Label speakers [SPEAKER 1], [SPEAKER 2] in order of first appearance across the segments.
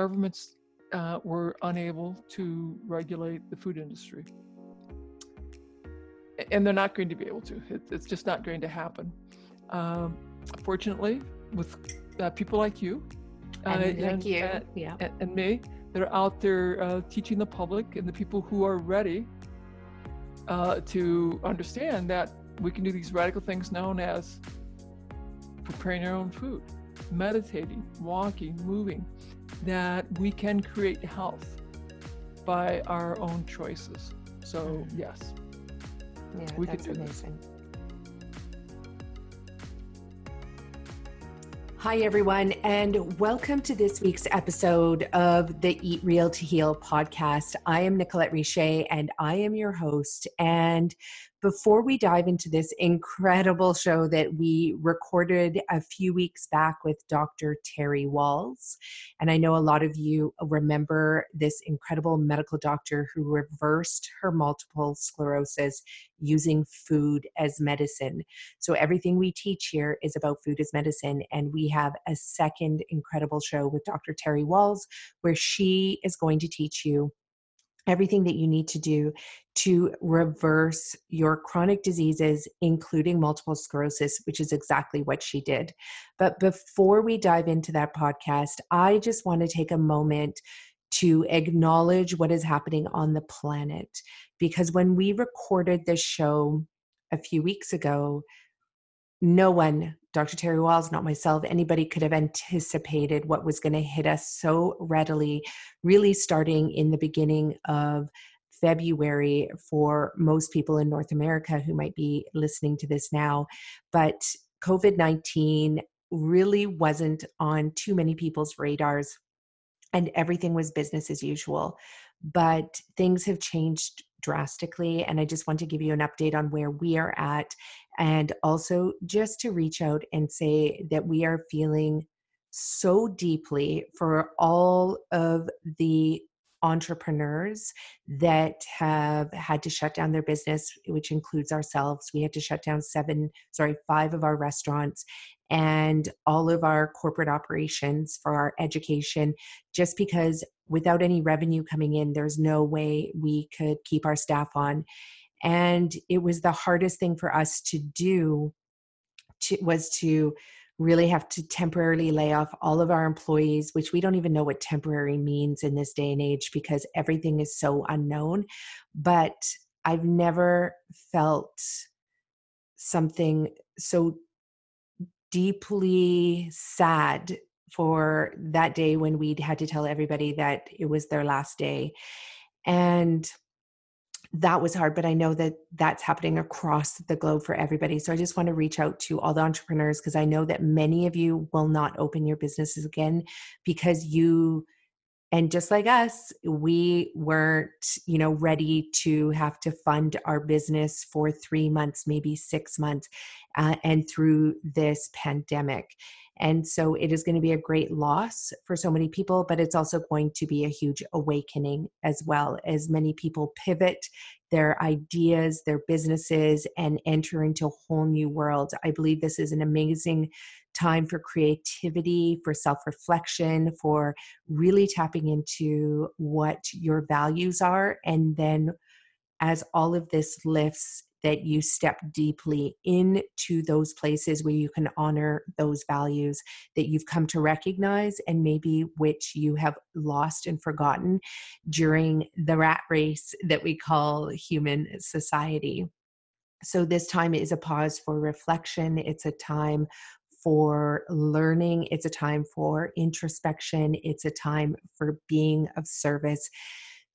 [SPEAKER 1] governments uh, were unable to regulate the food industry. And they're not going to be able to. It, it's just not going to happen. Um, fortunately, with uh, people like you,
[SPEAKER 2] uh, and, like you,
[SPEAKER 1] and,
[SPEAKER 2] yeah.
[SPEAKER 1] and, and, me, that are out there uh, teaching the public and the people who are ready uh, to understand that we can do these radical things known as preparing our own food, meditating, walking, moving, that we can create health by our own choices. So, mm-hmm. yes.
[SPEAKER 2] Yeah, we that's can do amazing. This. Hi, everyone, and welcome to this week's episode of the Eat Real to Heal podcast. I am Nicolette Richer, and I am your host. And before we dive into this incredible show that we recorded a few weeks back with Dr. Terry Wahls, and I know a lot of you remember this incredible medical doctor who reversed her multiple sclerosis using food as medicine. So, everything we teach here is about food as medicine, and we have a second incredible show with Dr. Terry Wahls where she is going to teach you everything that you need to do to reverse your chronic diseases, including multiple sclerosis, which is exactly what she did. But before we dive into that podcast, I just want to take a moment to acknowledge what is happening on the planet. Because when we recorded this show a few weeks ago, no one, Dr. Terry Wahls, not myself, anybody could have anticipated what was going to hit us so readily, really starting in the beginning of February for most people in North America who might be listening to this now. But COVID 19 really wasn't on too many people's radars, and everything was business as usual. But things have changed drastically. And I just want to give you an update on where we are at and also just to reach out and say that we are feeling so deeply for all of the entrepreneurs that have had to shut down their business which includes ourselves. We had to shut down seven sorry five of our restaurants and all of our corporate operations for our education just because without any revenue coming in there's no way we could keep our staff on. And it was the hardest thing for us to do to, was to really have to temporarily lay off all of our employees which we don't even know what temporary means in this day and age because everything is so unknown. But i've never felt something so deeply sad for that day when we had to tell everybody that it was their last day. And that was hard, but I know that that's happening across the globe for everybody. So I just want to reach out to all the entrepreneurs because I know that many of you will not open your businesses again because you and just like us we weren't you know ready to have to fund our business for 3 months maybe 6 months uh, and through this pandemic and so it is going to be a great loss for so many people, but it's also going to be a huge awakening as well as many people pivot their ideas, their businesses, and enter into a whole new world. I believe this is an amazing time for creativity, for self reflection, for really tapping into what your values are. And then as all of this lifts that you step deeply into those places where you can honor those values that you've come to recognize and maybe which you have lost and forgotten during the rat race that we call human society. So, this time is a pause for reflection. It's a time for learning. It's a time for introspection. It's a time for being of service.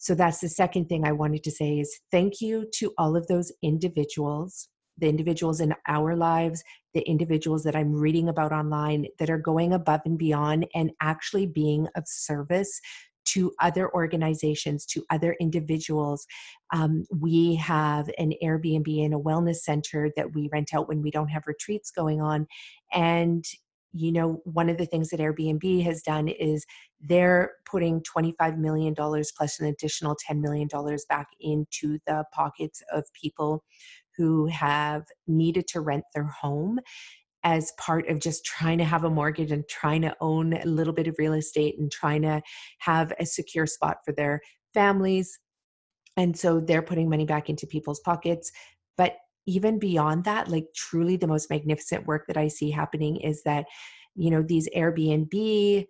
[SPEAKER 2] So that's the second thing I wanted to say is thank you to all of those individuals, the individuals in our lives, the individuals that I'm reading about online that are going above and beyond and actually being of service to other organizations, to other individuals. Um, we have an Airbnb and a wellness center that we rent out when we don't have retreats going on. And you know, one of the things that Airbnb has done is they're putting $25 million plus an additional $10 million back into the pockets of people who have needed to rent their home. as part of just trying to have a mortgage and trying to own a little bit of real estate and trying to have a secure spot for their families. And so they're putting money back into people's pockets. But even beyond that, like truly the most magnificent work that I see happening is that, you know, these Airbnb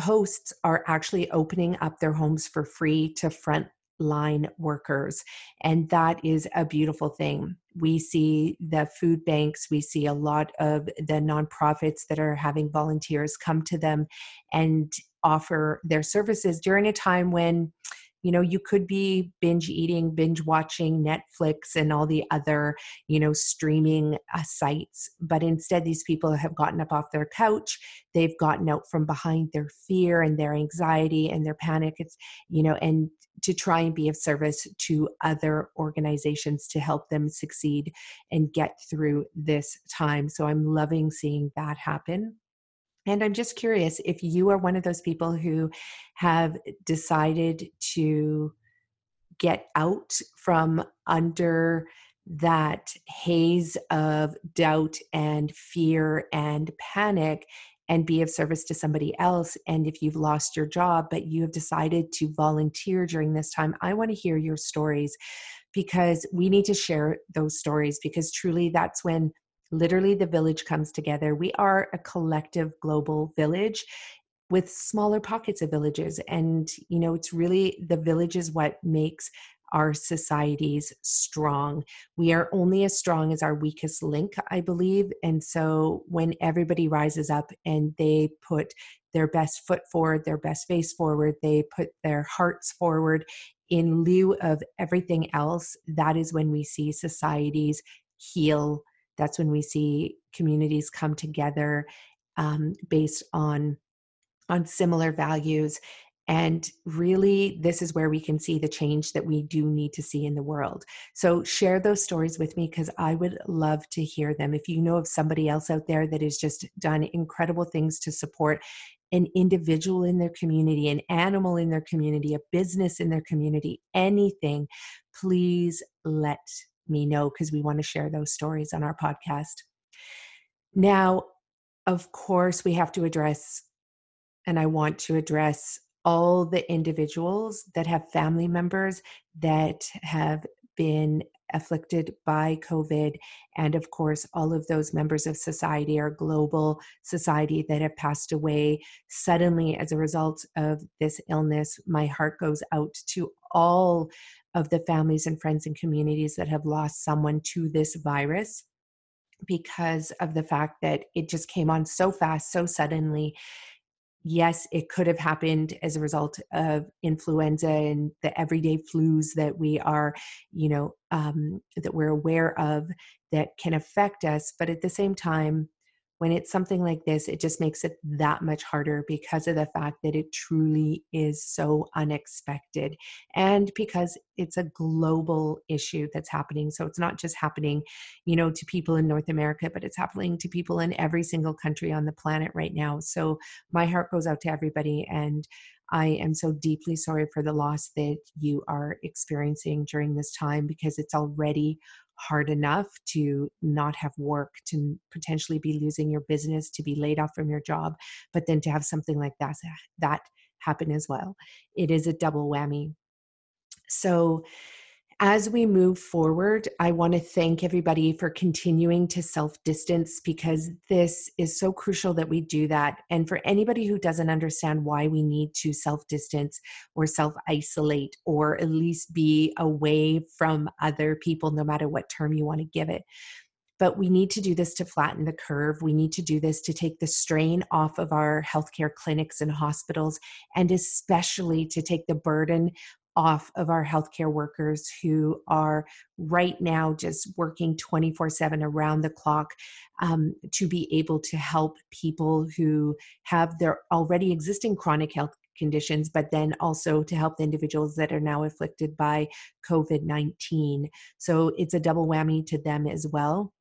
[SPEAKER 2] hosts are actually opening up their homes for free to front line workers. And that is a beautiful thing. We see the food banks, we see a lot of the nonprofits that are having volunteers come to them and offer their services during a time when you know you could be binge eating binge watching netflix and all the other you know streaming uh, sites but instead these people have gotten up off their couch they've gotten out from behind their fear and their anxiety and their panic it's you know and to try and be of service to other organizations to help them succeed and get through this time. So i'm loving seeing that happen and I'm just curious if you are one of those people who have decided to get out from under that haze of doubt and fear and panic and be of service to somebody else. And if you've lost your job, but you have decided to volunteer during this time, I want to hear your stories because we need to share those stories because truly that's when literally the village comes together. We are a collective global village with smaller pockets of villages. And, you know, it's really the village is what makes our societies strong. We are only as strong as our weakest link, I believe. And so when everybody rises up and they put their best foot forward, their best face forward, they put their hearts forward in lieu of everything else, that is when we see societies heal that's when we see communities come together um, based on on similar values and really this is where we can see the change that we do need to see in the world. So share those stories with me because i would love to hear them. If you know of somebody else out there that has just done incredible things to support an individual in their community an animal in their community a business in their community anything please let me know because we want to share those stories on our podcast. Now, of course, we have to address, and I want to address all the individuals that have family members that have been afflicted by COVID. And of course, all of those members of society, our global society that have passed away suddenly as a result of this illness. My heart goes out to all of the families and friends and communities that have lost someone to this virus because of the fact that it just came on so fast, so suddenly. Yes, it could have happened as a result of influenza and the everyday flus that we are, you know, um, that we're aware of that can affect us. But at the same time, when it's something like this, it just makes it that much harder because of the fact that it truly is so unexpected and because it's a global issue that's happening. So it's not just happening, you know, to people in North America, but it's happening to people in every single country on the planet right now. So my heart goes out to everybody and I am so deeply sorry for the loss that you are experiencing during this time because it's already hard enough to not have work, to potentially be losing your business, to be laid off from your job, but then to have something like that that happen as well. It is a double whammy. So as we move forward, I want to thank everybody for continuing to self distance because this is so crucial that we do that. And for anybody who doesn't understand why we need to self distance or self isolate or at least be away from other people, no matter what term you want to give it, but we need to do this to flatten the curve. We need to do this to take the strain off of our healthcare clinics and hospitals, and especially to take the burden off of our healthcare workers who are right now just working 24 7 around the clock um, to be able to help people who have their already existing chronic health conditions, but then also to help the individuals that are now afflicted by COVID 19. So it's a double whammy to them as well.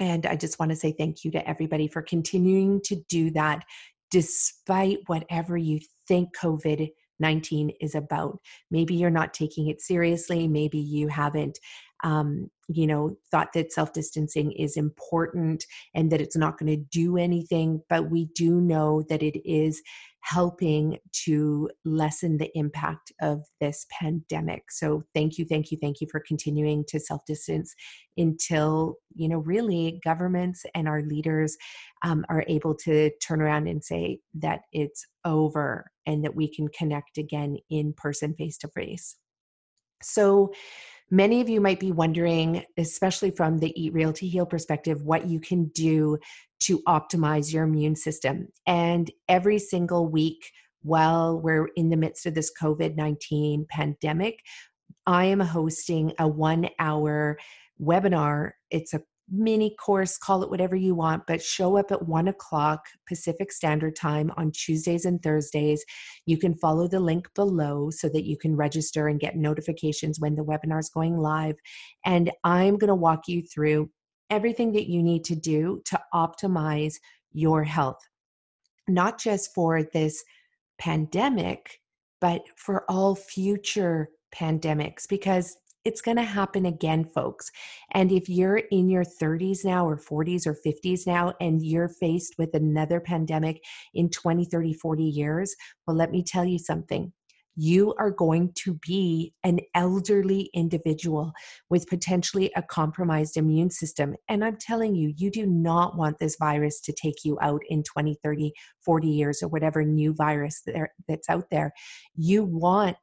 [SPEAKER 2] And I just want to say thank you to everybody for continuing to do that despite whatever you think COVID 19 is about. Maybe you're not taking it seriously. Maybe you haven't, um, you know, thought that self distancing is important and that it's not going to do anything. But we do know that it is helping to lessen the impact of this pandemic. So thank you, thank you, thank you for continuing to self distance until, you know, really governments and our leaders um, are able to turn around and say that it's over and that we can connect again in person, face to face. So, Many of you might be wondering, especially from the Eat Real to Heal perspective, what you can do to optimize your immune system. And every single week, while we're in the midst of this COVID 19 pandemic, I am hosting a one hour webinar. It's a mini course, call it whatever you want, but show up at one o'clock Pacific Standard Time on Tuesdays and Thursdays. You can follow the link below so that you can register and get notifications when the webinar is going live. And I'm going to walk you through everything that you need to do to optimize your health, not just for this pandemic, but for all future pandemics because it's going to happen again, folks. And if you're in your 30s now, or 40s, or 50s now, and you're faced with another pandemic in 20, 30, 40 years, well, let me tell you something you are going to be an elderly individual with potentially a compromised immune system. And I'm telling you, you do not want this virus to take you out in 20, 30, 40 years or whatever new virus that's out there. You want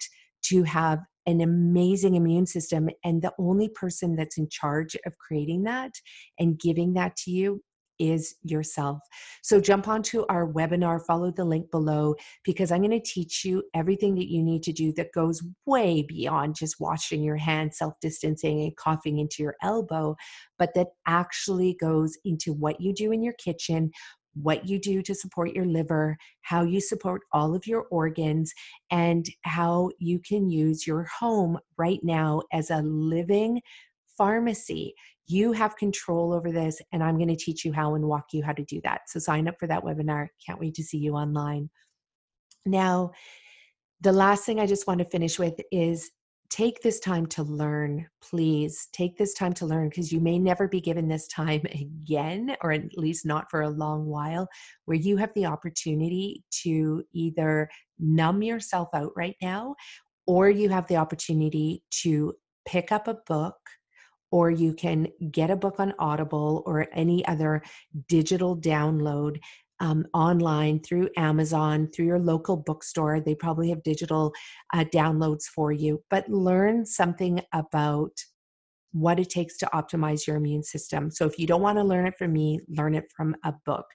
[SPEAKER 2] to have an amazing immune system. And the only person that's in charge of creating that and giving that to you is yourself. So jump onto our webinar, follow the link below, because I'm going to teach you everything that you need to do that goes way beyond just washing your hands, self distancing, and coughing into your elbow, but that actually goes into what you do in your kitchen, what you do to support your liver, how you support all of your organs, and how you can use your home right now as a living pharmacy. You have control over this, and I'm going to teach you how and walk you how to do that. So sign up for that webinar. Can't wait to see you online. Now, the last thing I just want to finish with is take this time to learn, please. Take this time to learn because you may never be given this time again, or at least not for a long while, where you have the opportunity to either numb yourself out right now, or you have the opportunity to pick up a book. Or you can get a book on Audible or any other digital download um, online through Amazon, through your local bookstore. They probably have digital uh, downloads for you, but learn something about what it takes to optimize your immune system. So if you don't want to learn it from me, learn it from a book.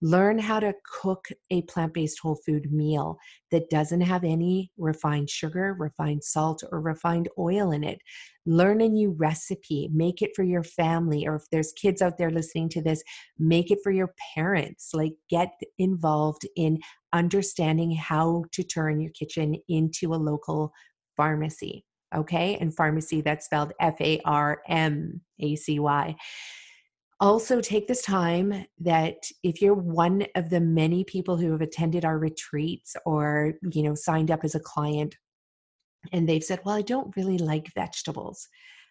[SPEAKER 2] Learn how to cook a plant based whole food meal that doesn't have any refined sugar, refined salt, or refined oil in it. Learn a new recipe, make it for your family, or if there's kids out there listening to this, make it for your parents. Like, get involved in understanding how to turn your kitchen into a local pharmacy. Okay, and pharmacy that's spelled F A R M A C Y. Also take this time that if you're one of the many people who have attended our retreats or you know signed up as a client and they've said well i don't really like vegetables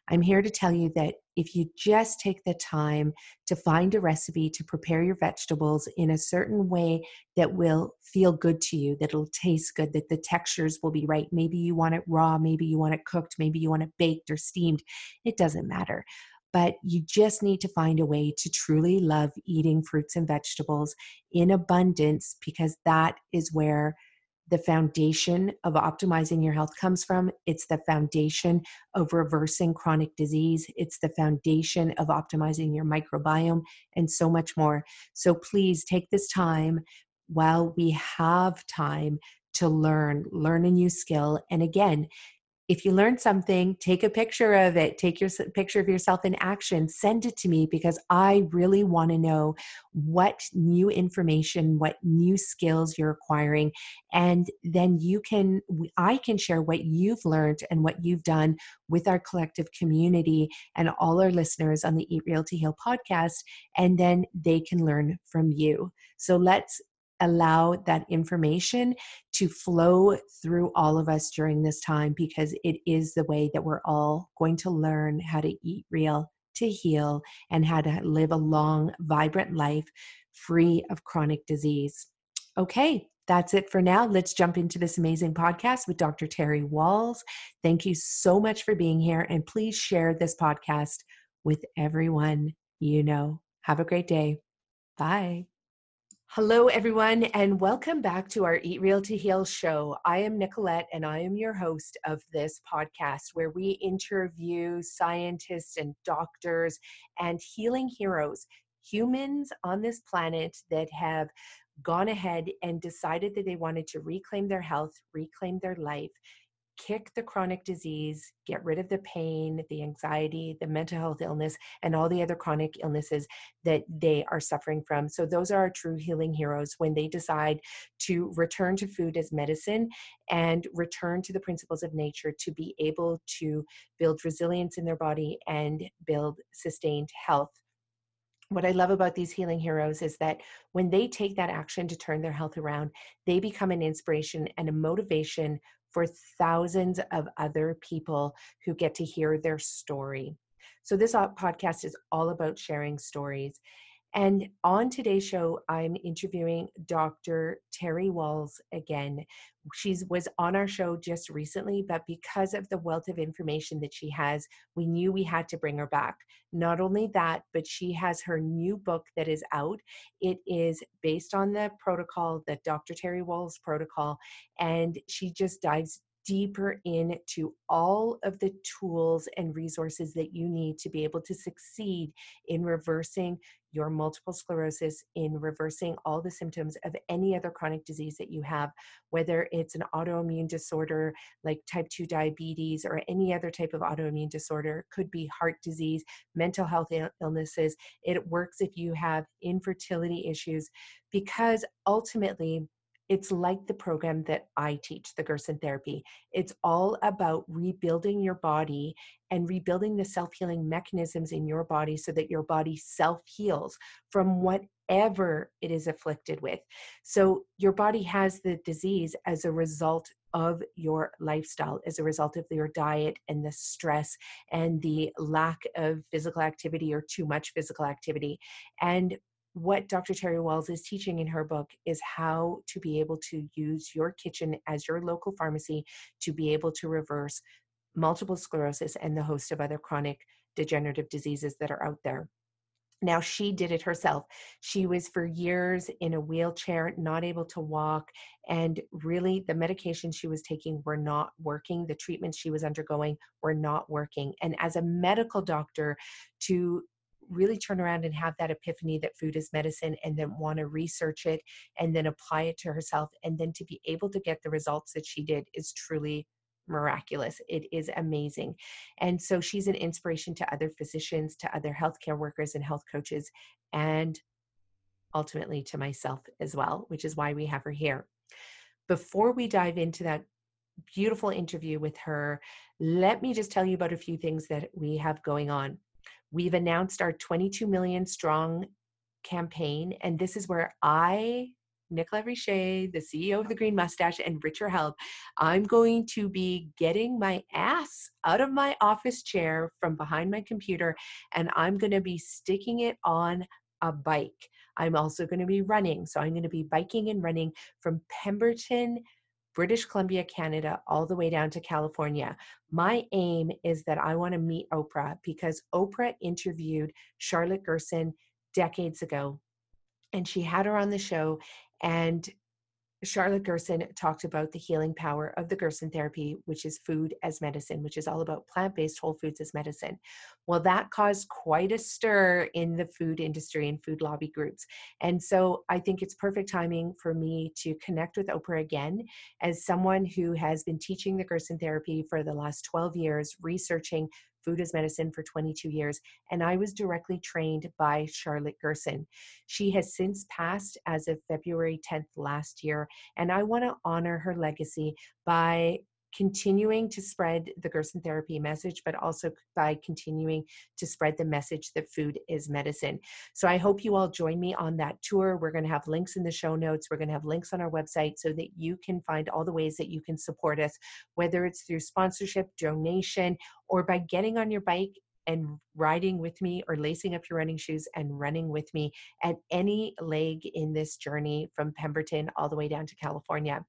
[SPEAKER 2] i'm here to tell you that if you just take the time to find a recipe to prepare your vegetables in a certain way that will feel good to you that will taste good that the textures will be right maybe you want it raw maybe you want it cooked maybe you want it baked or steamed it doesn't matter. But you just need to find a way to truly love eating fruits and vegetables in abundance because that is where the foundation of optimizing your health comes from. It's the foundation of reversing chronic disease. It's the foundation of optimizing your microbiome and so much more. So please take this time while we have time to learn, learn a new skill. And again, if you learn something, take a picture of it, take your picture of yourself in action, send it to me because I really want to know what new information, what new skills you're acquiring. And then you can, I can share what you've learned and what you've done with our collective community and all our listeners on the Eat Real to Heal podcast. And then they can learn from you. So let's allow that information to flow through all of us during this time because it is the way that we're all going to learn how to eat real, to heal, and how to live a long, vibrant life free of chronic disease. Okay, that's it for now. Let's jump into this amazing podcast with Dr. Terry Wahls. Thank you so much for being here, and please share this podcast with everyone you know. Have a great day. Bye. Hello, everyone, and welcome back to our Eat Real to Heal show. I am Nicolette, and I am your host of this podcast where we interview scientists and doctors and healing heroes, humans on this planet that have gone ahead and decided that they wanted to reclaim their health, reclaim their life, kick the chronic disease, get rid of the pain, the anxiety, the mental health illness, and all the other chronic illnesses that they are suffering from. So, those are our true healing heroes when they decide to return to food as medicine and return to the principles of nature to be able to build resilience in their body and build sustained health what I love about these healing heroes is that when they take that action to turn their health around, they become an inspiration and a motivation for thousands of other people who get to hear their story. So, this podcast is all about sharing stories. And on today's show, I'm interviewing Dr. Terry Wahls again. She was on our show just recently, but because of the wealth of information that she has, we knew we had to bring her back. Not only that, but she has her new book that is out. It is based on the protocol, the Dr. Terry Wahls protocol, and she just dives deeper into all of the tools and resources that you need to be able to succeed in reversing your multiple sclerosis, in reversing all the symptoms of any other chronic disease that you have, whether it's an autoimmune disorder like type 2 diabetes or any other type of autoimmune disorder, could be heart disease, mental health illnesses. It works if you have infertility issues because ultimately, it's like the program that I teach, the Gerson therapy. It's all about rebuilding your body and rebuilding the self healing mechanisms in your body so that your body self heals from whatever it is afflicted with. So, your body has the disease as a result of your lifestyle, as a result of your diet and the stress and the lack of physical activity or too much physical activity. And what Dr. Terry Wahls is teaching in her book is how to be able to use your kitchen as your local pharmacy to be able to reverse multiple sclerosis and the host of other chronic degenerative diseases that are out there. Now, she did it herself. She was for years in a wheelchair, not able to walk, and really the medications she was taking were not working. The treatments she was undergoing were not working. And as a medical doctor, to really turn around and have that epiphany that food is medicine and then want to research it and then apply it to herself and then to be able to get the results that she did is truly miraculous. It is amazing. And so she's an inspiration to other physicians, to other healthcare workers and health coaches, and ultimately to myself as well, which is why we have her here. Before we dive into that beautiful interview with her, let me just tell you about a few things that we have going on. We've announced our 22 million strong campaign, and this is where I, Nicola Richer, the CEO of the Green Mustache, and Richard Help, I'm going to be getting my ass out of my office chair from behind my computer, and I'm going to be sticking it on a bike. I'm also going to be running. So I'm going to be biking and running from Pemberton British Columbia, Canada, all the way down to California. My aim is that I want to meet Oprah because Oprah interviewed Charlotte Gerson decades ago. And she had her on the show, and Charlotte Gerson talked about the healing power of the Gerson therapy, which is food as medicine, which is all about plant based whole foods as medicine. Well, that caused quite a stir in the food industry and food lobby groups. And so I think it's perfect timing for me to connect with Oprah again as someone who has been teaching the Gerson therapy for the last 12 years, researching food as medicine for 22 years, and I was directly trained by Charlotte Gerson. She has since passed as of February 10th last year, and I want to honor her legacy by continuing to spread the Gerson therapy message, but also by continuing to spread the message that food is medicine. So I hope you all join me on that tour. We're going to have links in the show notes. We're going to have links on our website so that you can find all the ways that you can support us, whether it's through sponsorship, donation, or by getting on your bike and riding with me or lacing up your running shoes and running with me at any leg in this journey from Pemberton all the way down to California.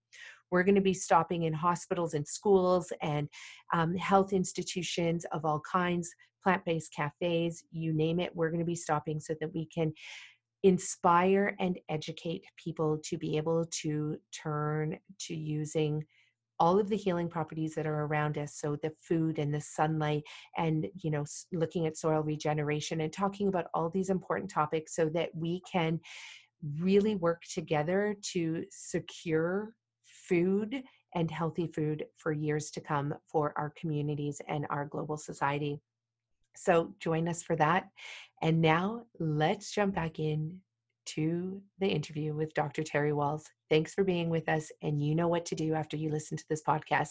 [SPEAKER 2] We're going to be stopping in hospitals and schools and um, health institutions of all kinds, plant based cafes, you name it. We're going to be stopping so that we can inspire and educate people to be able to turn to using all of the healing properties that are around us so the food and the sunlight and you know looking at soil regeneration and talking about all these important topics so that we can really work together to secure food and healthy food for years to come for our communities and our global society. So join us for that. And now let's jump back in to the interview with Dr. Terry Wahls. Thanks for being with us. And you know what to do after you listen to this podcast.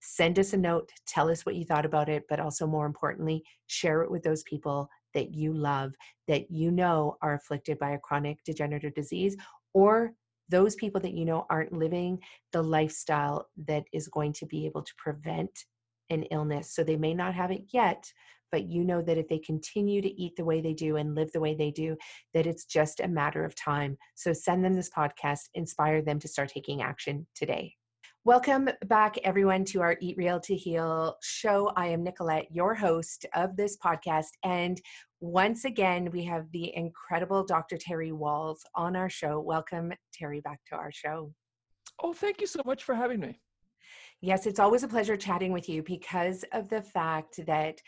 [SPEAKER 2] Send us a note, tell us what you thought about it, but also more importantly, share it with those people that you love, that you know are afflicted by a chronic degenerative disease or those people that you know aren't living the lifestyle that is going to be able to prevent an illness. So they may not have it yet, but you know that if they continue to eat the way they do and live the way they do, that it's just a matter of time. So send them this podcast, inspire them to start taking action today. Welcome back, everyone, to our Eat Real to Heal show. I am Nicolette, your host of this podcast. And once again, we have the incredible Dr. Terry Wahls on our show. Welcome, Terry, back to our show.
[SPEAKER 1] Oh, thank you so much for having me.
[SPEAKER 2] Yes, it's always a pleasure chatting with you because of the fact that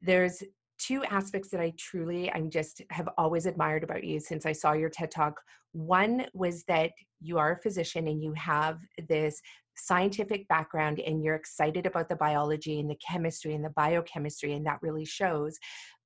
[SPEAKER 2] there's two aspects that I truly I'm just have always admired about you since I saw your TED Talk. One was that you are a physician and you have this scientific background and you're excited about the biology and the chemistry and the biochemistry, and that really shows.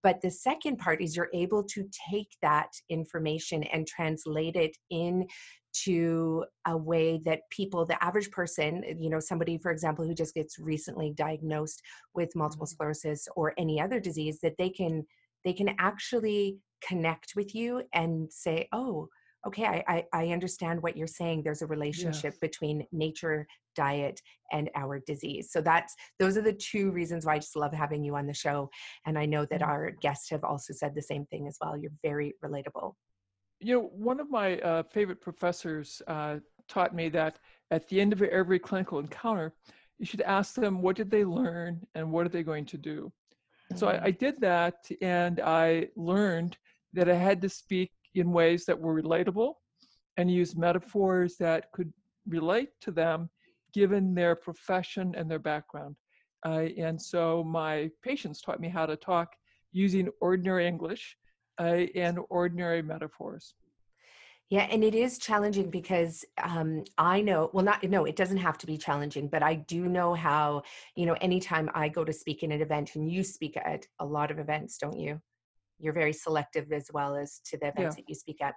[SPEAKER 2] But the second part is you're able to take that information and translate it in to a way that people the average person you know somebody for example who just gets recently diagnosed with multiple mm-hmm. sclerosis or any other disease that they can they can actually connect with you and say oh okay i i, I understand what you're saying there's a relationship yes. between nature diet and our disease so that's those are the two reasons why i just love having you on the show and i know that mm-hmm. our guests have also said the same thing as well you're very relatable
[SPEAKER 1] you know one of my uh, favorite professors uh, taught me that at the end of every clinical encounter you should ask them what did they learn and what are they going to do so I, I, did that and I learned that I had to speak in ways that were relatable and use metaphors that could relate to them given their profession and their background. Uh, and so my patients taught me how to talk using ordinary English uh, and ordinary metaphors.
[SPEAKER 2] Yeah, and it is challenging because um, I know, well, not, no, it doesn't have to be challenging, but I do know how, you know, anytime I go to speak in an event and you speak at a lot of events, don't you? You're very selective as well as to the events yeah. that you speak at.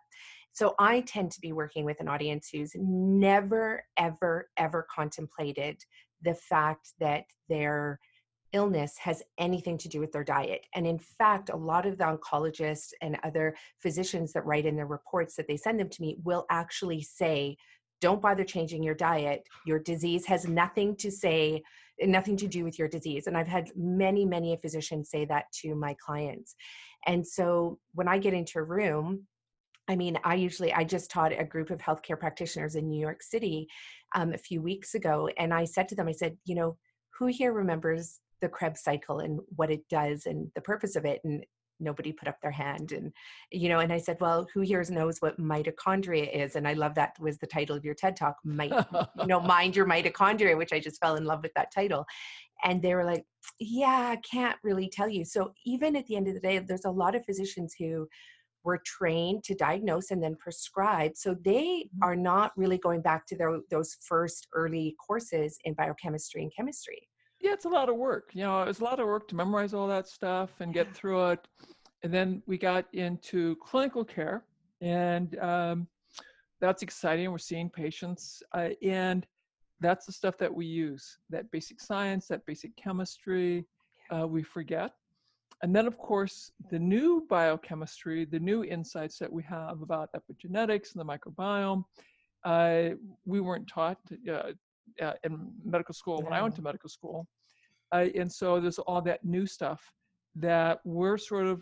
[SPEAKER 2] So I tend to be working with an audience who's never, ever, ever contemplated the fact that their illness has anything to do with their diet. And in fact, a lot of the oncologists and other physicians that write in their reports that they send them to me will actually say, don't bother changing your diet. Your disease has nothing to say, nothing to do with your disease. And I've had many, many physicians say that to my clients. And so when I get into a room, I mean, I usually I just taught a group of healthcare practitioners in New York City um, a few weeks ago, and I said to them, I said, you know, who here remembers the Krebs cycle and what it does and the purpose of it? And nobody put up their hand and you know and i said well who here knows what mitochondria is and i love that was the title of your ted talk might you know mind your mitochondria which i just fell in love with that title and they were like yeah i can't really tell you. So even at the end of the day there's a lot of physicians who were trained to diagnose and then prescribe so they mm-hmm. are not really going back to their, those first early courses in biochemistry and chemistry.
[SPEAKER 1] Yeah it's a lot of work you know it's a lot of work to memorize all that stuff and get through it and then we got into clinical care and um, that's exciting we're seeing patients uh, and that's the stuff that we use. That basic science, that basic chemistry, uh, we forget. And then, of course, the new biochemistry, the new insights that we have about epigenetics and the microbiome, uh, we weren't taught uh, uh, in medical school when I went to medical school. Uh, and so there's all that new stuff that we're sort of,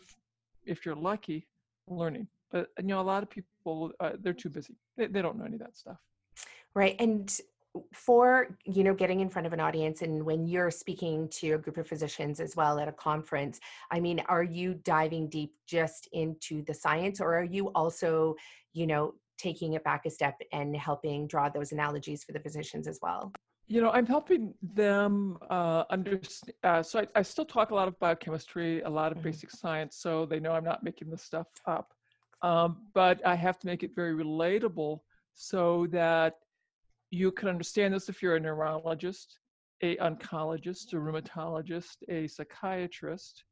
[SPEAKER 1] if you're lucky, learning. But you know, a lot of people uh, they're too busy. They, they don't know any of that stuff.
[SPEAKER 2] Right, and for you know getting in front of an audience and when you're speaking to a group of physicians as well at a conference i mean are you diving deep just into the science or are you also you know taking it back a step and helping draw those analogies for the physicians as well
[SPEAKER 1] you know i'm helping them uh, understand uh, so I, I, still talk a lot of biochemistry a lot of mm-hmm. basic science so they know i'm not making this stuff up um, but i have to make it very relatable so that you can understand this if you're a neurologist a oncologist a rheumatologist a psychiatrist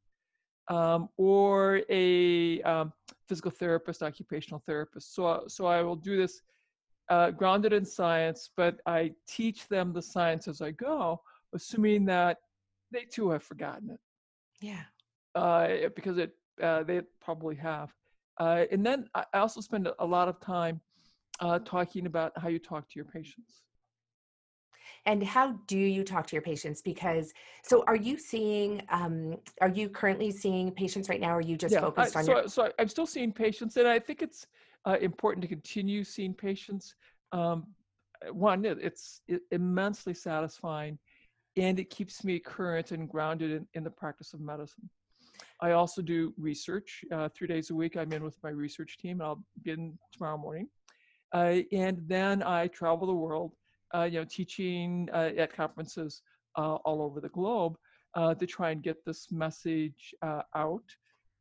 [SPEAKER 1] um, or a um, physical therapist occupational therapist so so i will do this uh, grounded in science, but I teach them the science as I go, assuming that they too have forgotten it.
[SPEAKER 2] Yeah.
[SPEAKER 1] Uh, because it uh, they probably have. Uh, and then I also spend a lot of time uh, talking about how you talk to your patients.
[SPEAKER 2] And how do you talk to your patients? Because so, are you seeing? Um, are you currently seeing patients right now? Or are you just yeah, focused
[SPEAKER 1] I,
[SPEAKER 2] on
[SPEAKER 1] so,
[SPEAKER 2] your?
[SPEAKER 1] So I'm still seeing patients, and I think it's uh, important to continue seeing patients. Um, one, it's immensely satisfying and it keeps me current and grounded in, in the practice of medicine. I also do research uh, three days a week. I'm in with my research team, and I'll begin tomorrow morning. And then I travel the world, uh, you know, teaching uh, at conferences uh, all over the globe to try and get this message out.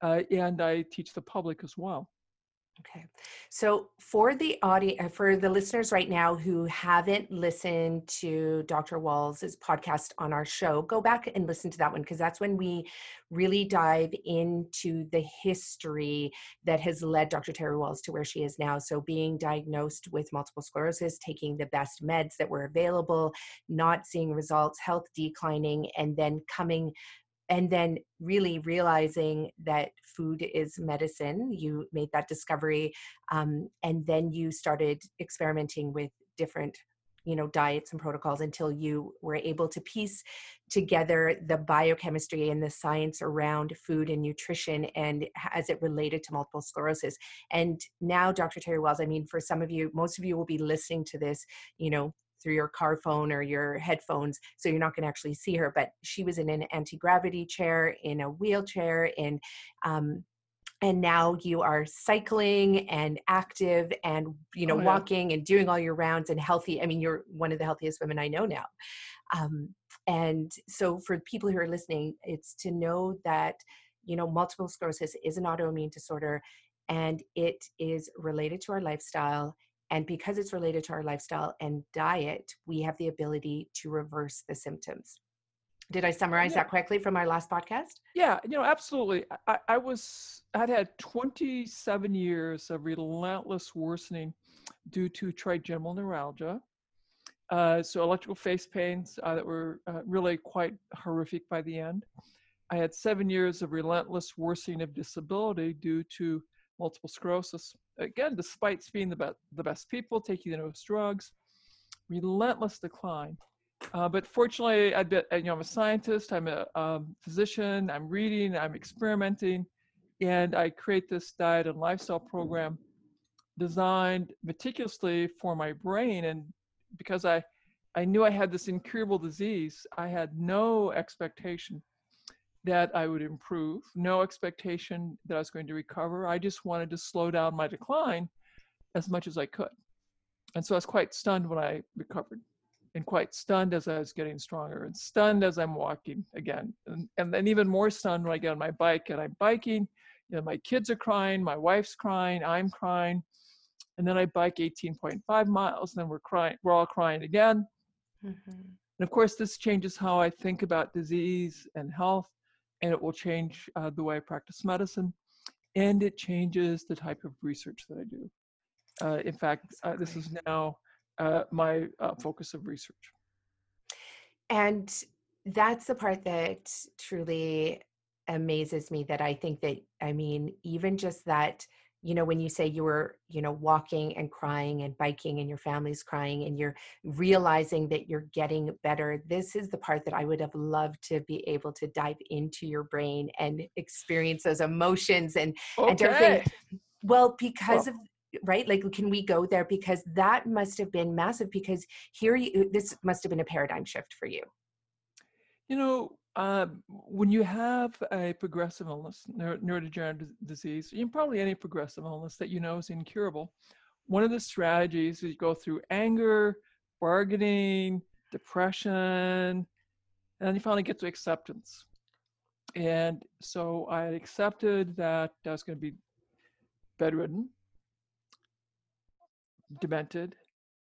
[SPEAKER 1] and I teach the public as well.
[SPEAKER 2] Okay. So for the audience, uh, for the listeners right now who haven't listened to Dr. Wahls's podcast on our show, go back and listen to that one because that's when we really dive into the history that has led Dr. Terry Wahls to where she is now. So being diagnosed with multiple sclerosis, taking the best meds that were available, not seeing results, health declining, and then coming and then really realizing that food is medicine you made that discovery um, and then you started experimenting with different you know diets and protocols until you were able to piece together the biochemistry and the science around food and nutrition and as it related to multiple sclerosis. And now dr terry wahls i mean for some of you most of you will be listening to this you know through your car phone or your headphones so you're not going to actually see her but she was in an anti-gravity chair in a wheelchair in um, and now you are cycling and active and you know oh, yeah. walking and doing all your rounds and healthy i mean you're one of the healthiest women i know now um, and so for people who are listening it's to know that you know multiple sclerosis is an autoimmune disorder and it is related to our lifestyle and because it's related to our lifestyle and diet, we have the ability to reverse the symptoms. Did I summarize yeah. that correctly from our last podcast?
[SPEAKER 1] Yeah, you know, absolutely. I, I was, I'd had 27 years of relentless worsening due to trigeminal neuralgia. Uh, so electrical face pains uh, that were uh, really quite horrific by the end. I had seven years of relentless worsening of disability due to multiple sclerosis. Again, despite being the, be- the best people, taking the most drugs, relentless decline. Uh, but fortunately, I you know, I'm a scientist, I'm a um, physician, I'm reading, I'm experimenting, and I create this diet and lifestyle program designed meticulously for my brain. And because I, I knew I had this incurable disease, I had no expectation that I would improve, no expectation that I was going to recover. I just wanted to slow down my decline as much as I could. And so I was quite stunned when I recovered and quite stunned as I was getting stronger and stunned as I'm walking again. And, and then even more stunned when I get on my bike and I'm biking. You know, my kids are crying, my wife's crying, I'm crying. And then I bike 18.5 miles, and then we're crying, we're all crying again. Mm-hmm. And of course, this changes how I think about disease and health and it will change uh, the way I practice medicine, and it changes the type of research that I do. Uh, in fact, uh, this is now uh, my uh, focus of research.
[SPEAKER 2] and that's the part that truly amazes me that I think that I mean even just that you know when you say you were you know walking and crying and biking and your family's crying and you're realizing that you're getting better this is the part that i would have loved to be able to dive into your brain and experience those emotions and
[SPEAKER 1] okay.
[SPEAKER 2] and everything well because well, of right? Like can we go there? Because that must have been massive because here you this must have been a paradigm shift for you.
[SPEAKER 1] You know uh, when you have a progressive illness neuro- neurodegenerative disease you probably any progressive illness that you know is incurable one of the strategies is you go through anger bargaining depression and then you finally get to acceptance and so i accepted that i was going to be bedridden demented,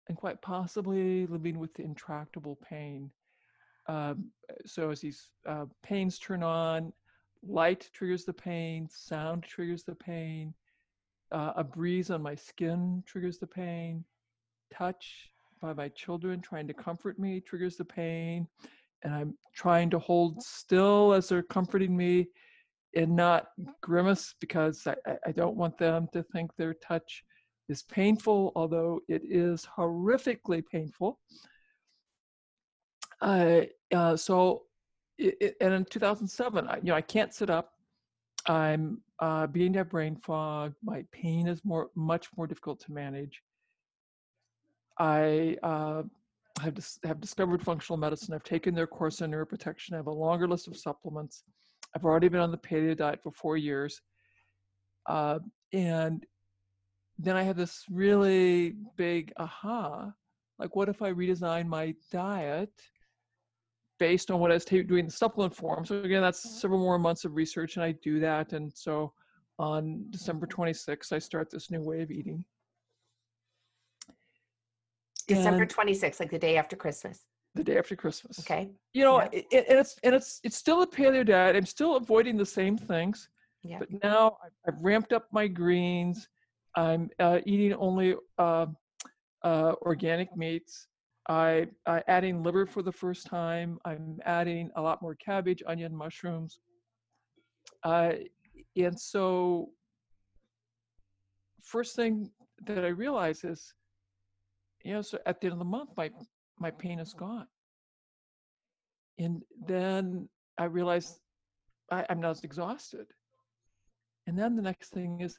[SPEAKER 1] and quite possibly living with intractable pain. Um, so as these uh, pains turn on, light triggers the pain, sound triggers the pain, uh, a breeze on my skin triggers the pain, touch by my children trying to comfort me triggers the pain, and I'm trying to hold still as they're comforting me and not grimace because I, I don't want them to think their touch is painful, although it is horrifically painful. Uh, uh, so, it, it, and in 2007, I, you know, I can't sit up. I'm uh, beginning to have brain fog. My pain is more, much more difficult to manage. I uh, have, dis- have discovered functional medicine. I've taken their course on neuroprotection. I have a longer list of supplements. I've already been on the paleo diet for four years. Uh, and then I had this really big aha like, what if I redesign my diet based on what I was t- doing the supplement form? So, again, that's mm-hmm. several more months of research, and I do that. And so on December 26th, I start this new way of eating.
[SPEAKER 2] December 26th, like the day after Christmas.
[SPEAKER 1] The day after Christmas.
[SPEAKER 2] Okay.
[SPEAKER 1] You know, yeah. it, and it's and it's it's still a paleo diet. I'm still avoiding the same things, yeah. but now I've, I've ramped up my greens. I'm uh, eating only uh, uh, organic meats. I, I adding liver for the first time. I'm adding a lot more cabbage, onion, mushrooms. Uh, and so, first thing that I realize is, you know, so at the end of the month, my my pain is gone. And then I realized I, I'm not as exhausted. And then the next thing is,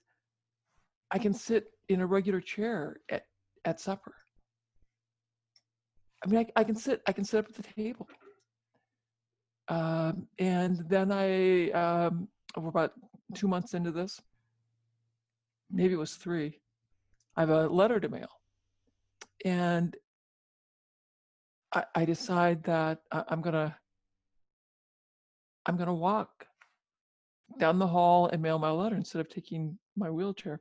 [SPEAKER 1] I can sit in a regular chair at, at supper. I mean, I, I can sit, I can sit up at the table. Um, and then I, um, we're about two months into this, maybe it was three, I have a letter to mail. And I, I decide that I'm gonna, I'm gonna walk down the hall and mail my letter instead of taking my wheelchair.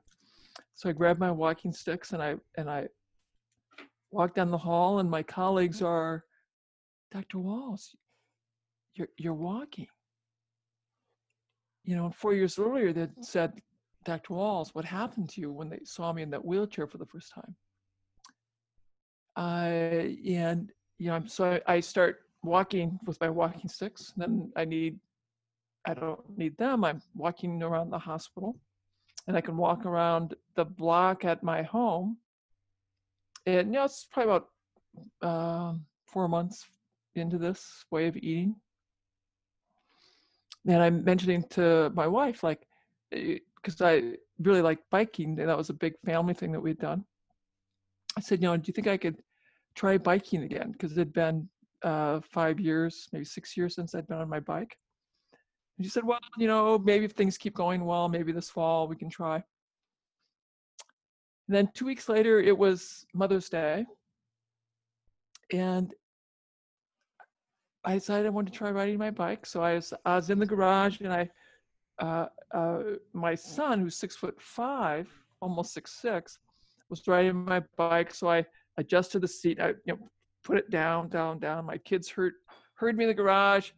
[SPEAKER 1] So I grabbed my walking sticks and I and I walked down the hall and my colleagues mm-hmm. are, Dr. Wahls, you're you're walking. You know, four years earlier they said, Dr. Wahls, what happened to you when they saw me in that wheelchair for the first time? I and you know, so I, I start walking with my walking sticks. Then I need, I don't need them. I'm walking around the hospital and I can walk around the block at my home. And know, it's probably about uh, four months into this way of eating. And I'm mentioning to my wife, like, because eh, I really like biking, and that was a big family thing that we'd done. I said, you know, do you think I could try biking again? Because it had been uh, five years, maybe six years since I'd been on my bike. And she said, well, you know, maybe if things keep going well, maybe this fall we can try. And then two weeks later, it was Mother's Day. And I decided I wanted to try riding my bike. So I was, I was in the garage and I, uh, uh, my son, who's six foot five, almost six six, was riding my bike. So I adjusted the seat. I you know, put it down, down, down. My kids heard heard me in the garage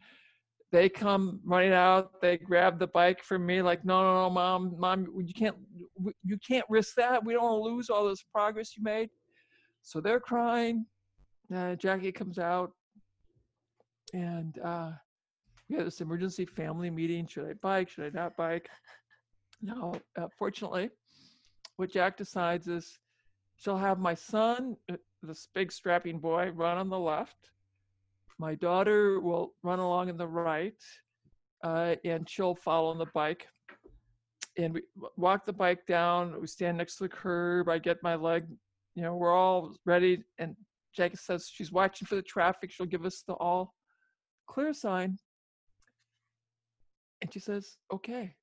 [SPEAKER 1] they come running out they grab the bike from me like no no no mom mom you can't you can't risk that we don't want to lose all this progress you made so they're crying uh, jackie comes out and uh, we had this emergency family meeting. Should I bike? Should I not bike? Now, uh, fortunately, what Jack decides is she'll have my son, uh, this big strapping boy, run on the left. My daughter will run along in the right, uh, and she'll follow on the bike. And we walk the bike down. We stand next to the curb. I get my leg, you know, we're all ready. And Jack says she's watching for the traffic. She'll give us the all clear sign. And she says, okay.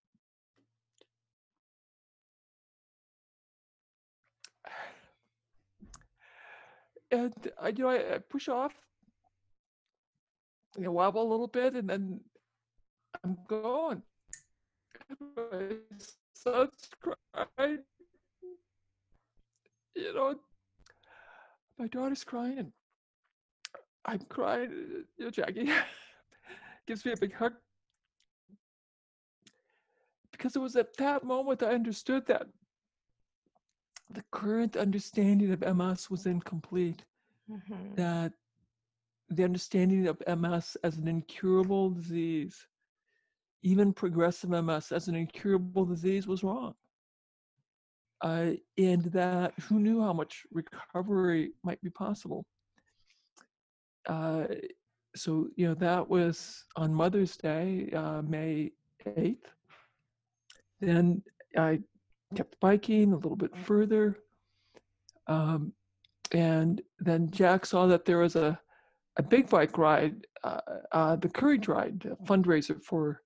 [SPEAKER 1] And I, you know, I push off, you know, wobble a little bit, and then I'm going. My son's crying. You know, my daughter's crying, and I'm crying. You know, Jackie gives me a big hug because it was at that moment I understood that the current understanding of MS was incomplete. Mm-hmm. That the understanding of MS as an incurable disease, even progressive MS as an incurable disease, was wrong. Uh, and that who knew how much recovery might be possible. Uh, so, you know, that was on Mother's Day, uh, May 8th. Then I kept biking a little bit further. Um, and then Jack saw that there was a, a big bike ride, uh, uh, the Courage Ride, fundraiser for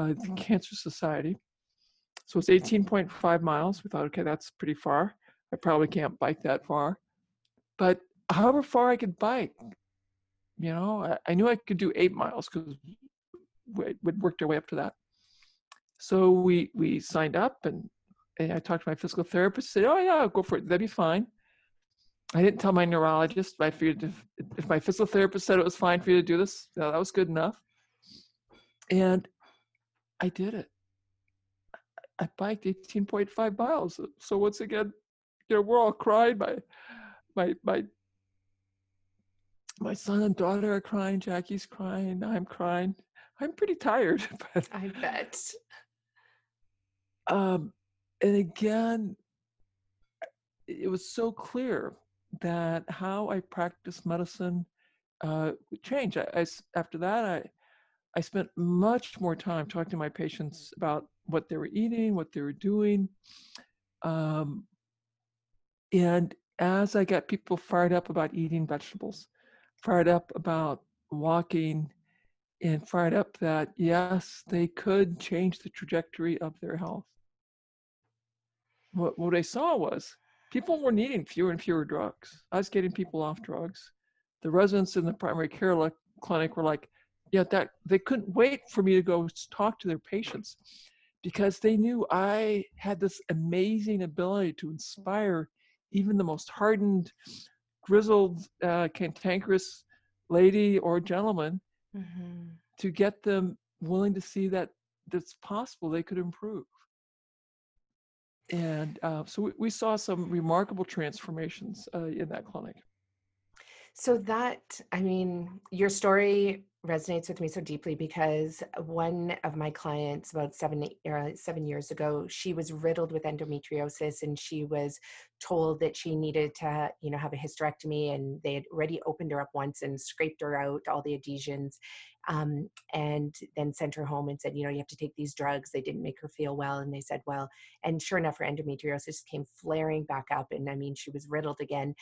[SPEAKER 1] uh, the Cancer Society. So it's 18.5 miles. We thought, okay, that's pretty far. I probably can't bike that far. But however far I could bike, you know, I, I knew I could do eight miles because we, would worked our way up to that. So we we signed up and, and I talked to my physical therapist. Said, "Oh yeah, go for it. That'd be fine." I didn't tell my neurologist. I figured if, if my physical therapist said it was fine for you to do this, you know, that was good enough. And I did it. I biked 18.5 miles. So once again, you know, we're all crying. My my my my son and daughter are crying. Jackie's crying. I'm crying. I'm pretty tired.
[SPEAKER 2] But I bet.
[SPEAKER 1] Um, and again, it was so clear that how I practice medicine uh, changed. I, I, after that, I I spent much more time talking to my patients about what they were eating, what they were doing, um, and as I got people fired up about eating vegetables, fired up about walking, and fired up that yes, they could change the trajectory of their health what, what I saw was people were needing fewer and fewer drugs. I was getting people off drugs. The residents in the primary care le- clinic were like, yeah, that they couldn't wait for me to go talk to their patients because they knew I had this amazing ability to inspire even the most hardened, grizzled, uh, cantankerous lady or gentleman mm-hmm. to get them willing to see that it's possible they could improve and uh, so we, we, saw some remarkable transformations uh, in that clinic.
[SPEAKER 2] So that i mean your story resonates with me so deeply because one of my clients about seven uh, seven years ago she was riddled with endometriosis and she was told that she needed to you know have a hysterectomy and they had already opened her up once and scraped her out all the adhesions um, and then sent her home and said, you know, you have to take these drugs. They didn't make her feel well. And they said, well, and sure enough, her endometriosis came flaring back up. And I mean, she was riddled again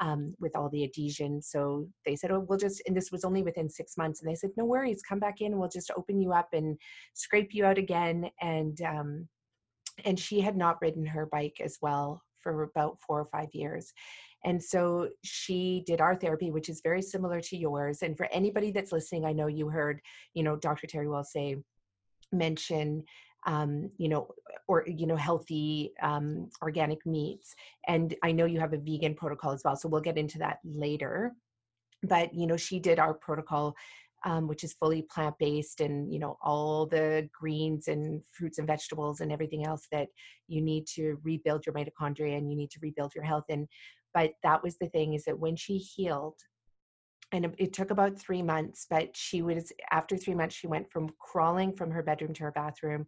[SPEAKER 2] um, with all the adhesions. So they said, oh, we'll just, and this was only within six months. And they said, no worries, come back in we'll just open you up and scrape you out again. And, um, and she had not ridden her bike as well for about four or five years. And so she did our therapy, which is very similar to yours. And for anybody that's listening, I know you heard, you know, Dr. Terry Wahls say, mention um, you know, or you know, healthy um, organic meats. And I know you have a vegan protocol as well, so we'll get into that later. But you know, she did our protocol, um, which is fully plant based, and you know, all the greens and fruits and vegetables and everything else that you need to rebuild your mitochondria and you need to rebuild your health. And but that was the thing is that when she healed and it, took about three months, but she was, after three months, she went from crawling from her bedroom to her bathroom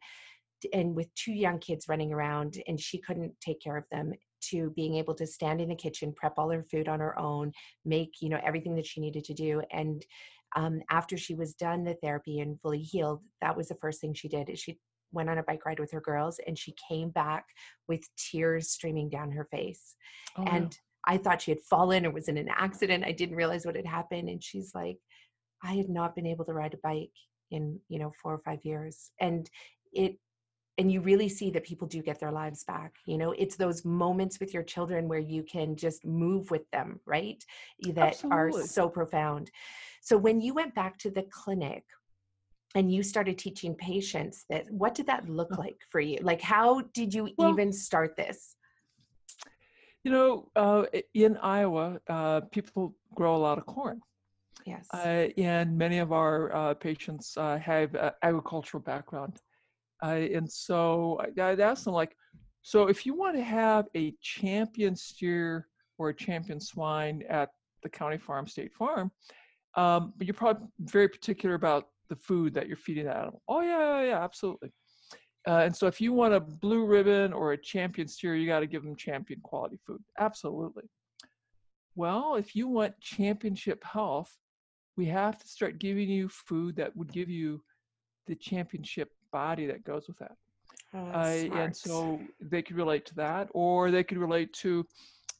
[SPEAKER 2] and with two young kids running around and she couldn't take care of them to being able to stand in the kitchen prep all her food on her own make you know everything that she needed to do and um, after she was done the therapy and fully healed that was the first thing she did is she went on a bike ride with her girls and she came back with tears streaming down her face. Oh, and i thought she had fallen or was in an accident i didn't realize what had happened and she's like i had not been able to ride a bike in you know four or five years. And it and you really see that people do get their lives back you know? It's those moments with your children where you can just move with them right? That Absolutely. are so profound. So when you went back to the clinic and you started teaching patients that what did that look like for you? Like how did you well, even start this?
[SPEAKER 1] You know uh, in iowa uh, people grow a lot of corn
[SPEAKER 2] yes.
[SPEAKER 1] uh, and many of our uh, patients uh, have agricultural background and so I'd ask them like, so if you want to have a champion steer or a champion swine at the county farm, state farm, um, but you're probably very particular about the food that you're feeding that animal. Oh yeah, yeah, yeah absolutely. Uh, and so if you want a blue ribbon or a champion steer, you got to give them champion quality food. Absolutely. Well, if you want championship health, we have to start giving you food that would give you the championship body that goes with that. Oh, uh, and so they could relate to that, or they could relate to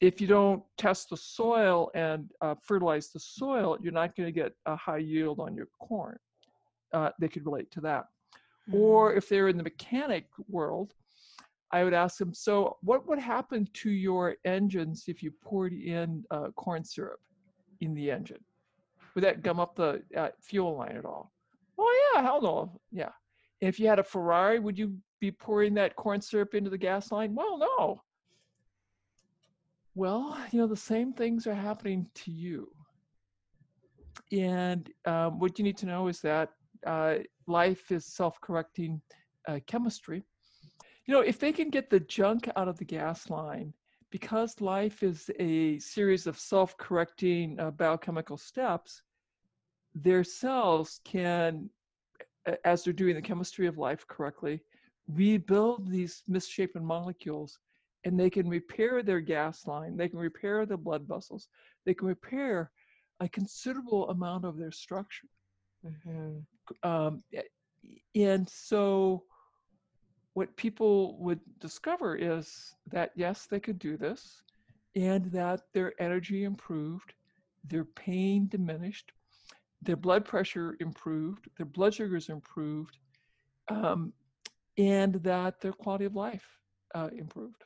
[SPEAKER 1] if you don't test the soil and uh, fertilize the soil, you're not going to get a high yield on your corn. Uh, they could relate to that. Mm-hmm. Or if they're in the mechanic world, I would ask them, so what would happen to your engines if you poured in uh, corn syrup in the engine? Would that gum up the uh, fuel line at all? Oh yeah, hell no. Yeah. If you had a Ferrari, would you be pouring that corn syrup into the gas line? Well, no. Well, you know, the same things are happening to you. And um, what you need to know is that uh, life is self correcting uh, chemistry. You know, if they can get the junk out of the gas line, because life is a series of self correcting uh, biochemical steps, their cells can as they're doing the chemistry of life correctly, rebuild these misshapen molecules and they can repair their gas line, they can repair the blood vessels, they can repair a considerable amount of their structure. Mm-hmm. Um, and so, what people would discover is that yes, they could do this, and that their energy improved, their pain diminished, their blood pressure improved, their blood sugars improved, um, and that their quality of life uh, improved.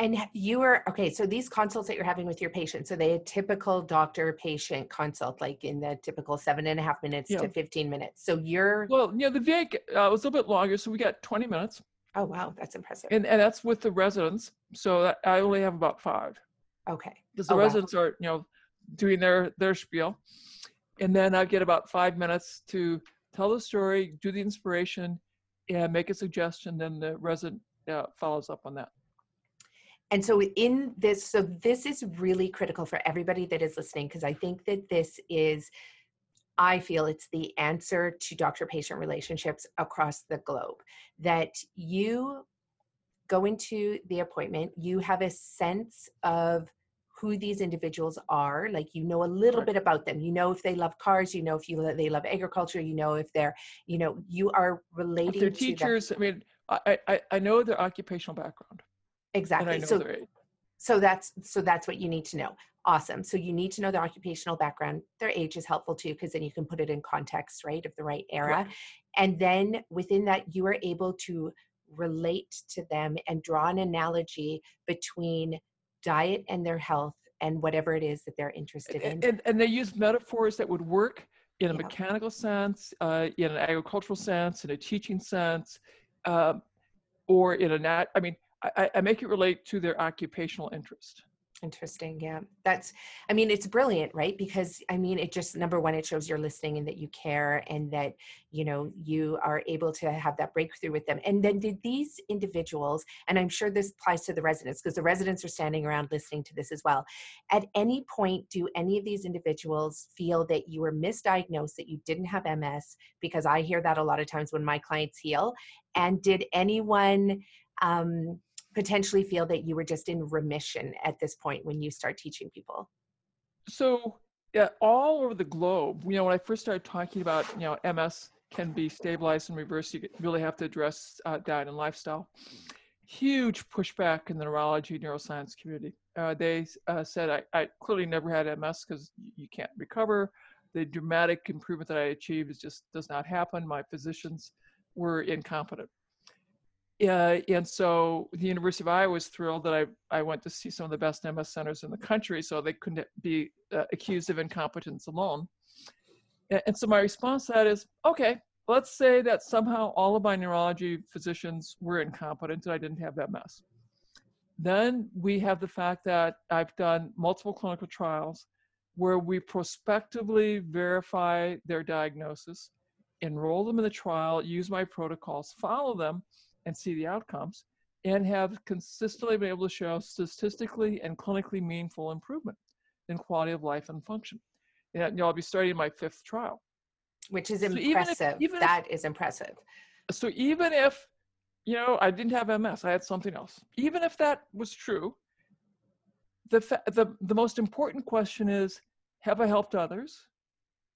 [SPEAKER 2] And you were okay. So these consults that you're having with your patients, are they a typical doctor-patient consult, like in the typical seven and a half minutes yeah. to 15 minutes? So you're
[SPEAKER 1] well, yeah. The VA uh, was a little bit longer, so we got 20 minutes.
[SPEAKER 2] Oh wow, that's impressive.
[SPEAKER 1] And and that's with the residents. So that, I only have about five.
[SPEAKER 2] Okay.
[SPEAKER 1] Because the oh, residents wow. are you know doing their their spiel, and then I get about five minutes to tell the story, do the inspiration, and make a suggestion. Then the resident uh, follows up on that.
[SPEAKER 2] And so in this, so this is really critical for everybody that is listening because I think that this is, I feel it's the answer to doctor-patient relationships across the globe. That you go into the appointment, you have a sense of who these individuals are like you know a little right. bit about them. You know if they love cars you know if you they love agriculture you know if they're you know you are relating if
[SPEAKER 1] they're teachers i mean I, I i know their occupational background
[SPEAKER 2] exactly. so so that's so that's what you need to know. Awesome. So you need to know their occupational background. Their age is helpful too because then you can put it in context right of the right era. Right. and then within that you are able to relate to them and draw an analogy between diet and their health and whatever it is that they're interested in.
[SPEAKER 1] And, and they use metaphors that would work in a yeah. mechanical sense, uh, in an agricultural sense, in a teaching sense, um, or in a nat. I mean, I, I, make it relate to their occupational interest.
[SPEAKER 2] Interesting. Yeah. That's, I mean, it's brilliant, right? Because, I mean, it just, number one, it shows you're listening and that you care and that, you know, you are able to have that breakthrough with them. And then did these individuals, and I'm sure this applies to the residents because the residents are standing around listening to this as well. At any point, do any of these individuals feel that you were misdiagnosed, that you didn't have MS? Because I hear that a lot of times when my clients heal. And did anyone, um, potentially feel that you were just in remission at this point when you start teaching people?
[SPEAKER 1] So, yeah, all over the globe, you know, when I first started talking about, you know, MS can be stabilized and reversed, you really have to address uh, diet and lifestyle. Huge pushback in the neurology neuroscience community. Uh, they uh, said I, I, clearly never had MS because you can't recover. The dramatic improvement that I achieved is just does not happen. My physicians were incompetent. Uh, and so the University of Iowa was thrilled that I, I went to see some of the best MS centers in the country so they couldn't be uh, accused of incompetence alone. And, so my response to that is, okay, let's say that somehow all of my neurology physicians were incompetent and I didn't have MS. Then we have the fact that I've done multiple clinical trials where we prospectively verify their diagnosis, enroll them in the trial, use my protocols, follow them, and see the outcomes and have consistently been able to show statistically and clinically meaningful improvement in quality of life and function. And you know, I'll be starting my fifth trial.
[SPEAKER 2] Which is so impressive. Even if, even that if, is impressive.
[SPEAKER 1] So even if, you know, I didn't have MS, I had something else. Even if that was true, the, fa- the, the most important question is, have I helped others?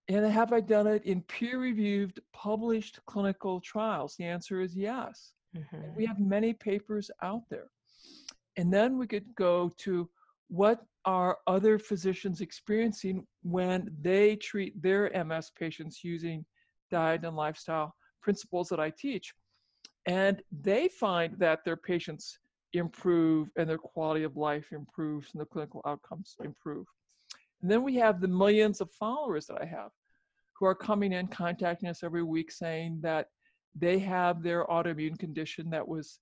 [SPEAKER 1] And have I done it in peer-reviewed, published clinical trials? The answer is yes. Mm-hmm. We have many papers out there. And then we could go to what are other physicians experiencing when they treat their MS patients using diet and lifestyle principles that I teach. And they find that their patients improve and their quality of life improves and the clinical outcomes improve. And then we have the millions of followers that I have who are coming in, contacting us every week saying that they have their autoimmune condition that was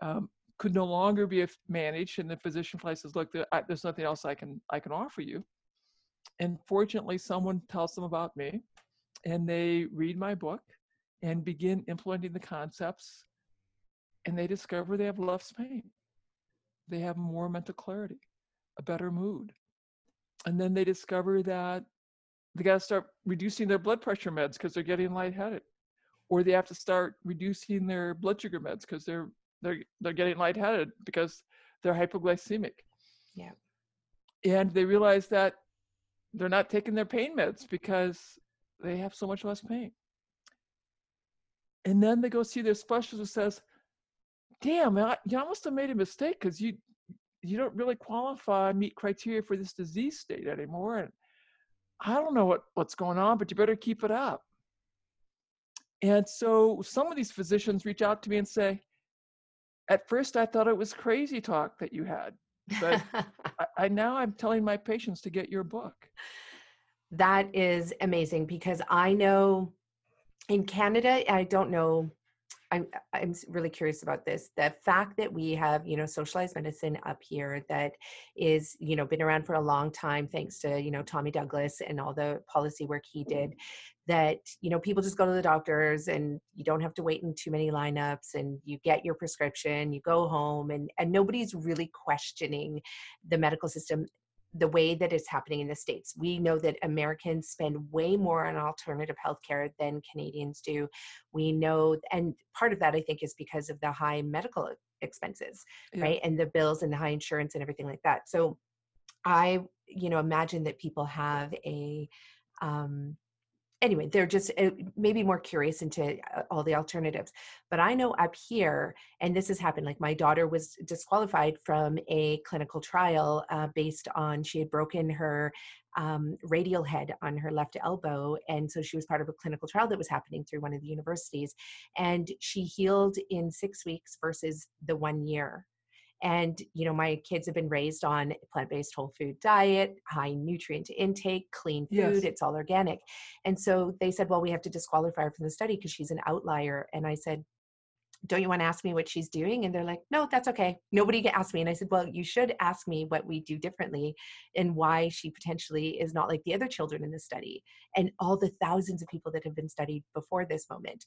[SPEAKER 1] um, could no longer be managed, and the physician says, "Look, there's nothing else I can I can offer you." And fortunately, someone tells them about me, and they read my book and begin implementing the concepts, and they discover they have less pain, they have more mental clarity, a better mood, and then they discover that they got to start reducing their blood pressure meds because they're getting lightheaded or they have to start reducing their blood sugar meds because they're they're they're getting lightheaded because they're hypoglycemic.
[SPEAKER 2] Yeah.
[SPEAKER 1] And they realize that they're not taking their pain meds because they have so much less pain. And then they go see their specialist who says, "Damn, I, you almost have made a mistake because you you don't really qualify meet criteria for this disease state anymore and i don't know what what's going on but you better keep it up and so some of these physicians reach out to me and say, at first I thought it was crazy talk that you had, but I, I now I'm telling my patients to get your book.
[SPEAKER 2] That is amazing because I know in Canada, I don't know I'm I'm really curious about this. The fact that we have, you know, socialized medicine up here that is, you know, been around for a long time, thanks to, you know, Tommy Douglas and all the policy work he mm-hmm. did, that, you know, people just go to the doctors and you don't have to wait in too many lineups and you get your prescription, you go home and and nobody's really questioning the medical system the way that it's happening in the states. We know that americans spend way more on alternative healthcare than canadians do. We know and part of that i think is because of the high medical expenses yeah. right and the bills and the high insurance and everything like that. So i you know imagine that people have a um, anyway, they're just uh, maybe more curious into uh, all the alternatives. But I know up here, and this has happened, like my daughter was disqualified from a clinical trial uh, based on she had broken her um, radial head on her left elbow. And so she was part of a clinical trial that was happening through one of the universities. And she healed in six weeks versus the one year and you know my kids have been raised on plant-based whole food diet high nutrient intake clean food yes. it's all organic and so they said well we have to disqualify her from the study because she's an outlier and i said don't you want to ask me what she's doing? And they're like, no, that's okay. Nobody asked me. And I said, well, you should ask me what we do differently and why she potentially is not like the other children in the study and all the thousands of people that have been studied before this moment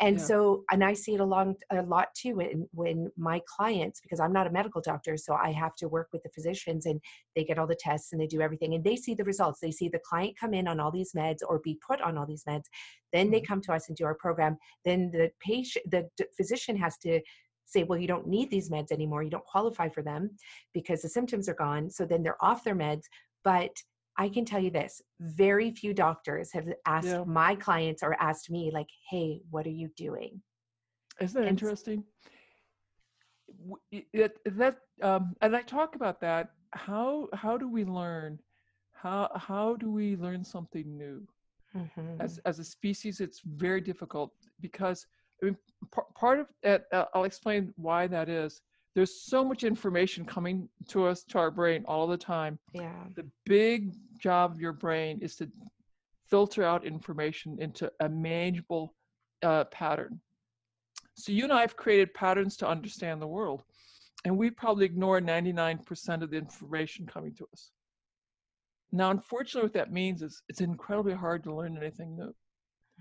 [SPEAKER 2] and
[SPEAKER 1] Yeah.
[SPEAKER 2] so and i see it along a lot too when when my clients because i'm not a medical doctor so i have to work with the physicians and they get all the tests and they do everything and they see the results they see the client come in on all these meds or be put on all these meds then they
[SPEAKER 1] Mhm.
[SPEAKER 2] come to us and do our program then the patient the d- physician has to say well you don't need these meds anymore you don't qualify for them because the symptoms are gone so then they're off their meds but I can tell you this very few doctors have asked
[SPEAKER 1] Yeah.
[SPEAKER 2] my clients or asked me, like, hey, what are you doing?
[SPEAKER 1] Isn't that
[SPEAKER 2] And
[SPEAKER 1] interesting? It, that um, and I talk about that. How how do we learn? How how do we learn something new?
[SPEAKER 2] Mhm.
[SPEAKER 1] As as a species, it's very difficult because I mean, par- part of it. Uh, I'll explain why that is. There's so much information coming to us to our brain all the time.
[SPEAKER 2] Yeah.
[SPEAKER 1] The big job of your brain is to filter out information into a manageable uh, pattern. So you and I have created patterns to understand the world, and we probably ignore 99% of the information coming to us. Now, unfortunately, what that means is it's incredibly hard to learn anything new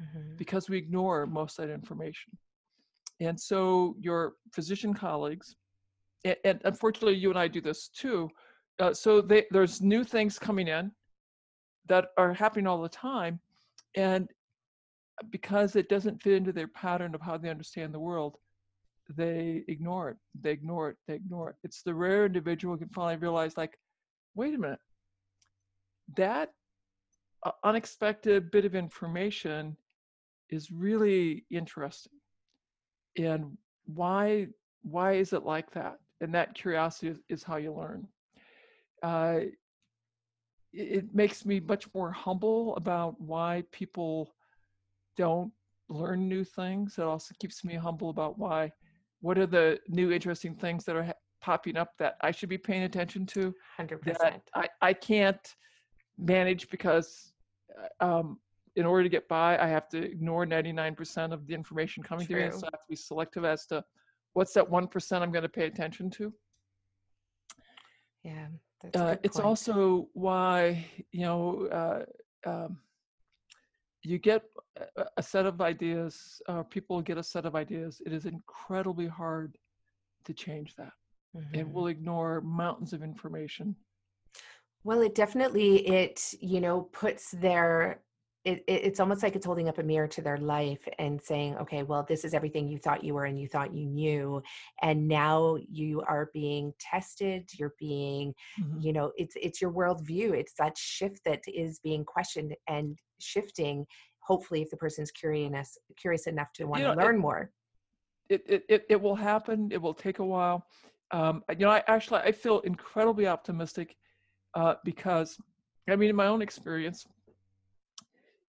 [SPEAKER 2] Mhm.
[SPEAKER 1] because we ignore most of that information. And so your physician colleagues, and, unfortunately, you and I do this too. Uh, so they, there's new things coming in that are happening all the time, and because it doesn't fit into their pattern of how they understand the world, they ignore it. They ignore it. They ignore it. It's the rare individual who can finally realize, like, wait a minute, that uh, unexpected bit of information is really interesting and why why is it like that and that curiosity is, is how you learn uh, it, it makes me much more humble about why people don't learn new things it also keeps me humble about why what are the new interesting things that are ha- popping up that i should be paying attention to
[SPEAKER 2] 100%.
[SPEAKER 1] that I, I can't manage because uh, um, in order to get by, I have to ignore 99% of the information coming to me. and So I have to be selective as to what's that 1% I'm going to pay attention to.
[SPEAKER 2] yeah.
[SPEAKER 1] Uh, it's
[SPEAKER 2] point.
[SPEAKER 1] also why, you know, uh, um, you get a, set of ideas, uh, people get a set of ideas. It is incredibly hard to change that. And
[SPEAKER 2] Mhm.
[SPEAKER 1] we'll ignore mountains of information.
[SPEAKER 2] Well, it definitely it you know puts their it, it it's almost like it's holding up a mirror to their life and saying, okay, well, this is everything you thought you were and you thought you knew, and now you are being tested. You're being,
[SPEAKER 1] Mhm.
[SPEAKER 2] you know, it's it's your worldview. It's that shift that is being questioned and shifting. Hopefully, if the person's curious curious enough to want
[SPEAKER 1] know,
[SPEAKER 2] to
[SPEAKER 1] it-
[SPEAKER 2] learn more.
[SPEAKER 1] it, it, it, it will happen. It will take a while. Um, you know, I actually I feel incredibly optimistic uh, because, I mean, in my own experience,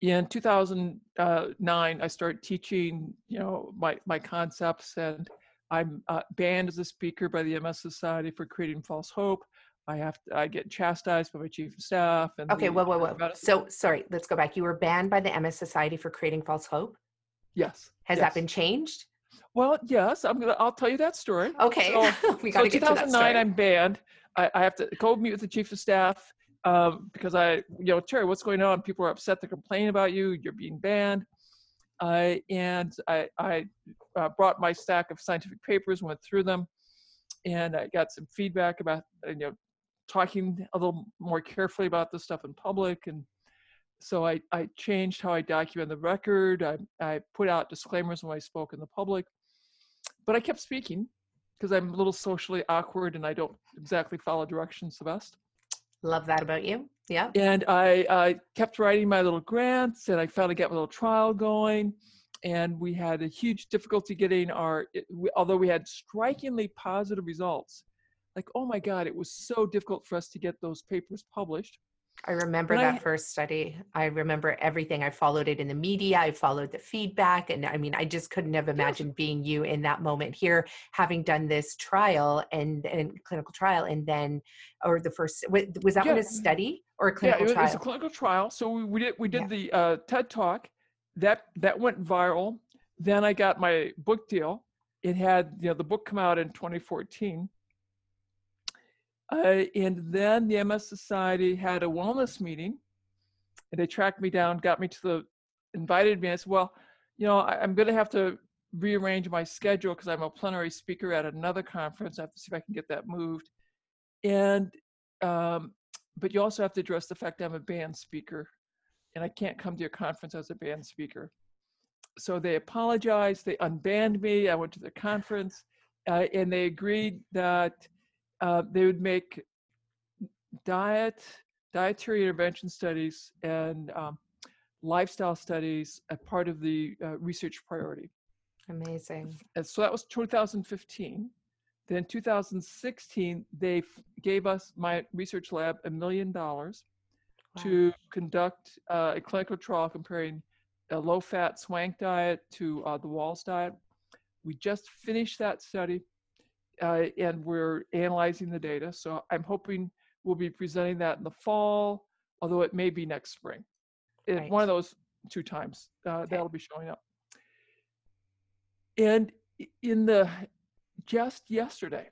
[SPEAKER 1] in 2009, I started teaching, you know, my my concepts, and I'm uh, banned as a speaker by the MS Society for creating false hope. I have to, I get chastised by my chief of staff. And
[SPEAKER 2] Okay, whoa, whoa, whoa. So sorry, let's go back. You were banned by the MS Society for creating false hope.
[SPEAKER 1] yes,
[SPEAKER 2] Has
[SPEAKER 1] yes.
[SPEAKER 2] that been changed?
[SPEAKER 1] Well, yes, I'm gonna. I'll tell you that story.
[SPEAKER 2] Okay,
[SPEAKER 1] So-
[SPEAKER 2] we
[SPEAKER 1] so
[SPEAKER 2] got to get to that
[SPEAKER 1] 2009
[SPEAKER 2] story.
[SPEAKER 1] i'm banned I, I have to go meet with the chief of staff um, because i you know terry what's going on people are upset they're complaining about you you're being banned uh, and i, I uh, brought my stack of scientific papers went through them and i got some feedback about you know talking a little more carefully about this stuff in public and so I, I changed how I document the record. I, I put out disclaimers when I spoke in the public, but I kept speaking because I'm a little socially awkward and I don't exactly follow directions the best.
[SPEAKER 2] Love that about you. Yeah.
[SPEAKER 1] And I, kept writing my little grants and I finally got my little trial going. And we had a huge difficulty getting our, it, we, although we had strikingly positive results, like, oh my God, it was so difficult for us to get those papers published.
[SPEAKER 2] I remember
[SPEAKER 1] But I-
[SPEAKER 2] that first study. I remember everything. I followed it in the media. I followed the feedback. And I mean, I just couldn't have imagined being you in that moment here, having done this trial and, and clinical trial. And then, or the first, was that one
[SPEAKER 1] Yeah.
[SPEAKER 2] a study or a
[SPEAKER 1] yeah,
[SPEAKER 2] clinical
[SPEAKER 1] was, it was
[SPEAKER 2] trial?
[SPEAKER 1] a clinical trial. So we, we did we did
[SPEAKER 2] Yeah.
[SPEAKER 1] the uh, TED talk, that that went viral. Then I got my book deal, it had you know the book come out in 2014 uh, and then the ms society had a wellness meeting and they tracked me down got me to the invited me i said well you know I, am going to have to rearrange my schedule because i'm a plenary speaker at another conference i have to see if i can get that moved and um, but you also have to address the fact i'm a banned speaker and i can't come to your conference as a banned speaker so they apologized. They unbanned me. I went to the conference, uh, and they agreed that uh, they would make diet, dietary intervention studies, and um, lifestyle studies a part of the uh, research priority.
[SPEAKER 2] Amazing.
[SPEAKER 1] And so that was 2015. Then 2016, they f- gave us my research lab a million dollars to conduct uh, a clinical trial comparing a low fat swank diet to uh, the Wahls diet. We just finished that study uh, and we're analyzing the data. So I'm hoping we'll be presenting that in the fall, although it may be next spring. Right. One of those two times uh, okay. that'll be showing up. And in the just yesterday,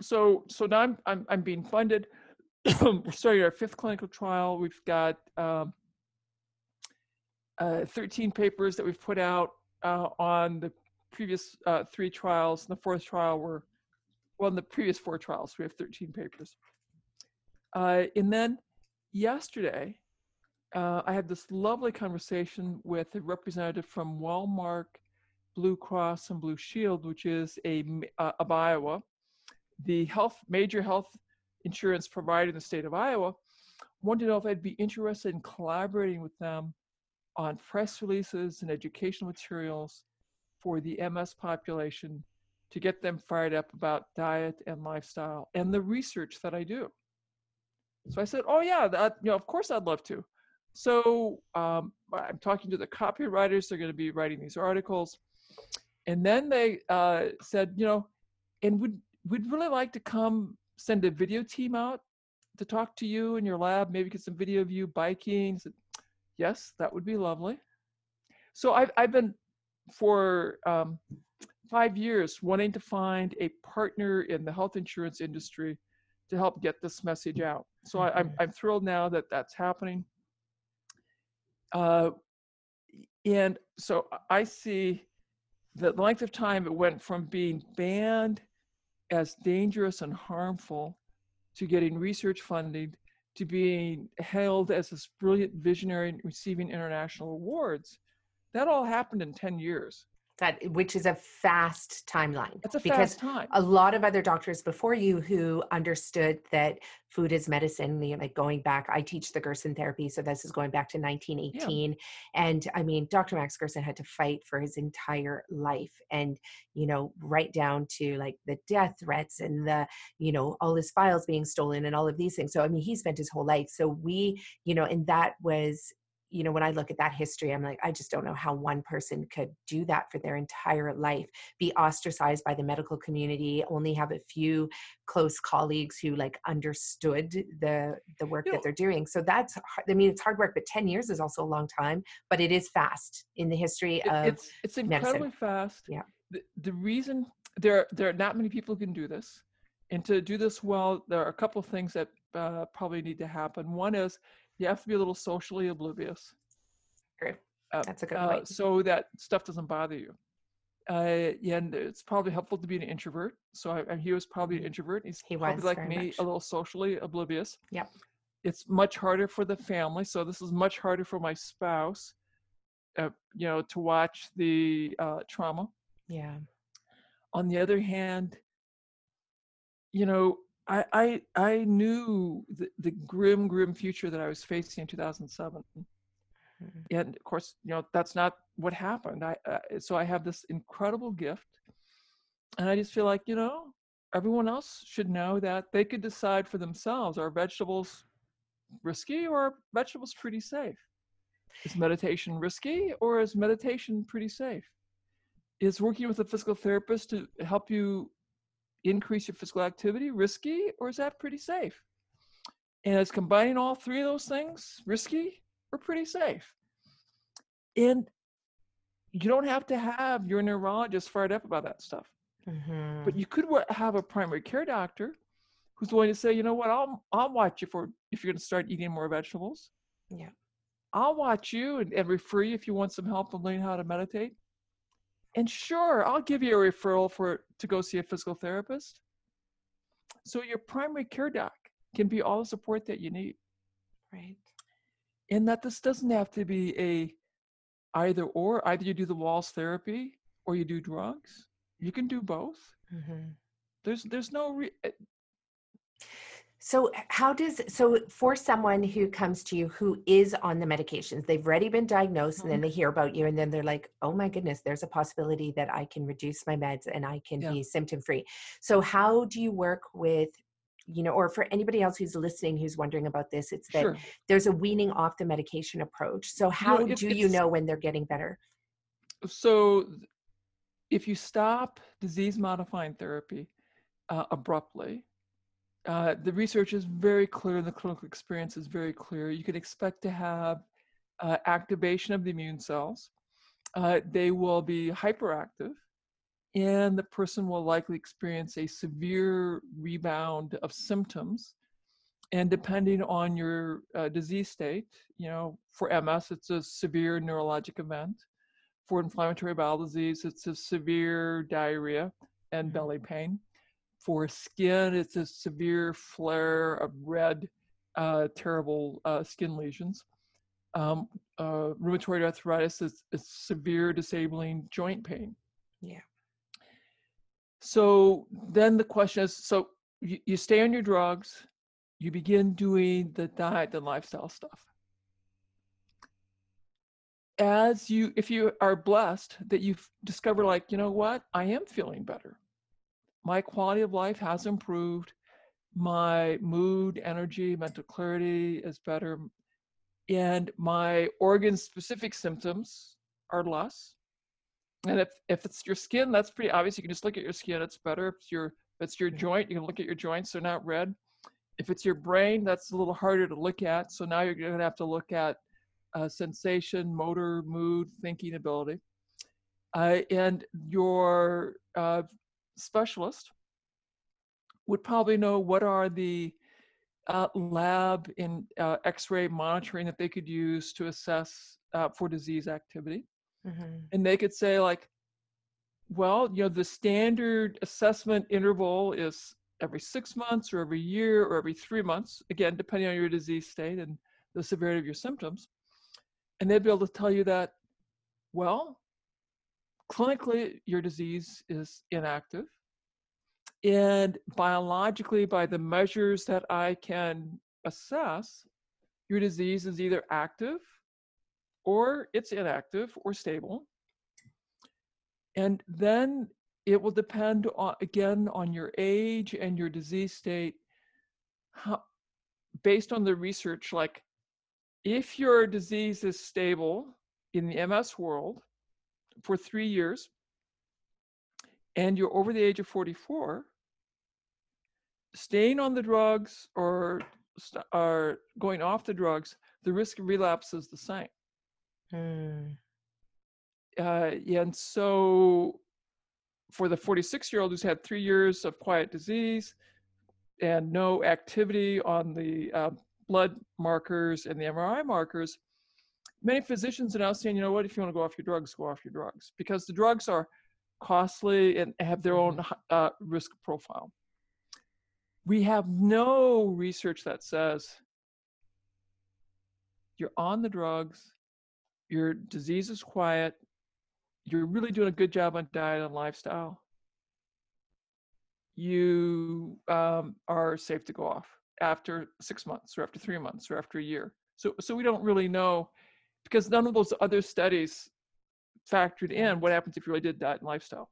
[SPEAKER 1] so so now I'm I'm, I'm being funded. we're starting our fifth clinical trial. We've got um, uh, 13 papers that we've put out uh, on the previous uh, three trials. And the fourth trial were, well, in the previous four trials, we have 13 papers. Uh, and then yesterday, uh, I had this lovely conversation with a representative from Wellmark, Blue Cross and Blue Shield, which is a uh, of Iowa, the health major health insurance provider in the state of Iowa. Wanted to know if I'd be interested in collaborating with them on press releases and educational materials for the MS population to get them fired up about diet and lifestyle and the research that I do. So I said, "Oh yeah, that you know, of course I'd love to." So um, I'm talking to the copywriters; they're going to be writing these articles, and then they uh, said, "You know, and would we'd really like to come send a video team out to talk to you in your lab, maybe get some video of you biking." Said, Yes, that would be lovely. So I've, I've been for um, five years wanting to find a partner in the health insurance industry to help get this message out. So I, am I'm, I'm thrilled now that that's happening. Uh, and so I see the length of time it went from being banned as dangerous and harmful to getting research funding to being hailed as this brilliant visionary and receiving international awards. That all happened in 10 years
[SPEAKER 2] that which is a fast timeline
[SPEAKER 1] it's a
[SPEAKER 2] because
[SPEAKER 1] fast time.
[SPEAKER 2] a lot of other doctors before you who understood that food is medicine you know, like going back i teach the gerson therapy so this is going back to 1918 yeah. and i mean dr max gerson had to fight for his entire life and you know right down to like the death threats and the you know all his files being stolen and all of these things so i mean he spent his whole life so we you know and that was you know, when I look at that history, I'm like, I just don't know how one person could do that for their entire life, be ostracized by the medical community, only have a few close colleagues who like understood the the work that they're doing. So that's, I mean, it's hard work, but 10 years is also a long time, but it is fast in the history of
[SPEAKER 1] It's, it's incredibly
[SPEAKER 2] medicine.
[SPEAKER 1] fast.
[SPEAKER 2] Yeah.
[SPEAKER 1] The, the reason there, there are not many people who can do this. And to do this well, there are a couple of things that uh, probably need to happen. One is you have to be a little socially oblivious.
[SPEAKER 2] Great. Uh, That's a good uh, point.
[SPEAKER 1] so that stuff doesn't bother you. Uh, and it's probably helpful to be an introvert. So I, and he was probably an introvert. He's he probably like me, much. a little socially oblivious.
[SPEAKER 2] Yep.
[SPEAKER 1] It's much harder for the family. So this is much harder for my spouse, uh, you know, to watch the uh, trauma.
[SPEAKER 2] Yeah.
[SPEAKER 1] On the other hand, you know, I I I knew the, the grim grim future that I was facing in 2007, mm-hmm. and of course, you know that's not what happened. I uh, so I have this incredible gift, and I just feel like you know everyone else should know that they could decide for themselves: are vegetables risky or are vegetables pretty safe? Is meditation risky or is meditation pretty safe? Is working with a physical therapist to help you increase your physical activity risky or is that pretty safe? And is combining all three of those things risky or pretty safe? And you don't have to have your neurologist fired up about that stuff.
[SPEAKER 2] Mhm.
[SPEAKER 1] But you could have a primary care doctor who's going to say, you know what, I'll I'll watch you for if you're going to start eating more vegetables.
[SPEAKER 2] Yeah.
[SPEAKER 1] I'll watch you and, and refer you if you want some help in learning how to meditate. And sure, I'll give you a referral for to go see a physical therapist. So your primary care doc can be all the support that you need.
[SPEAKER 2] Right.
[SPEAKER 1] And that this doesn't have to be a either or. Either you do the Wahls therapy or you do drugs. You can do both.
[SPEAKER 2] Mhm.
[SPEAKER 1] There's there's no re- eh,
[SPEAKER 2] So how does so for someone who comes to you who is on the medications, they've already been diagnosed and then they hear about you and then they're like, "Oh my goodness, there's a possibility that I can reduce my meds and I can
[SPEAKER 1] Yeah.
[SPEAKER 2] be symptom free." So how do you work with you know, or for anybody else who's listening who's wondering about this, it's that
[SPEAKER 1] sure.
[SPEAKER 2] there's a weaning off the medication approach. So how do you know when they're getting better?
[SPEAKER 1] So if you stop disease modifying therapy uh, abruptly, uh, the research is very clear and the clinical experience is very clear. You can expect to have uh, activation of the immune cells. Uh, they will be hyperactive, and the person will likely experience a severe rebound of symptoms. And depending on your uh, disease state, you know, for MS, it's a severe neurologic event. For inflammatory bowel disease, it's a severe diarrhea and
[SPEAKER 2] Mhm.
[SPEAKER 1] belly pain. For skin, it's a severe flare of red, uh, terrible uh, skin lesions. Um, uh, rheumatoid arthritis is, is severe disabling joint pain.
[SPEAKER 2] Yeah.
[SPEAKER 1] So then the question is so you, you stay on your drugs, you begin doing the diet and lifestyle stuff. As you, if you are blessed that you've discovered, like, you know what, I am feeling better. My quality of life has improved. My mood, energy, mental clarity is better. And my organ specific symptoms are less. And if, if it's your skin, that's pretty obvious. You can just look at your skin, it's better. If it's your if it's your joint, you can look at your joints, they're not red. If it's your brain, that's a little harder to look at. So now you're gonna have to look at uh, sensation, motor, mood, thinking ability. Uh, and your uh, specialist would probably know what are the uh, lab in uh, x-ray monitoring that they could use to assess uh, for disease activity
[SPEAKER 2] Mhm.
[SPEAKER 1] and they could say like well you know the standard assessment interval is every six months or every year or every three months again depending on your disease state and the severity of your symptoms and they'd be able to tell you that well clinically your disease is inactive and biologically by the measures that i can assess your disease is either active or it's inactive or stable. And then it will depend on, again on your age and your disease state, how, based on the research. Like, if your disease is stable in the MS world for three years, and you're over the age of 44, staying on the drugs or, st- or going off the drugs, the risk of relapse is the same
[SPEAKER 2] Mm.
[SPEAKER 1] uh, and so for the 46 year old who's had three years of quiet disease and no activity on the uh, blood markers and the MRI markers, many physicians are now saying, you know what, if you want to go off your drugs, go off your drugs because the drugs are costly and have their own uh, risk profile. We have no research that says you're on the drugs, your disease is quiet, you're really doing a good job on diet and lifestyle, you um, are safe to go off after six months or after three months or after a year. So, so we don't really know because none of those other studies factored in what happens if you really did diet and lifestyle.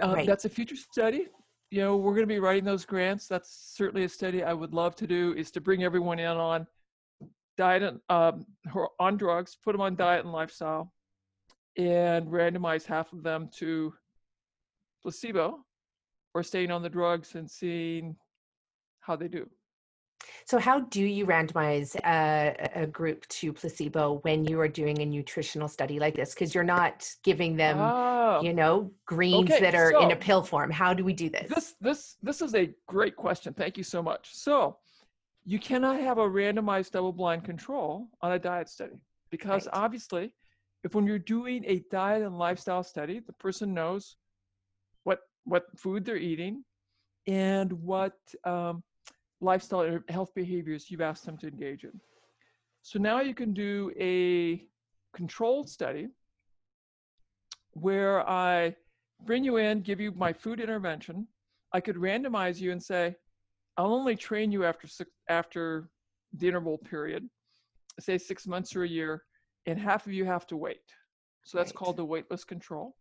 [SPEAKER 1] Um,
[SPEAKER 2] Right.
[SPEAKER 1] That's a future study. You know, we're going to be writing those grants. That's certainly a study I would love to do. Is to bring everyone in on diet and um, on drugs, put them on diet and lifestyle, and randomize half of them to placebo or staying on the drugs and seeing how they do.
[SPEAKER 2] So, how do you randomize a, a group to placebo when you are doing a nutritional study like this? Because you're not giving them,
[SPEAKER 1] Oh,
[SPEAKER 2] you know, greens
[SPEAKER 1] okay.
[SPEAKER 2] that are in a pill form. How do we do this?
[SPEAKER 1] this this this is a great question. Thank you so much. So you cannot have a randomized double-blind control on a diet study because
[SPEAKER 2] Right.
[SPEAKER 1] obviously, if when you're doing a diet and lifestyle study, the person knows what what food they're eating and what um, lifestyle or health behaviors you've asked them to engage in. So now you can do a controlled study where I bring you in, give you my food intervention. I could randomize you and say, I'll only train you after six, after the interval period, say six months or a year, and half of you have to wait. So that's
[SPEAKER 2] Right.
[SPEAKER 1] called the waitlist control.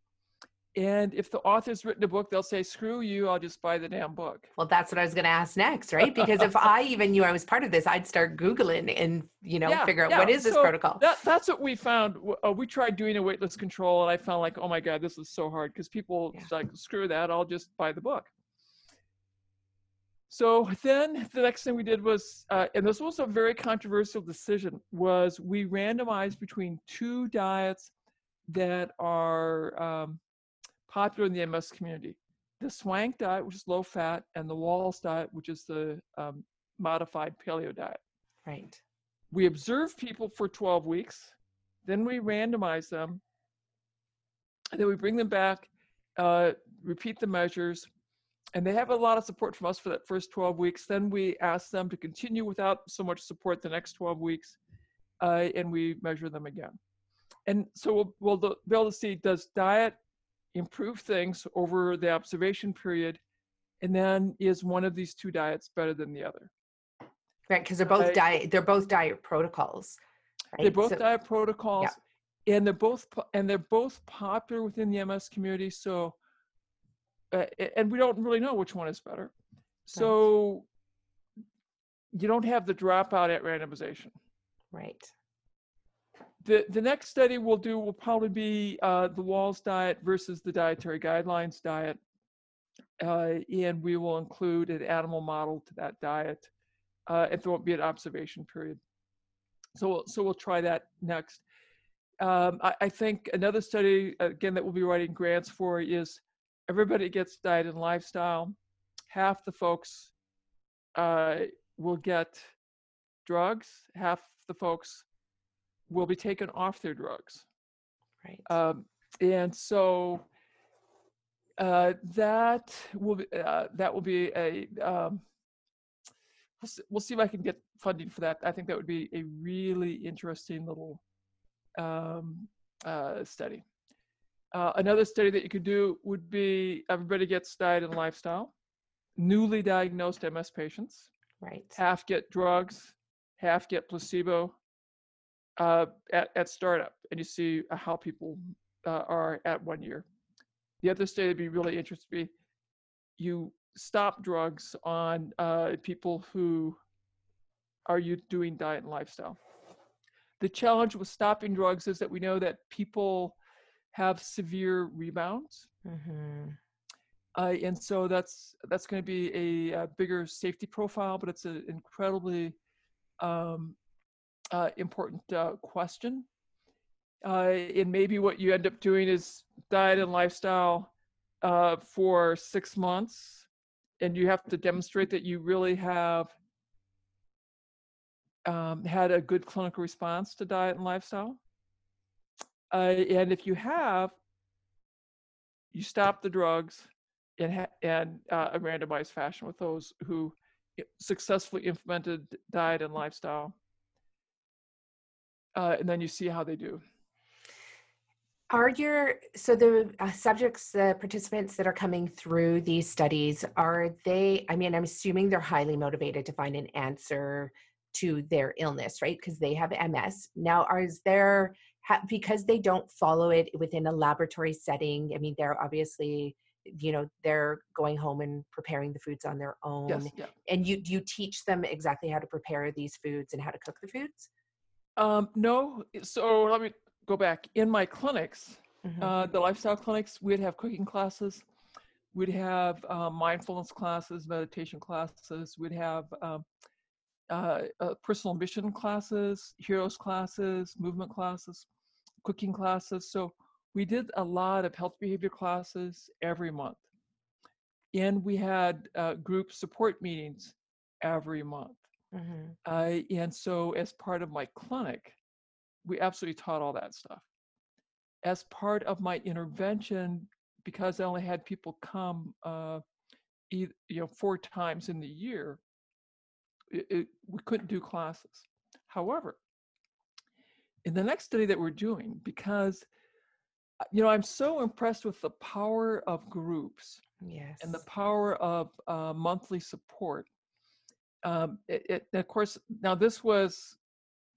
[SPEAKER 1] And if the author's written a book, they'll say, screw you, I'll just buy the damn book.
[SPEAKER 2] Well, that's what I was going to ask next, right? Because if I even knew I was part of this, I'd start Googling and, you know,
[SPEAKER 1] Yeah,
[SPEAKER 2] figure out
[SPEAKER 1] yeah.
[SPEAKER 2] what is this
[SPEAKER 1] So
[SPEAKER 2] protocol?
[SPEAKER 1] That, that's what we found. Uh, we tried doing a waitlist control, and I found like, oh my god, this is so hard because people
[SPEAKER 2] Yeah.
[SPEAKER 1] like screw that, I'll just buy the book. So then the next thing we did was, uh, and this was a very controversial decision, was we randomized between two diets that are um, popular in the MS community: the Swank diet, which is low fat, and the Wahls diet, which is the um, modified paleo diet.
[SPEAKER 2] Right.
[SPEAKER 1] we observe people for 12 weeks then we randomize them and then we bring them back uh, repeat the measures and they have a lot of support from us for that first 12 weeks. Then we ask them to continue without so much support the next 12 weeks uh, and we measure them again. And so we'll, we'll be able to see does diet improve things over the observation period and then is one of these two diets better than the other
[SPEAKER 2] Right. Because they're both diet, they're both diet protocols. Right?
[SPEAKER 1] They're both
[SPEAKER 2] So-
[SPEAKER 1] diet protocols, and they're both and they're both popular within the MS community. So, uh, and we don't really know which one is better. So, you don't have the dropout at randomization.
[SPEAKER 2] right.
[SPEAKER 1] The the next study we'll do will probably be uh, the Wahls diet versus the dietary guidelines diet, uh, and we will include an animal model to that diet, uh, there won't be an observation period. So so we'll try that next. Um, I, I think another study again that we'll be writing grants for is everybody gets diet and lifestyle. Half the folks uh, will get drugs. Half the folks will be taken off their drugs.
[SPEAKER 2] Right.
[SPEAKER 1] Um, and so uh, that will be uh, that will be a um, we'll see, we'll see if I can get funding for that. I think that would be a really interesting little um, uh, study. Uh, another study that you could do would be everybody gets diet and lifestyle. Newly diagnosed MS patients,
[SPEAKER 2] right.
[SPEAKER 1] half get drugs, half get placebo uh, at, at startup, and you see uh, how people uh, are at one year. The other study would be really interesting. Be you stop drugs on uh, people who are you doing diet and lifestyle. The challenge with stopping drugs is that we know that people have severe rebounds,
[SPEAKER 2] hmm
[SPEAKER 1] uh, and so that's that's going to be a, uh bigger safety profile, but it's an incredibly um, uh, important uh, question. Uh, and maybe what you end up doing is diet and lifestyle uh, for six months, and you have to demonstrate that you really have um, had a good clinical response to diet and lifestyle. Uh, and if you have, you stop the drugs in and uh, a randomized fashion with those who successfully implemented diet and lifestyle. Uh, and then you see how they do.
[SPEAKER 2] Are your so the uh, subjects, the participants that are coming through these studies, are they? I mean, I'm assuming they're highly motivated to find an answer to their illness, right? Because they have MS. Now, are is there ha, because they don't follow it within a laboratory setting? I mean, they're obviously, you know, they're going home and preparing the foods on their own.
[SPEAKER 1] Yes. Yeah.
[SPEAKER 2] And you you teach them exactly how to prepare these foods and how to cook the foods.
[SPEAKER 1] Um, no. So let me go back. In my clinics,
[SPEAKER 2] Mhm.
[SPEAKER 1] uh, the lifestyle clinics, we'd have cooking classes. We'd have uh, mindfulness classes, meditation classes. We'd have um, uh, uh, personal mission classes, heroes classes, movement classes, cooking classes. So we did a lot of health behavior classes every month. And we had uh, group support meetings every month. Mm-hmm. Uh, and so, as part of my clinic, we absolutely taught all that stuff. As part of my intervention, because I only had people come, uh, you know, four times in the year, it, it, we couldn't do classes. However, in the next study that we're doing, because uh, you know, I'm so impressed with the power of groups
[SPEAKER 2] yes.
[SPEAKER 1] and the power of uh, monthly support. Um, it, it, of course, now this was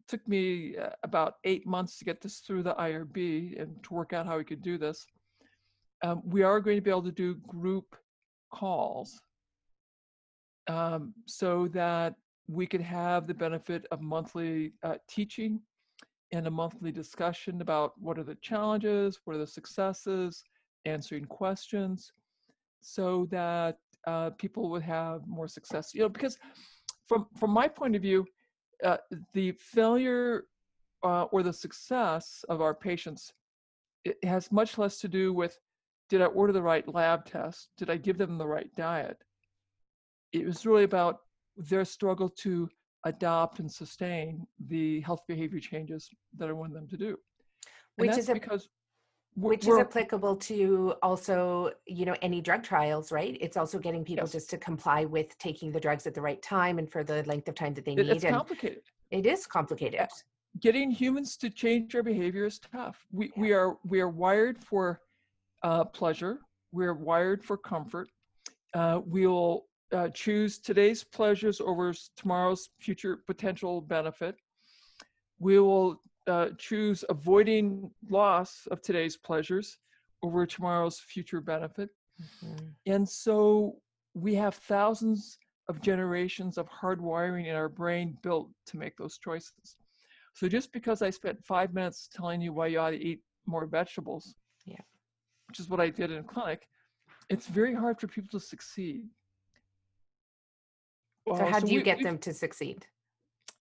[SPEAKER 1] took me uh, about eight months to get this through the IRB and to work out how we could do this. Um, we are going to be able to do group calls um, so that we could have the benefit of monthly uh, teaching and a monthly discussion about what are the challenges, what are the successes, answering questions, so that uh, people would have more success. You know, because from from my point of view, uh, the failure uh, or the success of our patients it has much less to do with did I order the right lab test, did I give them the right diet. It was really about their struggle to adopt and sustain the health behavior changes that I want them to do.
[SPEAKER 2] And which is a, because which is applicable to also you know any drug trials right it's also getting people yes. just to comply with taking the drugs at the right time and for the length of time that they need
[SPEAKER 1] it's complicated
[SPEAKER 2] it is complicated
[SPEAKER 1] getting humans to change their behavior is tough we yeah. we are we are wired for uh, pleasure we're wired for comfort uh, we'll uh, choose today's pleasures over tomorrow's future potential benefit. We will uh, choose avoiding loss of today's pleasures over tomorrow's future benefit. Mm-hmm. And so we have thousands of generations of hardwiring in our brain built to make those choices. So just because I spent five minutes telling you why you ought to eat more vegetables,
[SPEAKER 2] yeah.
[SPEAKER 1] which is what I did in clinic, it's very hard for people to succeed
[SPEAKER 2] so how so do you we, get them to succeed?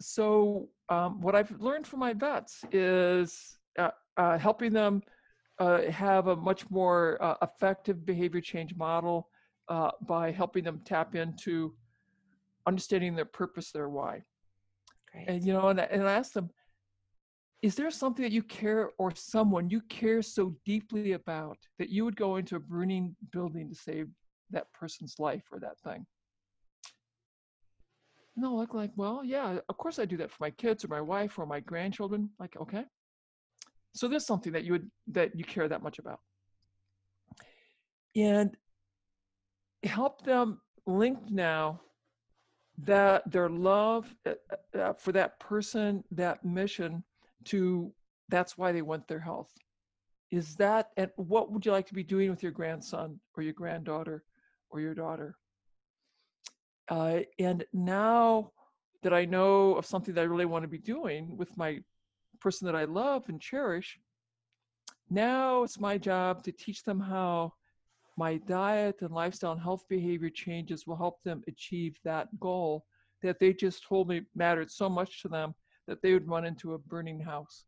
[SPEAKER 1] So um, what I've learned from my vets is uh, uh, helping them uh, have a much more uh, effective behavior change model uh, by helping them tap into understanding their purpose, their why. Great. And you know, and, and I ask them, is there something that you care or someone you care so deeply about that you would go into a burning building to save that person's life or that thing? No, look like, well, yeah, of course I do that for my kids or my wife or my grandchildren. Like, okay. So there's something that you would that you care that much about. And help them link now that their love uh, uh, uh, for that person, that mission to that's why they want their health. Is that and what would you like to be doing with your grandson or your granddaughter or your daughter? Uh, and now that I know of something that I really want to be doing with my person that I love and cherish, now it's my job to teach them how my diet and lifestyle and health behavior changes will help them achieve that goal that they just told me mattered so much to them that they would run into a burning house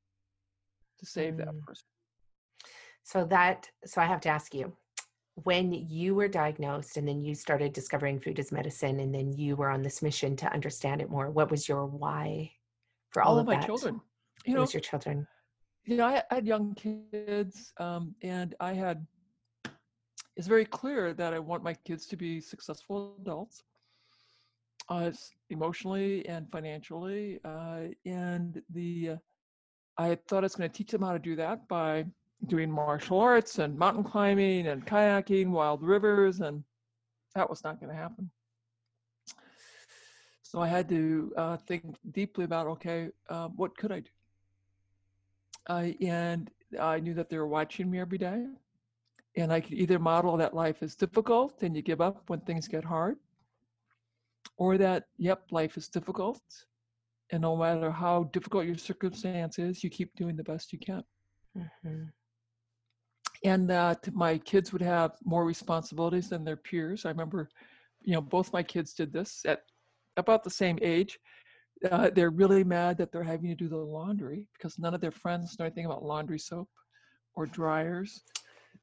[SPEAKER 1] to save mm. that person.
[SPEAKER 2] So that so I have to ask you, when you were diagnosed and then you started discovering food as medicine and then you were on this mission to understand it more what was your why for all, all of
[SPEAKER 1] my
[SPEAKER 2] that?
[SPEAKER 1] children
[SPEAKER 2] you know was your children
[SPEAKER 1] you know i, I had young kids um, and i had it's very clear that i want my kids to be successful adults uh, emotionally and financially uh, and the uh, i thought i was going to teach them how to do that by doing martial arts and mountain climbing and kayaking, wild rivers, and that was not going to happen. So I had to uh, think deeply about okay, uh, what could I do? Uh, and I knew that they were watching me every day. And I could either model that life is difficult and you give up when things get hard, or that, yep, life is difficult. And no matter how difficult your circumstance is, you keep doing the best you can. Mm-hmm and that my kids would have more responsibilities than their peers. I remember, you know, both my kids did this at about the same age. uh, they're really mad that they're having to do the laundry because none of their friends know anything about laundry soap or dryers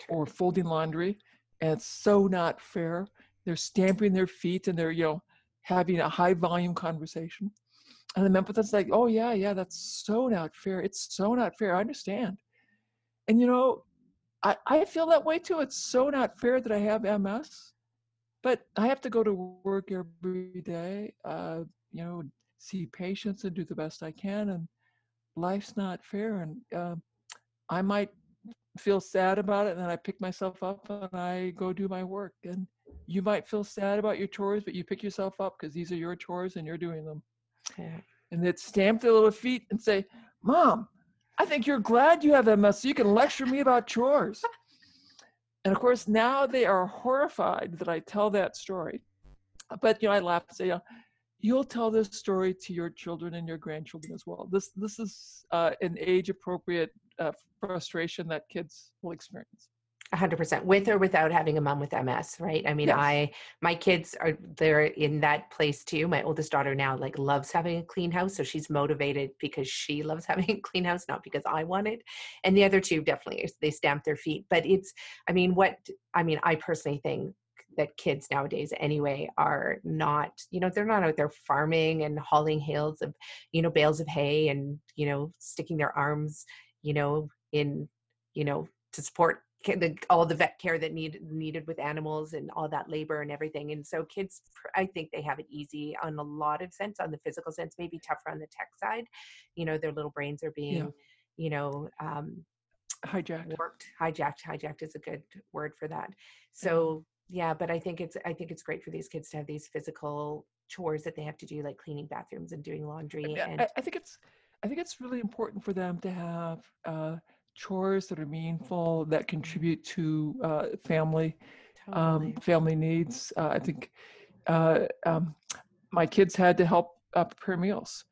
[SPEAKER 1] or folding laundry. And it's so not fair. They're stamping their feet and they're, you know, having a high volume conversation. And the empathist's like, oh, yeah, yeah, that's so not fair. It's so not fair. I understand. And, you know, I, I feel that way too. It's so not fair that I have MS, but I have to go to work every day, uh, you know, see patients and do the best I can. And life's not fair. And uh, I might feel sad about it and then I pick myself up and I go do my work. And you might feel sad about your chores, but you pick yourself up because these are your chores and you're doing them. Yeah. And then stamp their little feet and say, Mom, I think you're glad you have MS so you can lecture me about chores. and of course, now they are horrified that I tell that story. But you know, I laugh and say, you know, you'll tell this story to your children and your grandchildren as well. This this is uh, an age appropriate uh, frustration that kids will experience.
[SPEAKER 2] 100% with or without having a mom with ms right? I mean yes. i my kids are they're in that place too. My oldest daughter now like loves having a clean house so she's motivated because she loves having a clean house not because i want it. And the other two definitely they stamp their feet. But it's i mean what i mean i personally think that kids nowadays anyway are not you know they're not out there farming and hauling hails of you know bales of hay and you know sticking their arms you know in you know to support the, all the vet care that need, needed with animals and all that labor and everything. And so kids, I think they have it easy on a lot of sense, on the physical sense, maybe tougher on the tech side. You know, their little brains are being, yeah. you know, um,
[SPEAKER 1] hijacked.
[SPEAKER 2] Worked, hijacked. Hijacked is a good word for that. So yeah, but I think it's I think it's great for these kids to have these physical chores that they have to do, like cleaning bathrooms and doing laundry. And
[SPEAKER 1] I, I think it's I think it's really important for them to have. Uh, chores that are meaningful that contribute to uh, family um, family needs. Uh, I think uh, um, my kids had to help uh, prepare meals.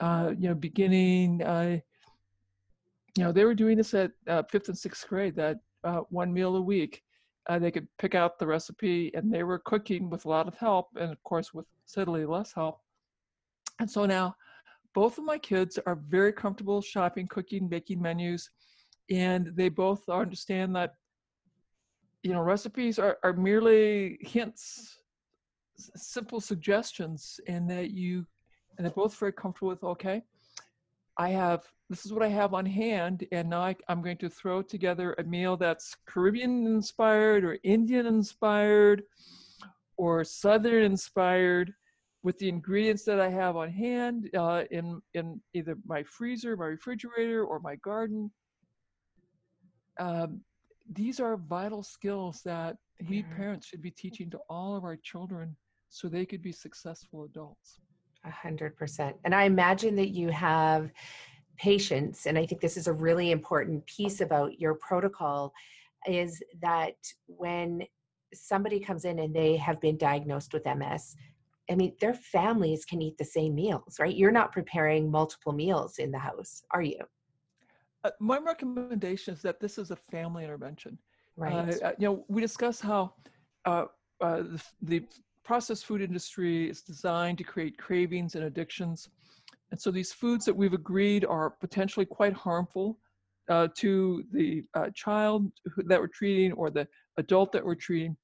[SPEAKER 1] Uh, you know, beginning, uh, you know, they were doing this at fifth and sixth grade. That one meal a week, they could pick out the recipe, and they were cooking with a lot of help, and of course with steadily less help. And so now, both of my kids are very comfortable shopping, cooking, making menus and they both understand that you know recipes are, are merely hints simple suggestions and that you and they're both very comfortable with okay i have this is what i have on hand and now I, i'm going to throw together a meal that's caribbean inspired or indian inspired or southern inspired with the ingredients that i have on hand uh, in in either my freezer my refrigerator or my garden um, these are vital skills that we parents should be teaching to all of our children so they could be successful adults.
[SPEAKER 2] A hundred percent. And I imagine that you have patients, and I think this is a really important piece about your protocol, is that when somebody comes in and they have been diagnosed with MS, I mean, their families can eat the same meals, right? You're not preparing multiple meals in the house, are you?
[SPEAKER 1] Uh, my recommendation is that this is a family intervention.
[SPEAKER 2] Right.
[SPEAKER 1] Uh, you know, we discuss how uh, uh, the, the, processed food industry is designed to create cravings and addictions. And so these foods that we've agreed are potentially quite harmful uh, to the uh, child that we're treating or the adult that we're treating.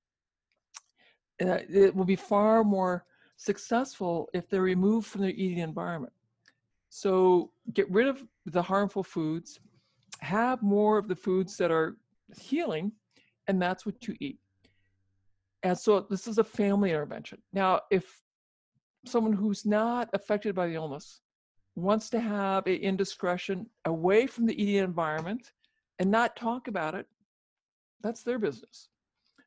[SPEAKER 1] it will be far more successful if they're removed from their eating environment. So get rid of the harmful foods, have more of the foods that are healing, and that's what you eat. And so this is a family intervention. Now, if someone who's not affected by the illness wants to have an indiscretion away from the eating environment and not talk about it, that's their business.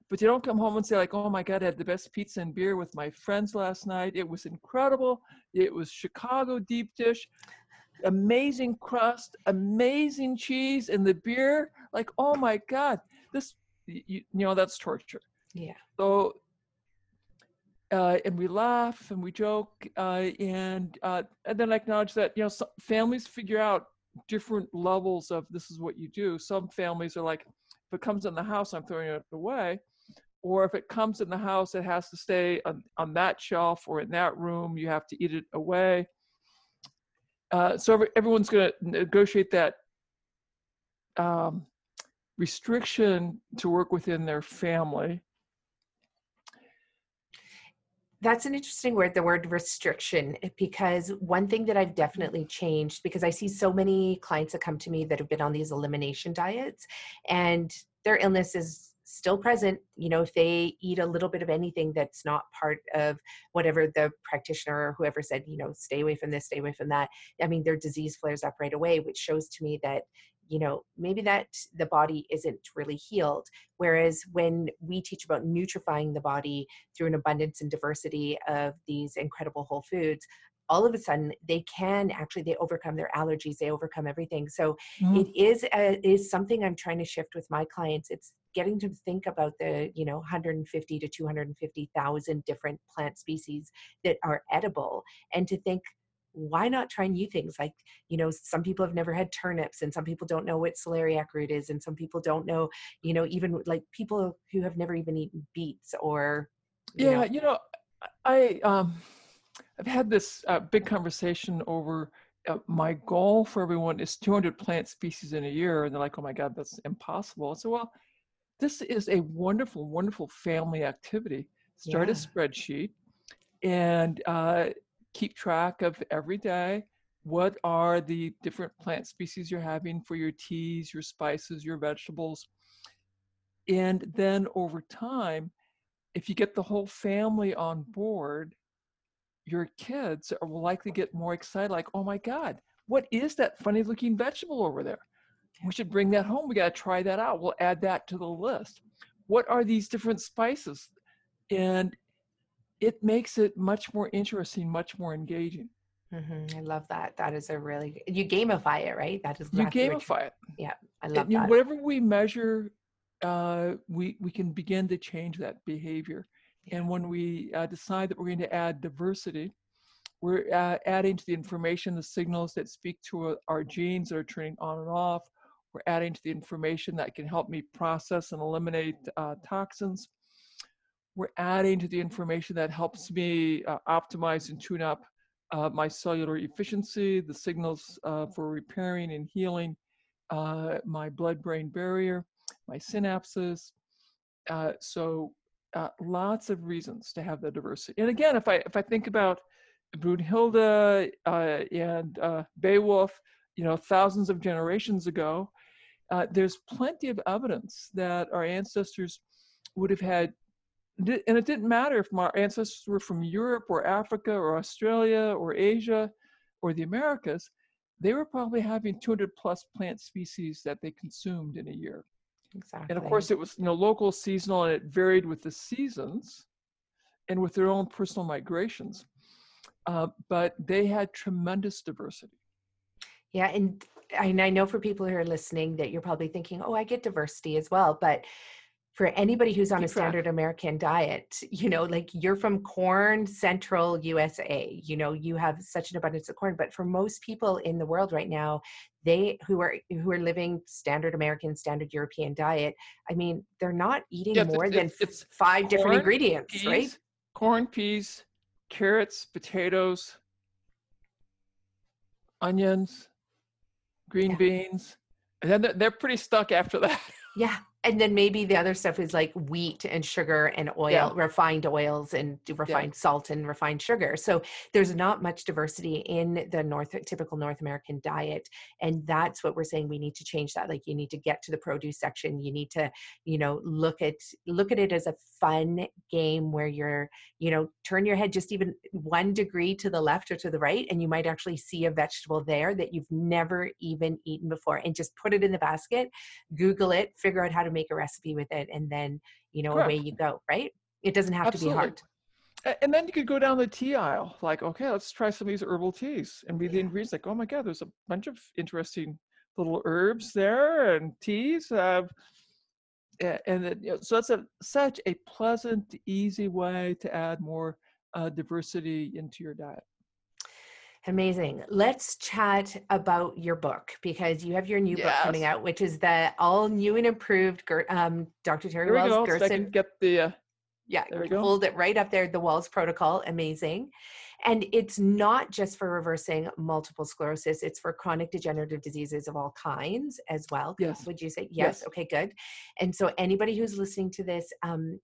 [SPEAKER 1] But you don't come home and say, like, oh my God, I had the best pizza and beer with my friends last night. It was incredible. It was Chicago deep dish amazing crust, amazing cheese, and the beer. Like, oh my God, this, you, you know, that's torture.
[SPEAKER 2] Yeah.
[SPEAKER 1] So, uh, and we laugh and we joke, uh, and uh, and then acknowledge that you know families figure out different levels of this is what you do. Some families are like, if it comes in the house, I'm throwing it away. Or if it comes in the house, it has to stay on, on that shelf or in that room. You have to eat it away uh, so every, everyone's going to negotiate that um, restriction to work within their family.
[SPEAKER 2] That's an interesting word, the word restriction, because one thing that I've definitely changed because I see so many clients that come to me that have been on these elimination diets and their illness is still present you know if they eat a little bit of anything that's not part of whatever the practitioner or whoever said you know stay away from this stay away from that i mean their disease flares up right away which shows to me that you know maybe that the body isn't really healed. Whereas when we teach about nutrifying the body through an abundance and diversity of these incredible whole foods all of a sudden they can actually they overcome their allergies they overcome everything. So mm-hmm. it is a, is something i'm trying to shift with my clients. It's getting to think about the you know 150 to 250,000 different plant species that are edible and to think why not try new things like you know some people have never had turnips and some people don't know what celeriac root is and some people don't know you know even like people who have never even eaten beets or
[SPEAKER 1] you yeah know. you know i um i've had this uh, big conversation over uh, my goal for everyone is 200 plant species in a year and they're like oh my god that's impossible so well this is a wonderful, wonderful family activity. Start yeah. a spreadsheet and uh, keep track of every day what are the different plant species you're having for your teas, your spices, your vegetables. And then over time, if you get the whole family on board, your kids will likely get more excited, like, oh my God, what is that funny looking vegetable over there? We should bring that home. We got to try that out. We'll add that to the list. What are these different spices? And it makes it much more interesting, much more engaging.
[SPEAKER 2] Mm-hmm. I love that. That is a really you gamify it, right? That is
[SPEAKER 1] exactly you gamify it.
[SPEAKER 2] Yeah, I love
[SPEAKER 1] and, that. Whatever we measure, uh, we we can begin to change that behavior. Yeah. And when we uh, decide that we're going to add diversity, we're uh, adding to the information the signals that speak to uh, our genes that are turning on and off, we're adding to the information that can help me process and eliminate uh, toxins. We're adding to the information that helps me uh, optimize and tune up uh, my cellular efficiency, the signals uh, for repairing and healing uh, my blood-brain barrier, my synapses. Uh, so lots of reasons to have the diversity. And again, if I if I think about Brunhilde and Beowulf, you know, thousands of generations ago, uh, there's plenty of evidence that our ancestors would have had, and it didn't matter if our ancestors were from Europe or Africa or Australia or Asia or the Americas, they were probably having 200 plus plant species that they consumed in a year.
[SPEAKER 2] Exactly.
[SPEAKER 1] And of course, it was you know local, seasonal, and it varied with the seasons and with their own personal migrations. Uh, but they had tremendous diversity.
[SPEAKER 2] Yeah, and and I know for people who are listening that you're probably thinking, oh, I get diversity as well. But for anybody who's on Keep a standard track. American diet, you know, like you're from corn central USA, you know, you have such an abundance of corn. But for most people in the world right now, they who are who are living standard American, standard European diet, I mean, they're not eating yeah, more it's, than it's five corn, different ingredients,
[SPEAKER 1] peas,
[SPEAKER 2] right?
[SPEAKER 1] Corn, peas, carrots, potatoes, onions, green yeah. beans, and then they're pretty stuck after that.
[SPEAKER 2] Yeah, and then maybe the other stuff is like wheat and sugar and oil yeah. refined oils and refined yeah. salt and refined sugar so there's not much diversity in the north typical north american diet and that's what we're saying we need to change that like you need to get to the produce section you need to you know look at look at it as a fun game where you're you know turn your head just even one degree to the left or to the right and you might actually see a vegetable there that you've never even eaten before and just put it in the basket google it figure out how to make a recipe with it and then you know Correct. away you go right it doesn't have Absolutely. to be
[SPEAKER 1] hard and then you could go down the tea aisle like okay let's try some of these herbal teas and be the ingredients like oh my god there's a bunch of interesting little herbs there and teas uh, and it, you know, so that's a such a pleasant easy way to add more uh, diversity into your diet
[SPEAKER 2] Amazing. Let's chat about your book because you have your new yes. book coming out, which is the all new and improved um, Dr. Terry
[SPEAKER 1] Here
[SPEAKER 2] Wahls
[SPEAKER 1] Gerson. So get the uh,
[SPEAKER 2] Yeah, hold it right up there. The Wahls Protocol, amazing. And it's not just for reversing multiple sclerosis, it's for chronic degenerative diseases of all kinds as well.
[SPEAKER 1] Yes.
[SPEAKER 2] Would you say? Yes. yes. Okay, good. And so, anybody who's listening to this, um,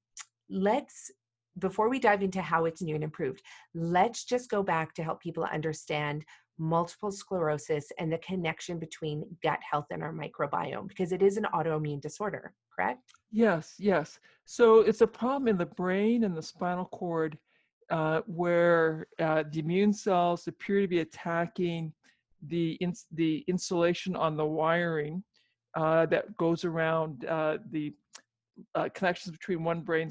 [SPEAKER 2] let's, before we dive into how it's new and improved, let's just go back to help people understand multiple sclerosis and the connection between gut health and our microbiome because it is an autoimmune disorder, correct?
[SPEAKER 1] Yes, yes. So it's a problem in the brain and the spinal cord uh, where uh, the immune cells appear to be attacking the ins- the insulation on the wiring uh, that goes around uh, the uh, connections between one brain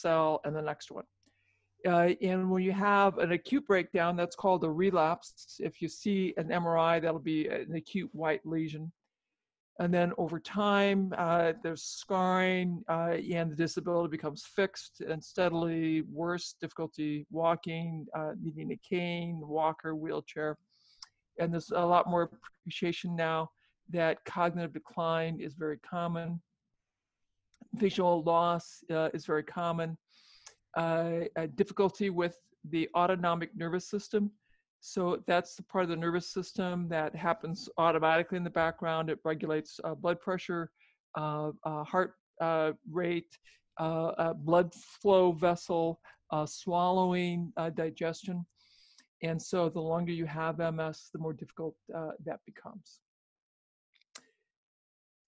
[SPEAKER 1] cell and the next one. Uh, and when you have an acute breakdown, that's called a relapse. If you see an MRI, that'll be an acute white lesion. And then over time, uh, there's scarring uh, and the disability becomes fixed and steadily worse, difficulty walking, uh, needing a cane, walker, wheelchair. And there's a lot more appreciation now that cognitive decline is very common. Visual loss uh, is very common. Uh, difficulty with the autonomic nervous system, so that's the part of the nervous system that happens automatically in the background. It regulates uh, blood pressure, uh, uh, heart uh, rate, blood flow vessel, swallowing, digestion. And so the longer you have MS, the more difficult that becomes.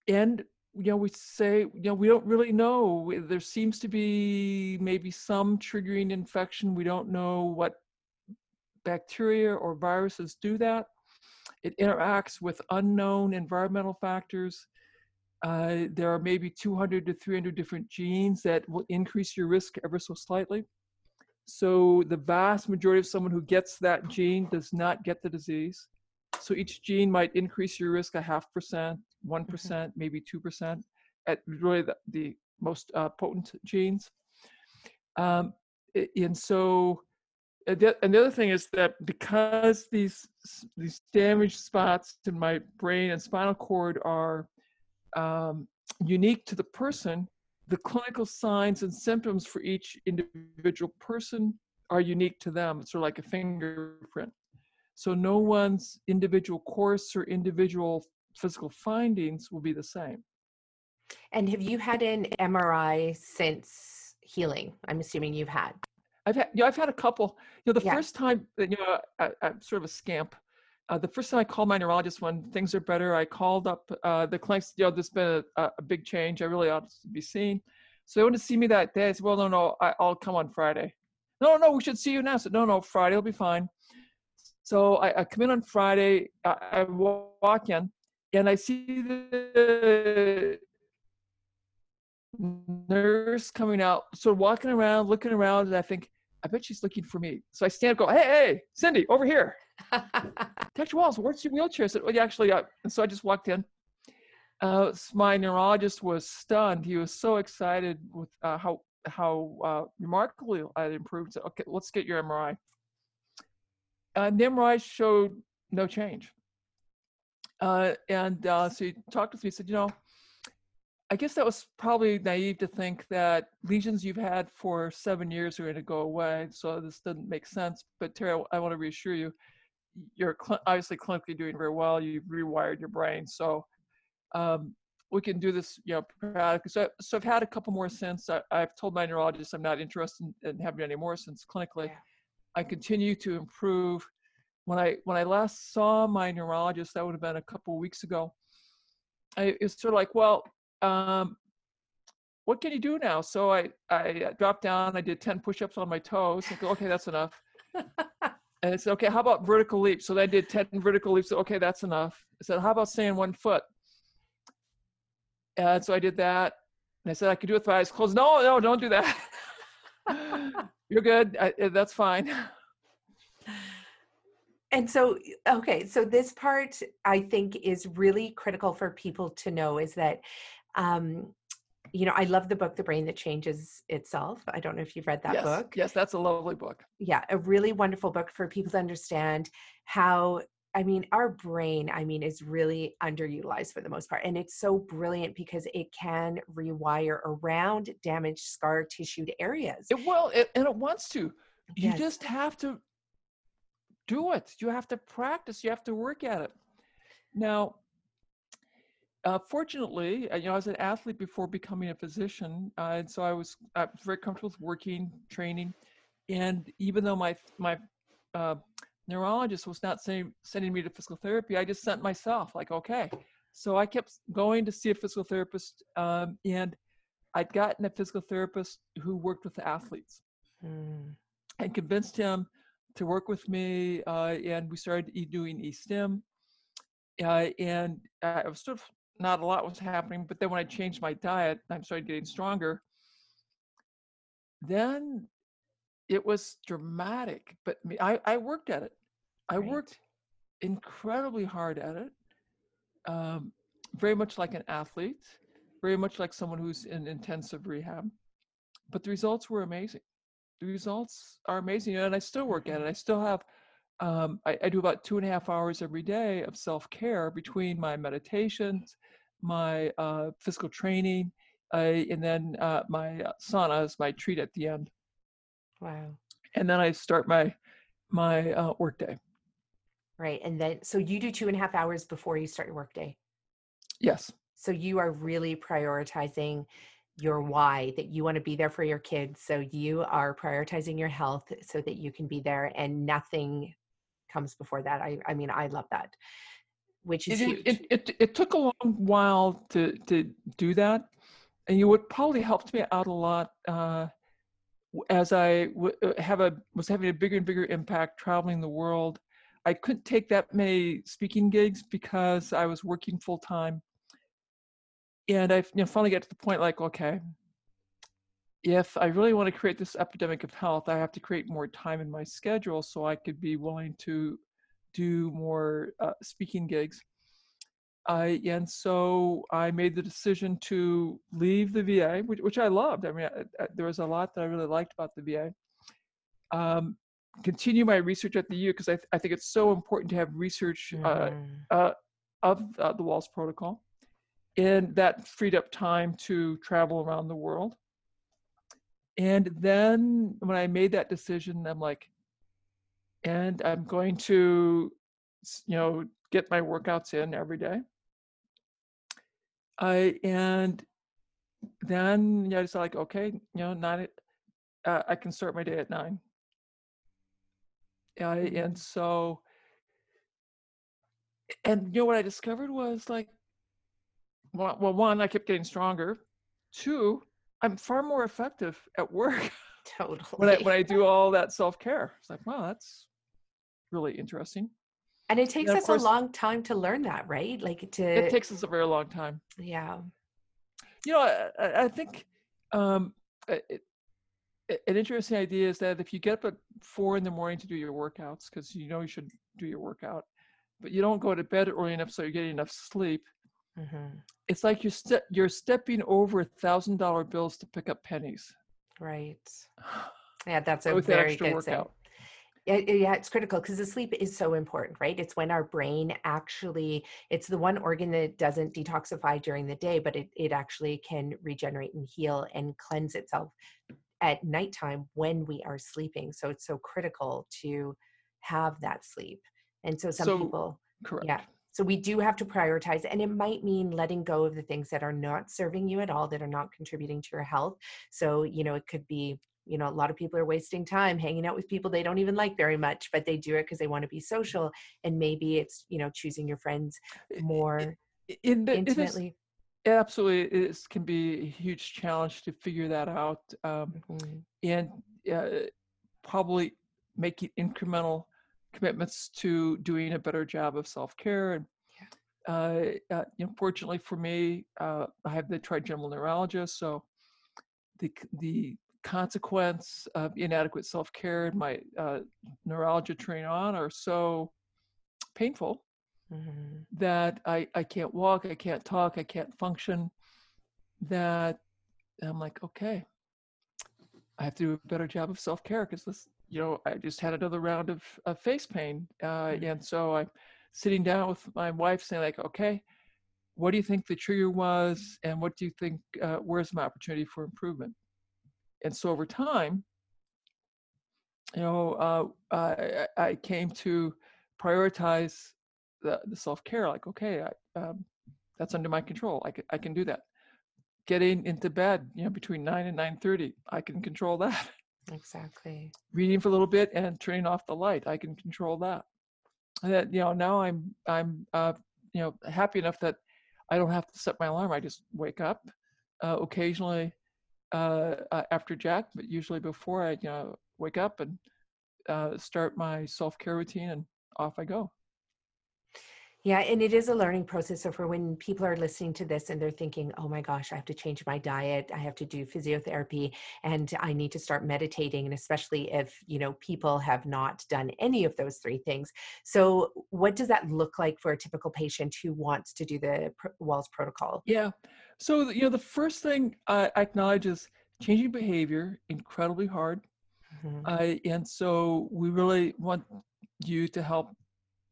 [SPEAKER 1] And you know, we say, you know, we don't really know. There seems to be maybe some triggering infection. We don't know what bacteria or viruses do that. It interacts with unknown environmental factors. Uh, there are maybe 200 to 300 different genes that will increase your risk ever so slightly. So the vast majority of someone who gets that gene does not get the disease. So each gene might increase your risk a half percent, one mm-hmm. maybe two percent, at really the, the most uh, potent genes. Um, and so and the, and the other thing is that because these these damaged spots in my brain and spinal cord are um, unique to the person, the clinical signs and symptoms for each individual person are unique to them. It's sort of like a fingerprint. So no one's individual course or individual physical findings will be the same.
[SPEAKER 2] And have you had an MRI since healing? I'm assuming you've had.
[SPEAKER 1] I've had, you know, I've had a couple. You know, the yeah. first time, you know, I, am sort of a scamp. Uh, the first time I called my neurologist when things are better, I called up uh, the clinic. You know, there's been a, a, big change. I really ought to be seen. So they wanted to see me that day. I said, well, no, no, I, will come on Friday. No, no, we should see you now. I said, no, no, Friday will be fine. So I, I come in on Friday. I, I walk in, and I see the nurse coming out, sort of walking around, looking around, and I think, I bet she's looking for me. So I stand up, go, hey, hey, Cindy, over here. Dr. Wahls, where's your wheelchair? I said, well, actually, uh, and so I just walked in. Uh, my neurologist was stunned. He was so excited with uh, how how uh, remarkably I had improved. So, okay, let's get your MRI. The MRI showed no change. Uh, and uh, so he talked with me. He said, you know, I guess that was probably naive to think that lesions you've had for seven years are going to go away. So this doesn't make sense. But Terry, I, want to reassure you, you're cl- obviously clinically doing very well. You've rewired your brain, so um, we can do this. You know, so, so I've had a couple more since. I, have told my neurologist I'm not interested in, in having any more since clinically. Yeah. I continue to improve. When I when I last saw my neurologist, that would have been a couple weeks ago. I, it's sort of like, well, um, what can you do now? So I, I dropped down, I did 10 push-ups on my toes. I go, okay, that's enough. and it's okay, how about vertical leaps? So I did 10 vertical leaps. Okay, that's enough. I said, how about staying one foot? And so I did that. And I said, I could do it with my eyes closed. No, no, don't do that. You're good. I, that's fine.
[SPEAKER 2] And so, okay, so this part I think is really critical for people to know is that um, you know, I love the book, The Brain That Changes Itself. I don't know if you've read that
[SPEAKER 1] yes,
[SPEAKER 2] book.
[SPEAKER 1] Yes, that's a lovely book.
[SPEAKER 2] Yeah, a really wonderful book for people to understand how I mean, our brain, I mean, is really underutilized for the most part. And it's so brilliant because it can rewire around damaged, scar tissued areas.
[SPEAKER 1] It will, it, and it wants to. You
[SPEAKER 2] Yes.
[SPEAKER 1] just have to do it. You have to practice. You have to work at it. Now, uh, fortunately, uh, you know, I was an athlete before becoming a physician, uh, and so I was, I was very comfortable with working, training, and even though my my uh, neurologist was not saying, sending me to physical therapy, I just sent myself. Like, okay, so I kept going to see a physical therapist, um, and I'd gotten a physical therapist who worked with athletes
[SPEAKER 2] Mm,
[SPEAKER 1] and convinced him to work with me. Uh, and we started e- doing e-stim. Uh, and it was sort of not a lot was happening. But then when I changed my diet, I started getting stronger. Then it was dramatic. But me, I, I worked at it. I worked incredibly hard at it. Um, very much like an athlete, very much like someone who's in intensive rehab. But the results were amazing the results are amazing and i still work at it i still have um, I, I do about two and a half hours every day of self-care between my meditations my uh, physical training uh, and then uh, my uh, sauna is my treat at the end
[SPEAKER 2] wow.
[SPEAKER 1] and then i start my my uh, work day
[SPEAKER 2] Right. And then, so you do two and a half hours before you start your workday.
[SPEAKER 1] yes
[SPEAKER 2] So you are really prioritizing your why that you want to be there for your kids. So you are prioritizing your health so that you can be there and nothing comes before that. I, I mean, I love that, which is
[SPEAKER 1] it,
[SPEAKER 2] huge.
[SPEAKER 1] it, it, it took a long while to to do that and you would probably helped me out a lot uh, as I w- uh, have a was having a bigger and bigger impact traveling the world. I couldn't take that many speaking gigs because I was working full time, and I you know, finally got to the point like, okay, if I really want to create this epidemic of health, I have to create more time in my schedule so I could be willing to do more uh, speaking gigs. I and so I made the decision to leave the VA, which, which I loved. I mean, I, I, there was a lot that I really liked about the VA. Um, continue my research at the U because I, th- I think it's so important to have research uh,
[SPEAKER 2] Mhm.
[SPEAKER 1] uh, of uh, the Wahls Protocol, and that freed up time to travel around the world. And then when I made that decision, I'm like, and I'm going to, you know, get my workouts in every day. I and then yeah, I decided like, okay, you know, nine, uh, I can start my day at nine.
[SPEAKER 2] Mhm.
[SPEAKER 1] and so, and you know what I discovered was like, well, well, one, I kept getting stronger. Two, I'm far more effective at work
[SPEAKER 2] Totally.
[SPEAKER 1] when I when I do all that self care. It's like, wow, that's really interesting.
[SPEAKER 2] and it takes
[SPEAKER 1] of
[SPEAKER 2] us
[SPEAKER 1] course-
[SPEAKER 2] a long time to learn that, right? Like to,
[SPEAKER 1] It takes us a very long time.
[SPEAKER 2] yeah.
[SPEAKER 1] You know, I, I- think um, it, an interesting idea is that if you get up at four in the morning to do your workouts, because you know you should do your workout, but you don't go to bed early enough so you're getting enough sleep,
[SPEAKER 2] hmm
[SPEAKER 1] it's like you're ste- you're stepping over thousand dollar bills to pick up pennies
[SPEAKER 2] Right. Yeah, that's a
[SPEAKER 1] that
[SPEAKER 2] very good
[SPEAKER 1] workout.
[SPEAKER 2] Yeah, yeah, yeah, it's critical because the sleep is so important, right? It's when our brain actually, it's the one organ that doesn't detoxify during the day, but it, it actually can regenerate and heal and cleanse itself at nighttime when we are sleeping. So it's so critical to have that sleep. And so some
[SPEAKER 1] So-
[SPEAKER 2] people,
[SPEAKER 1] Correct.
[SPEAKER 2] yeah. So we do have to prioritize, and it might mean letting go of the things that are not serving you at all, that are not contributing to your health. So, you know, it could be, you know, a lot of people are wasting time hanging out with people they don't even like very much, but they do it because they want to be social. And maybe it's, you know, choosing your friends more
[SPEAKER 1] in the-
[SPEAKER 2] intimately.
[SPEAKER 1] Absolutely, it is, can be a huge challenge to figure that out. Um,
[SPEAKER 2] Mhm.
[SPEAKER 1] and uh, probably making incremental commitments to doing a better job of self-care and uh, uh, you know, fortunately for me uh, i have the trigeminal neuralgia so the the consequence of inadequate self-care and my uh, neuralgia train on are so painful
[SPEAKER 2] Mhm.
[SPEAKER 1] that I, I can't walk, I can't talk, I can't function, that I'm like, okay, I have to do a better job of self care because this, you know, I just had another round of, of face pain. Uh,
[SPEAKER 2] Mm.
[SPEAKER 1] And so I'm sitting down with my wife saying like, okay, what do you think the trigger was, and what do you think uh, where's my opportunity for improvement? And so over time, you know, uh, I, I came to prioritize the, the self care. Like, okay, I, um, that's under my control. I can, I can do that. Getting into bed, you know, between nine and nine thirty, I can control that.
[SPEAKER 2] Exactly.
[SPEAKER 1] Reading for a little bit and turning off the light, I can control that. And that you know now I'm I'm uh, you know happy enough that I don't have to set my alarm. I just wake up. Uh, occasionally uh, uh, after Jack, but usually before I you know wake up and uh, start my self care routine and off I go.
[SPEAKER 2] Yeah, and it is a learning process. So for when people are listening to this and they're thinking, "Oh my gosh, I have to change my diet, I have to do physiotherapy, and I need to start meditating," and especially if you know people have not done any of those three things. So, what does that look like for a typical patient who wants to do the Wahls protocol?
[SPEAKER 1] Yeah. So you know, the first thing I acknowledge is changing behavior incredibly hard, mm-hmm. uh, and so we really want you to help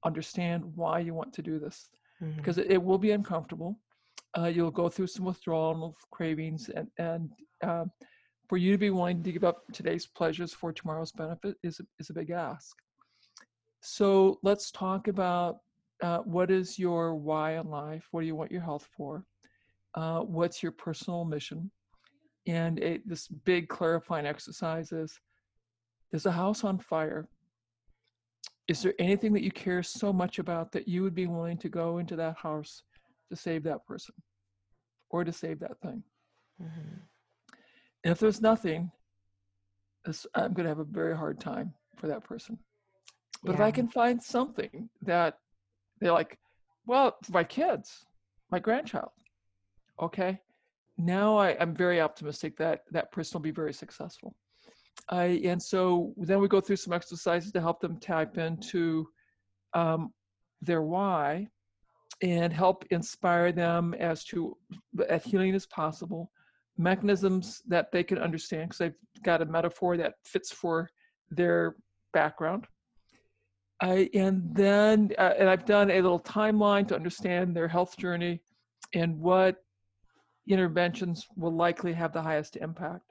[SPEAKER 1] understand why you want to do this mm-hmm. because it, it, will be uncomfortable. Uh, you'll go through some withdrawal cravings, and and uh, for you to be willing to give up today's pleasures for tomorrow's benefit is a, is a big ask. So let's talk about uh, what is your why in life? What do you want your health for? Uh, what's your personal mission? And it, this big clarifying exercise is: There's a house on fire is there anything that you care so much about that you would be willing to go into that house to save that person or to save that thing? Mm-hmm. And if there's nothing, I'm going to have a very hard time for that person. But yeah. if I can find something that they're like, well, my kids, my grandchild, okay, now I, I'm very optimistic that that person will be very successful. I, and so then we go through some exercises to help them tap into um, their why and help inspire them as to as healing as possible, mechanisms that they can understand because they've got a metaphor that fits for their background. I, and then, uh, and I've done a little timeline to understand their health journey and what interventions will likely have the highest impact.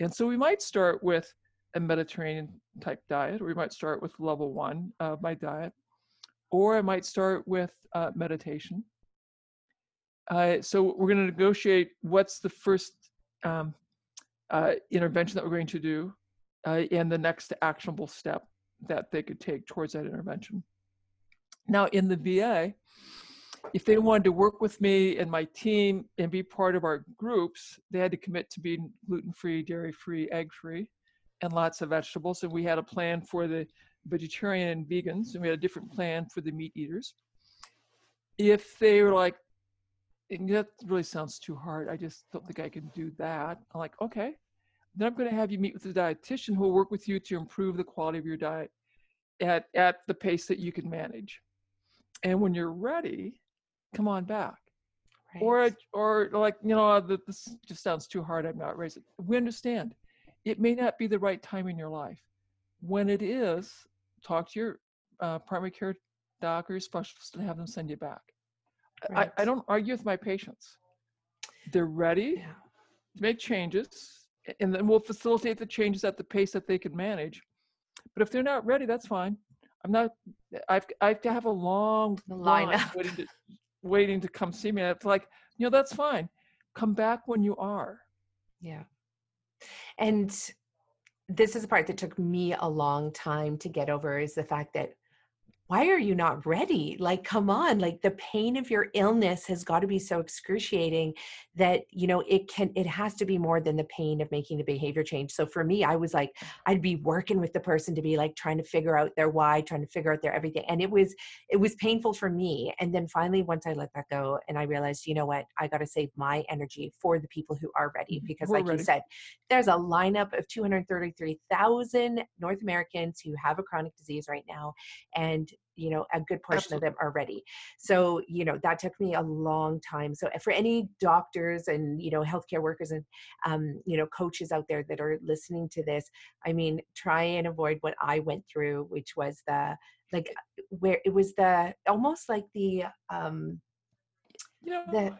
[SPEAKER 1] And so we might start with a Mediterranean type diet, or we might start with level one of my diet, or I might start with uh, meditation. Uh, so we're going to negotiate what's the first um, uh, intervention that we're going to do uh, and the next actionable step that they could take towards that intervention. Now, in the VA, if they wanted to work with me and my team and be part of our groups, they had to commit to being gluten free, dairy free, egg free, and lots of vegetables. And we had a plan for the vegetarian and vegans, and we had a different plan for the meat eaters. If they were like, that really sounds too hard, I just don't think I can do that. I'm like, okay, then I'm going to have you meet with a dietitian who will work with you to improve the quality of your diet at, at the pace that you can manage. And when you're ready, come on back. Right. Or, or like, you know, this just sounds too hard. I'm not raising. We understand. It may not be the right time in your life. When it is, talk to your uh, primary care doc or your specialist and have them send you back. Right. I, I don't argue with my patients. They're ready yeah. to make changes, and then we'll facilitate the changes at the pace that they can manage. But if they're not ready, that's fine. I'm not. I've I have to have a long line waiting to waiting to come see me. It's like, you know, that's fine. Come back when you are.
[SPEAKER 2] Yeah. And this is the part that took me a long time to get over is the fact that why are you not ready? Like, come on, like the pain of your illness has got to be so excruciating that, you know, it can, it has to be more than the pain of making the behavior change. So for me, I was like, I'd be working with the person to be like trying to figure out their why, trying to figure out their everything. And it was, it was painful for me. And then finally, once I let that go and I realized, you know what, I got to save my energy for the people who are ready. Mm-hmm. Because, We're like ready. you said, there's a lineup of 233,000 North Americans who have a chronic disease right now. And you know a good portion Absolutely. of them are ready so you know that took me a long time. So for any doctors and you know healthcare workers and um, you know coaches out there that are listening to this i mean try and avoid what i went through which was the like where it was the almost like the um
[SPEAKER 1] you know
[SPEAKER 2] the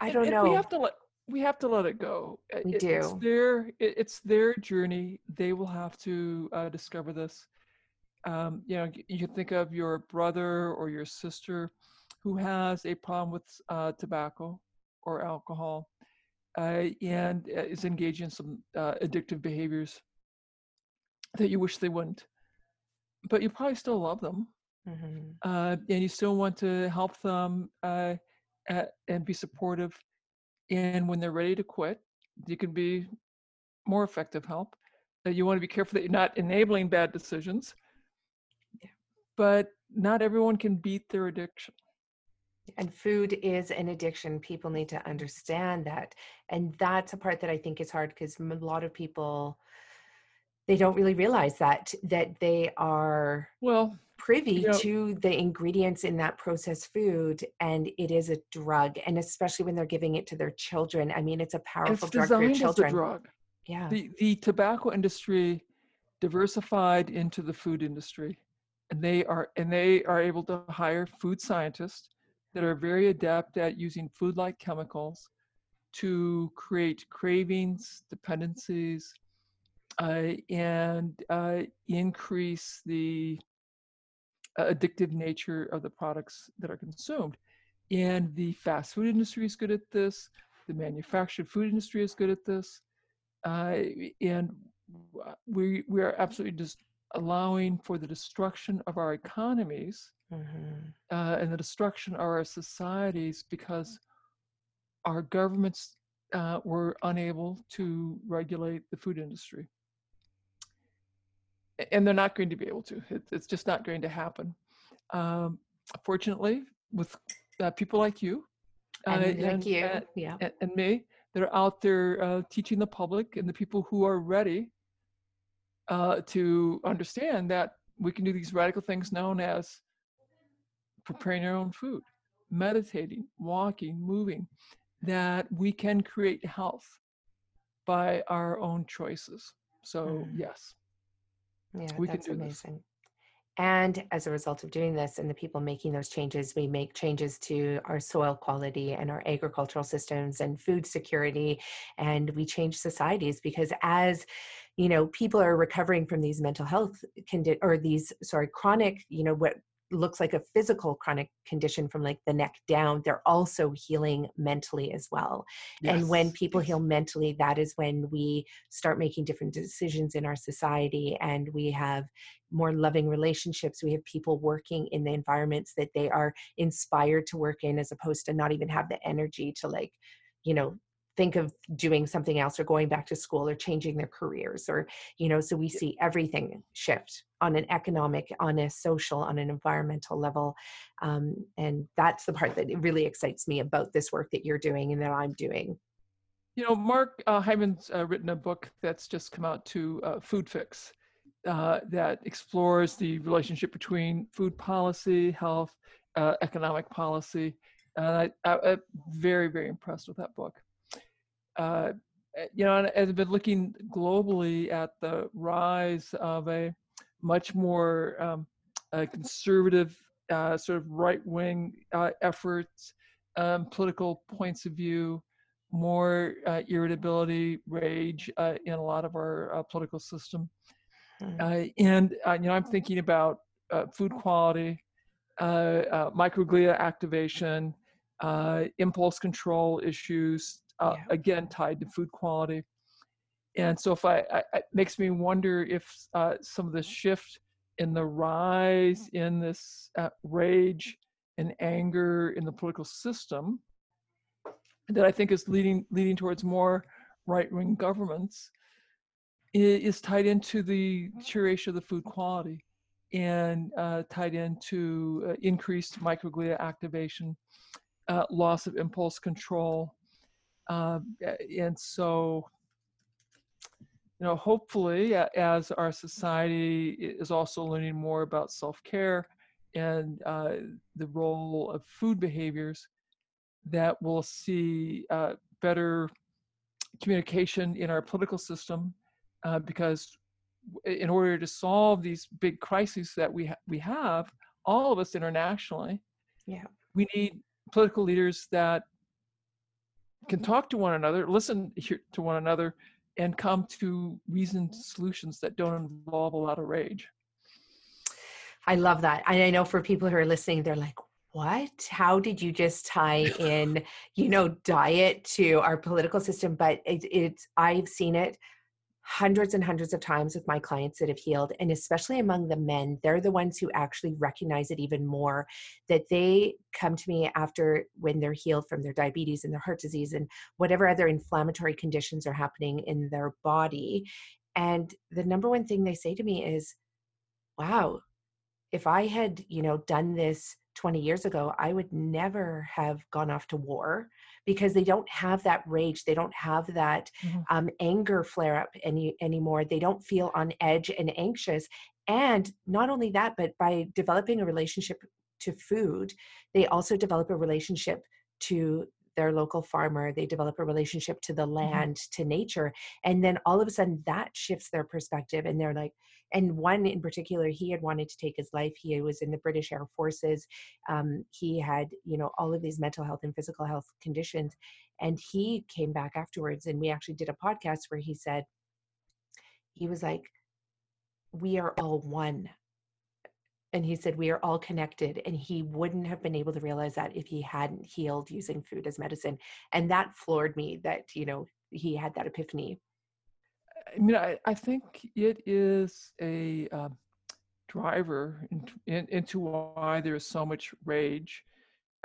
[SPEAKER 2] i don't know
[SPEAKER 1] we have to let we have to let it go.
[SPEAKER 2] We
[SPEAKER 1] it,
[SPEAKER 2] do.
[SPEAKER 1] it's their it, it's their journey. They will have to uh, discover this um, you know, you can think of your brother or your sister who has a problem with uh, tobacco or alcohol uh, and uh, is engaging in some uh, addictive behaviors that you wish they wouldn't. But you probably still love them. Mm-hmm. Uh, and you still want to help them uh, at, and be supportive. And when they're ready to quit, you can be more effective help. you want to be careful that you're not enabling bad decisions but not everyone can beat their addiction.
[SPEAKER 2] And food is an addiction. People need to understand that. And that's a part that I think is hard because a lot of people they don't really realize that that they are
[SPEAKER 1] well
[SPEAKER 2] privy you know, to the ingredients in that processed food and it is a drug and especially when they're giving it to their children i mean it's a powerful
[SPEAKER 1] it's
[SPEAKER 2] drug for children
[SPEAKER 1] as a drug.
[SPEAKER 2] yeah
[SPEAKER 1] the, the tobacco industry diversified into the food industry and they are and they are able to hire food scientists that are very adept at using food-like chemicals to create cravings, dependencies, uh, and uh, increase the uh, addictive nature of the products that are consumed. And the fast food industry is good at this. The manufactured food industry is good at this. Uh, and we we are absolutely just allowing for the destruction of our economies mm-hmm. uh, and the destruction of our societies because our governments uh, were unable to regulate the food industry. And they're not going to be able to. It, it's just not going to happen. Um, fortunately, with uh, people like you,
[SPEAKER 2] and, uh, like you,
[SPEAKER 1] yeah. and, and, me, that are out there uh, teaching the public and the people who are ready uh, to understand that we can do these radical things known as preparing our own food, meditating, walking, moving, that we can create health by our own choices. So, mm. yes.
[SPEAKER 2] Yeah, we that's can do amazing. This. And as a result of doing this and the people making those changes, we make changes to our soil quality and our agricultural systems and food security. And we change societies because as you know people are recovering from these mental health condi- or these sorry chronic you know what looks like a physical chronic condition from like the neck down they're also healing mentally as well yes. and when people heal mentally that is when we start making different decisions in our society and we have more loving relationships we have people working in the environments that they are inspired to work in as opposed to not even have the energy to like you know think of doing something else or going back to school or changing their careers or you know so we see everything shift on an economic on a social on an environmental level um, and that's the part that really excites me about this work that you're doing and that i'm doing.
[SPEAKER 1] You know mark uh, hyman's uh, written a book that's just come out to uh, food fix uh, that explores the relationship between food policy health uh, economic policy and I, I, i'm very very impressed with that book uh, eh, you know, I've been looking globally at the rise of a much more um, a conservative, uh, sort of right-wing uh, efforts, um, political points of view, more uh, irritability, rage uh, in a lot of our uh, political system. Mm. and you know, I'm thinking about food quality, microglia activation, impulse control issues, uh, yeah. again tied to food quality. And so, if I, I it makes me wonder if uh, some of the shift in the rise in this uh, rage and anger in the political system that I think is leading leading towards more right wing governments is tied into the deterioration of the food quality and uh, tied into uh, increased microglia activation, uh, loss of impulse control, um, and so, you know, hopefully, as our society is also learning more about self care and uh, the role of food behaviors that we'll see uh, better communication in our political system uh, because in order to solve these big crises that we ha- we have all of us internationally
[SPEAKER 2] yeah.
[SPEAKER 1] we need political leaders that can mm-hmm. talk to one another listen to one another and come to reasoned solutions that don't involve a lot of rage.
[SPEAKER 2] I love that and i know for people who are listening they're like what? How did you just tie in you know diet to our political system? But it, it's i've seen it hundreds and hundreds of times with my clients that have healed and especially among the men they're the ones who actually recognize it even more that they come to me after when they're healed from their diabetes and their heart disease and whatever other inflammatory conditions are happening in their body and the number one thing they say to me is wow if i had you know done this 20 years ago, I would never have gone off to war because they don't have that rage. They don't have that mm-hmm. um, anger flare up any anymore. They don't feel on edge and anxious. And not only that, but by developing a relationship to food, they also develop a relationship to their local farmer they develop a relationship to the mm-hmm. land mm-hmm. to nature and then all of a sudden that shifts their perspective and they're like and one in particular he had wanted to take his life he was in the british air forces um, he had you know all of these mental health and physical health conditions and he came back afterwards and we actually did a podcast where he said he was like we are all one and he said we are all connected and he wouldn't have been able to realize that if he hadn't healed using food as medicine and that floored me that you know he had that epiphany
[SPEAKER 1] I mean, I, I think it is a uh, driver in, in, into why there is so much rage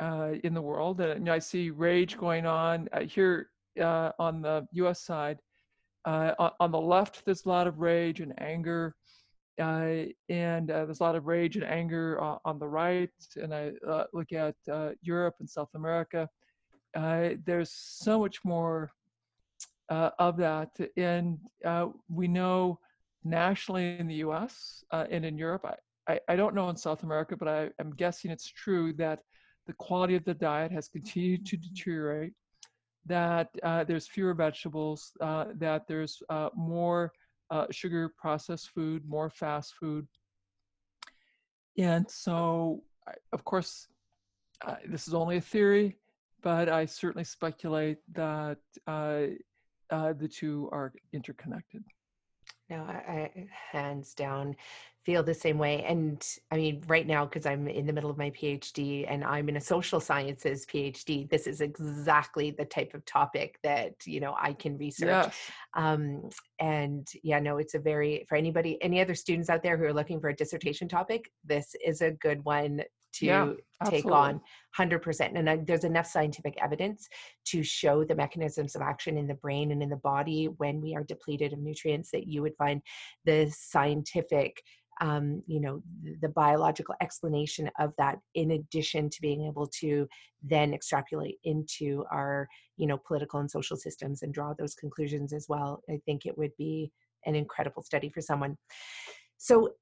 [SPEAKER 1] uh, in the world. And know, I see rage going on uh, here uh, on the U.S. side. Uh, on, the left, there's a lot of rage and anger, uh, and there's a lot of rage and anger on the right. And I look at Europe and South America. there's so much more uh, of that. And uh, we know nationally in the US uh, and in Europe, I, I, I, don't know in South America, but I, am guessing it's true that the quality of the diet has continued to deteriorate, that uh, there's fewer vegetables, uh, that there's uh, sugar processed food, more fast food. And so, of course, this is only a theory, but I certainly speculate that uh, the two are interconnected.
[SPEAKER 2] No, I, I, hands down feel the same way. And I mean, right now, because I'm in the middle of my PhD and I'm in a social sciences PhD, this is exactly the type of topic that, you know, I can research. Yes. Um, and yeah, no, it's a very, for anybody, any other students out there who are looking for a dissertation topic, this is a good one to yeah, take on 100% and uh, there's enough scientific evidence to show the mechanisms of action in the brain and in the body when we are depleted of nutrients that you would find the scientific um, you know the biological explanation of that in addition to being able to then extrapolate into our you know political and social systems and draw those conclusions as well i think it would be an incredible study for someone. So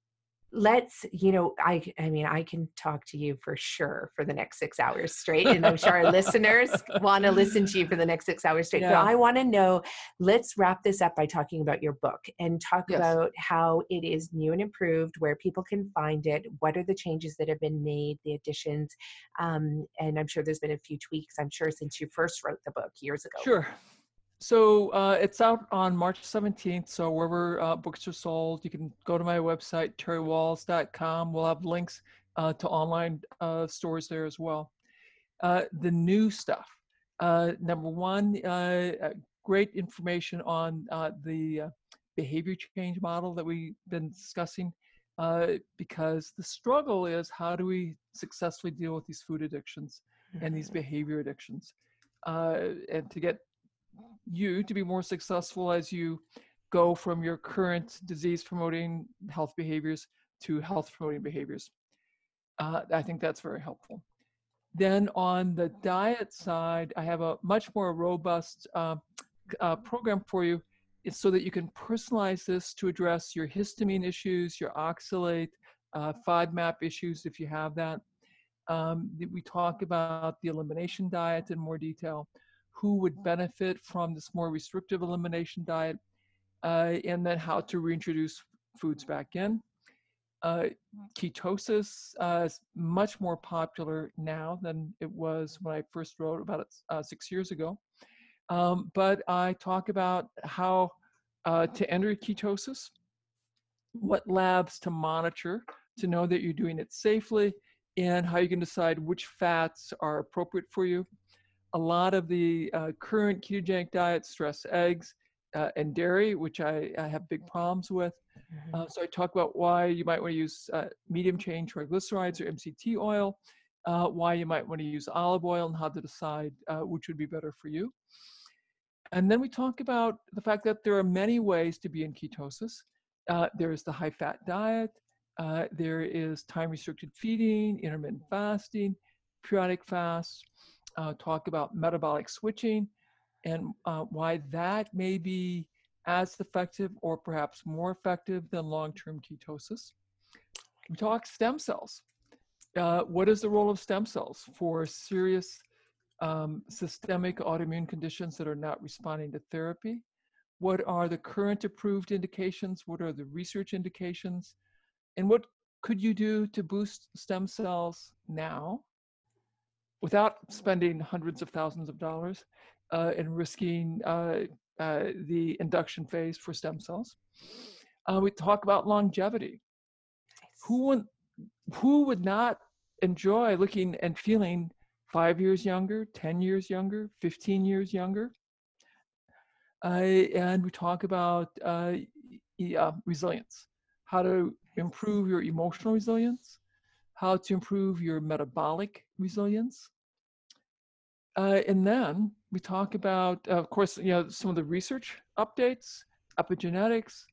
[SPEAKER 2] let's you know i i mean i can talk to you for sure for the next six hours straight and i'm sure our listeners want to listen to you for the next six hours straight yeah. but i want to know let's wrap this up by talking about your book and talk yes. about how it is new and improved where people can find it what are the changes that have been made the additions um, and i'm sure there's been a few tweaks i'm sure since you first wrote the book years ago
[SPEAKER 1] sure so uh, it's out on March 17th. So wherever uh, books are sold, you can go to my website, terrywahls.com. We'll have links uh, to online uh, stores there as well. Uh, the new stuff. Uh, number one, great information on the behavior change model that we've been discussing. because the struggle is how do we successfully deal with these food addictions and these mm-hmm. behavior addictions? and to get you to be more successful as you go from your current disease promoting health behaviors to health promoting behaviors. Uh, I think that's very helpful. Then on the diet side, I have a much more robust uh, uh, program for you. It's so that you can personalize this to address your histamine issues, your oxalate, uh, FODMAP issues if you have that. Um, we talk about the elimination diet in more detail, who would benefit from this more restrictive elimination diet, uh, and then how to reintroduce foods back in. Uh, ketosis uh, is much more popular now than it was when I first wrote about it uh, six years ago. Um, but I talk about how uh, to enter ketosis, what labs to monitor to know that you're doing it safely, and how you can decide which fats are appropriate for you. A lot of the uh, current ketogenic diets stress eggs uh, and dairy, which I, I, have big problems with. Mm-hmm. Uh, so I talk about why you might want to use uh, medium chain triglycerides or MCT oil, uh, why you might want to use olive oil, and how to decide uh, which would be better for you. And then we talk about the fact that there are many ways to be in ketosis. Uh, there is the high fat diet, uh, there is time restricted feeding, intermittent fasting, periodic fasts, uh, talk about metabolic switching and uh, why that may be as effective or perhaps more effective than long term ketosis. We talk stem cells. Uh, what is the role of stem cells for serious um, systemic autoimmune conditions that are not responding to therapy? What are the current approved indications? What are the research indications? And what could you do to boost stem cells now without spending hundreds of thousands of dollars uh, and risking uh, uh, the induction phase for stem cells? Uh, we talk about longevity. Who would, who would not enjoy looking and feeling five years younger, 10 years younger, 15 years younger. Uh, and we talk about uh, uh, resilience, how to improve your emotional resilience, how to improve your metabolic resilience. Uh, and then we talk about, of course, you know, some of the research updates, epigenetics,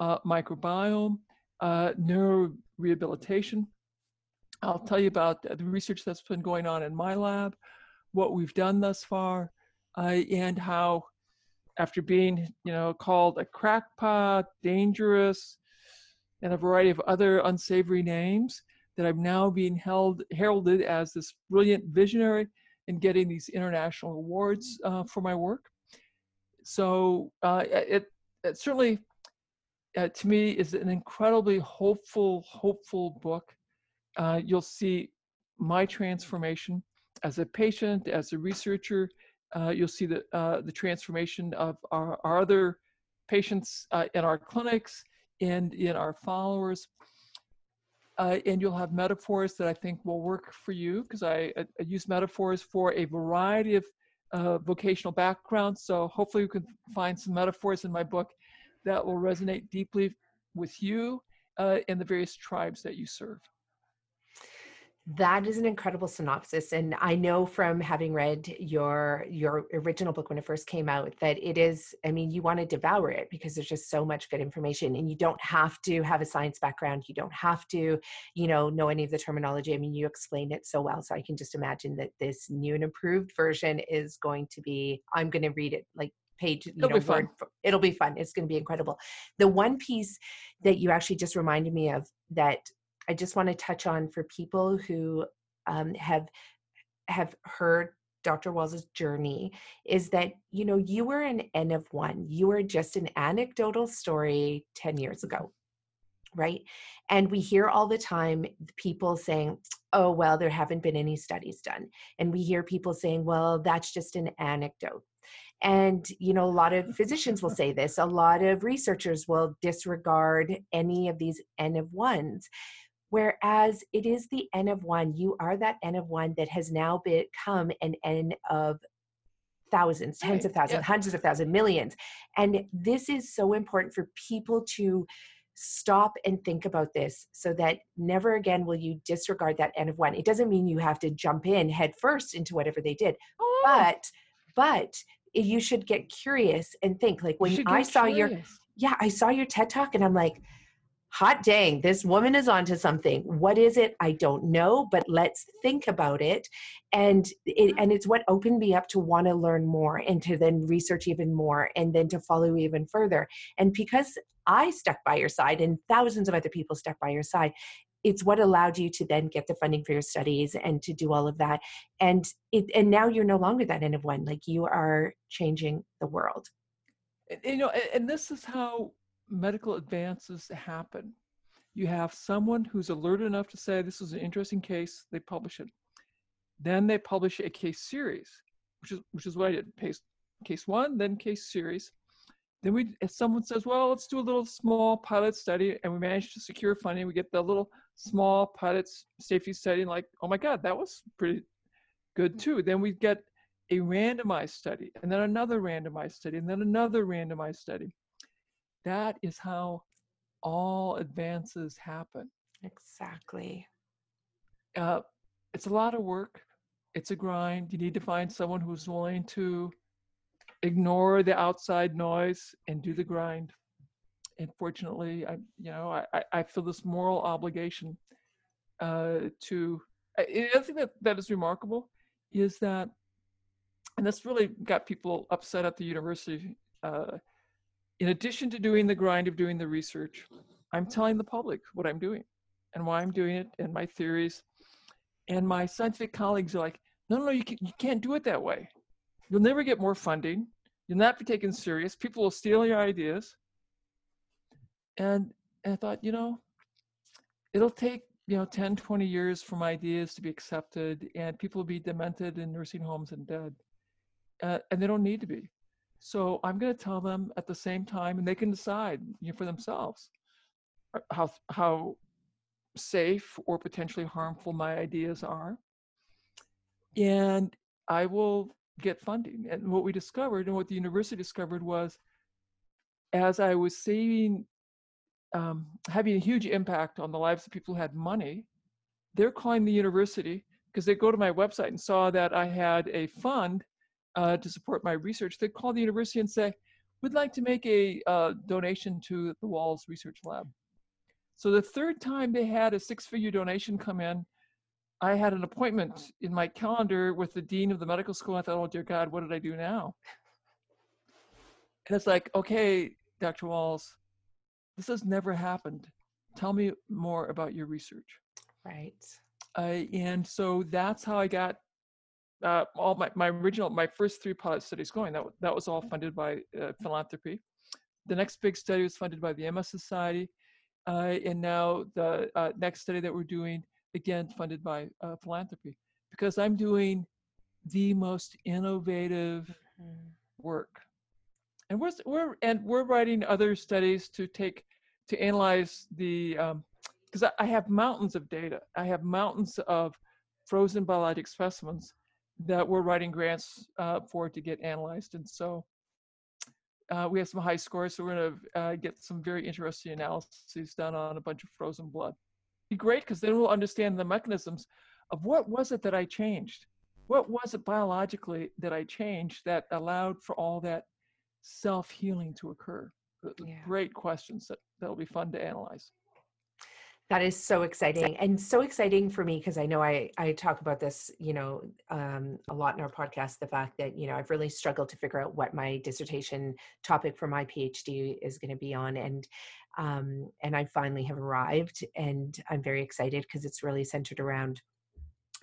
[SPEAKER 1] uh, microbiome, uh, neurorehabilitation, I'll tell you about the research that's been going on in my lab, what we've done thus far, uh, and how after being, you know, called a crackpot, dangerous, and a variety of other unsavory names, that I'm now being held heralded as this brilliant visionary and getting these international awards uh, for my work. So uh, it, it, certainly, uh, to me, is an incredibly hopeful, hopeful book uh, you'll see my transformation as a patient, as a researcher. Uh, you'll see the, uh, the transformation of our, our other patients in our clinics and in our followers. Uh, and you'll have metaphors that I think will work for you because I, I, use metaphors for a variety of uh, vocational backgrounds. So hopefully you can find some metaphors in my book that will resonate deeply with you uh, and the various tribes that you serve.
[SPEAKER 2] That is an incredible synopsis and I know from having read your your original book when it first came out that it is I mean you want to devour it because there's just so much good information and you don't have to have a science background you don't have to you know know any of the terminology. I mean you explained it so well so I can just imagine that this new and improved version is going to be I'm going to read it like page you
[SPEAKER 1] it'll
[SPEAKER 2] know
[SPEAKER 1] be fun.
[SPEAKER 2] it'll be fun. It's going to be incredible. The one piece that you actually just reminded me of that I just want to touch on for people who um, have have heard Dr. Wahls's journey is that you know you were an N of one. You were just an anecdotal story 10 years ago. Right. And we hear all the time people saying, oh, well, there haven't been any studies done. And we hear people saying, well, that's just an anecdote. And, you know, a lot of physicians will say this, a lot of researchers will disregard any of these N of ones. Whereas it is the N of one, you are that N of one that has now become an N of thousands, tens of thousands, yeah. hundreds of thousands, millions. And this is so important for people to stop and think about this so that never again will you disregard that N of one. It doesn't mean you have to jump in head first into whatever they did, oh. but, but you should get curious and think like when I saw curious. your, yeah, I saw your TED talk and I'm like, hot dang, this woman is onto something. What is it? I don't know, but let's think about it. And it, and it's what opened me up to want to learn more and to then research even more and then to follow even further. And because I stuck by your side and thousands of other people stuck by your side, it's what allowed you to then get the funding for your studies and to do all of that and it and now you're no longer that N of one like you are changing the world
[SPEAKER 1] you know and, and this is how medical advances happen. You have someone who's alert enough to say this is an interesting case they publish it. Then they publish a case series which is which is what i did case case one then case series. Then we if someone says well let's do a little small pilot study and we manage to secure funding we get the little small pilot safety study and like oh my god that was pretty good too. Then we get a randomized study and then another randomized study and then another randomized study that is how all advances happen.
[SPEAKER 2] Exactly.
[SPEAKER 1] Uh, it's a lot of work. It's a grind. You need to find someone who's willing to ignore the outside noise and do the grind. And fortunately, I, you know, I, I feel this moral obligation uh, to. I, I think that that is remarkable is that, and this really got people upset at the university. Uh, in addition to doing the grind of doing the research, I'm telling the public what I'm doing and why I'm doing it and my theories. And my scientific colleagues are like, no, no, you, can, you can't do it that way. You'll never get more funding. You'll not be taken serious. People will steal your ideas. And, and I thought, you know, it'll take, you know, 10, 20 years for my ideas to be accepted and people will be demented in nursing homes and dead. Uh, and they don't need to be. So I'm going to tell them at the same time, and they can decide you know, for themselves uh, how how safe or potentially harmful my ideas are. And I will get funding. And what we discovered, and what the university discovered, was as I was seeing um, having a huge impact on the lives of people who had money, they're calling the university because they go to my website and saw that I had a fund uh, to support my research, they call the university and say, we'd like to make a uh, donation to the Wahls Research Lab. So the third time they had a six-figure donation come in, I had an appointment in my calendar with the dean of the medical school. I thought, oh dear God, what did I do now? And it's like, okay, Dr. Wahls, this has never happened. Tell me more about your research.
[SPEAKER 2] Right.
[SPEAKER 1] Uh, and so that's how I got uh, all my, my original my first three pilot studies going that that was all funded by uh, philanthropy. The next big study was funded by the ms society uh, and now the uh, next study that we're doing again funded by uh, philanthropy because i'm doing the most innovative mm-hmm. work. And we're, we're and we're writing other studies to take to analyze the because um, I, I have mountains of data. I have mountains of frozen biologic specimens that we're writing grants uh, for to get analyzed. And so uh, we have some high scores, so we're going to uh, get some very interesting analyses done on a bunch of frozen blood. Be great because then we'll understand the mechanisms of what was it that I changed? What was it biologically that I changed that allowed for all that self healing to occur? Yeah. Great questions that that'll be fun to analyze.
[SPEAKER 2] That is so exciting and so exciting for me because I know I I talk about this, you know, um, a lot in our podcast. The fact that you know I've really struggled to figure out what my dissertation topic for my PhD is going to be on, and um, and I finally have arrived, and I'm very excited because it's really centered around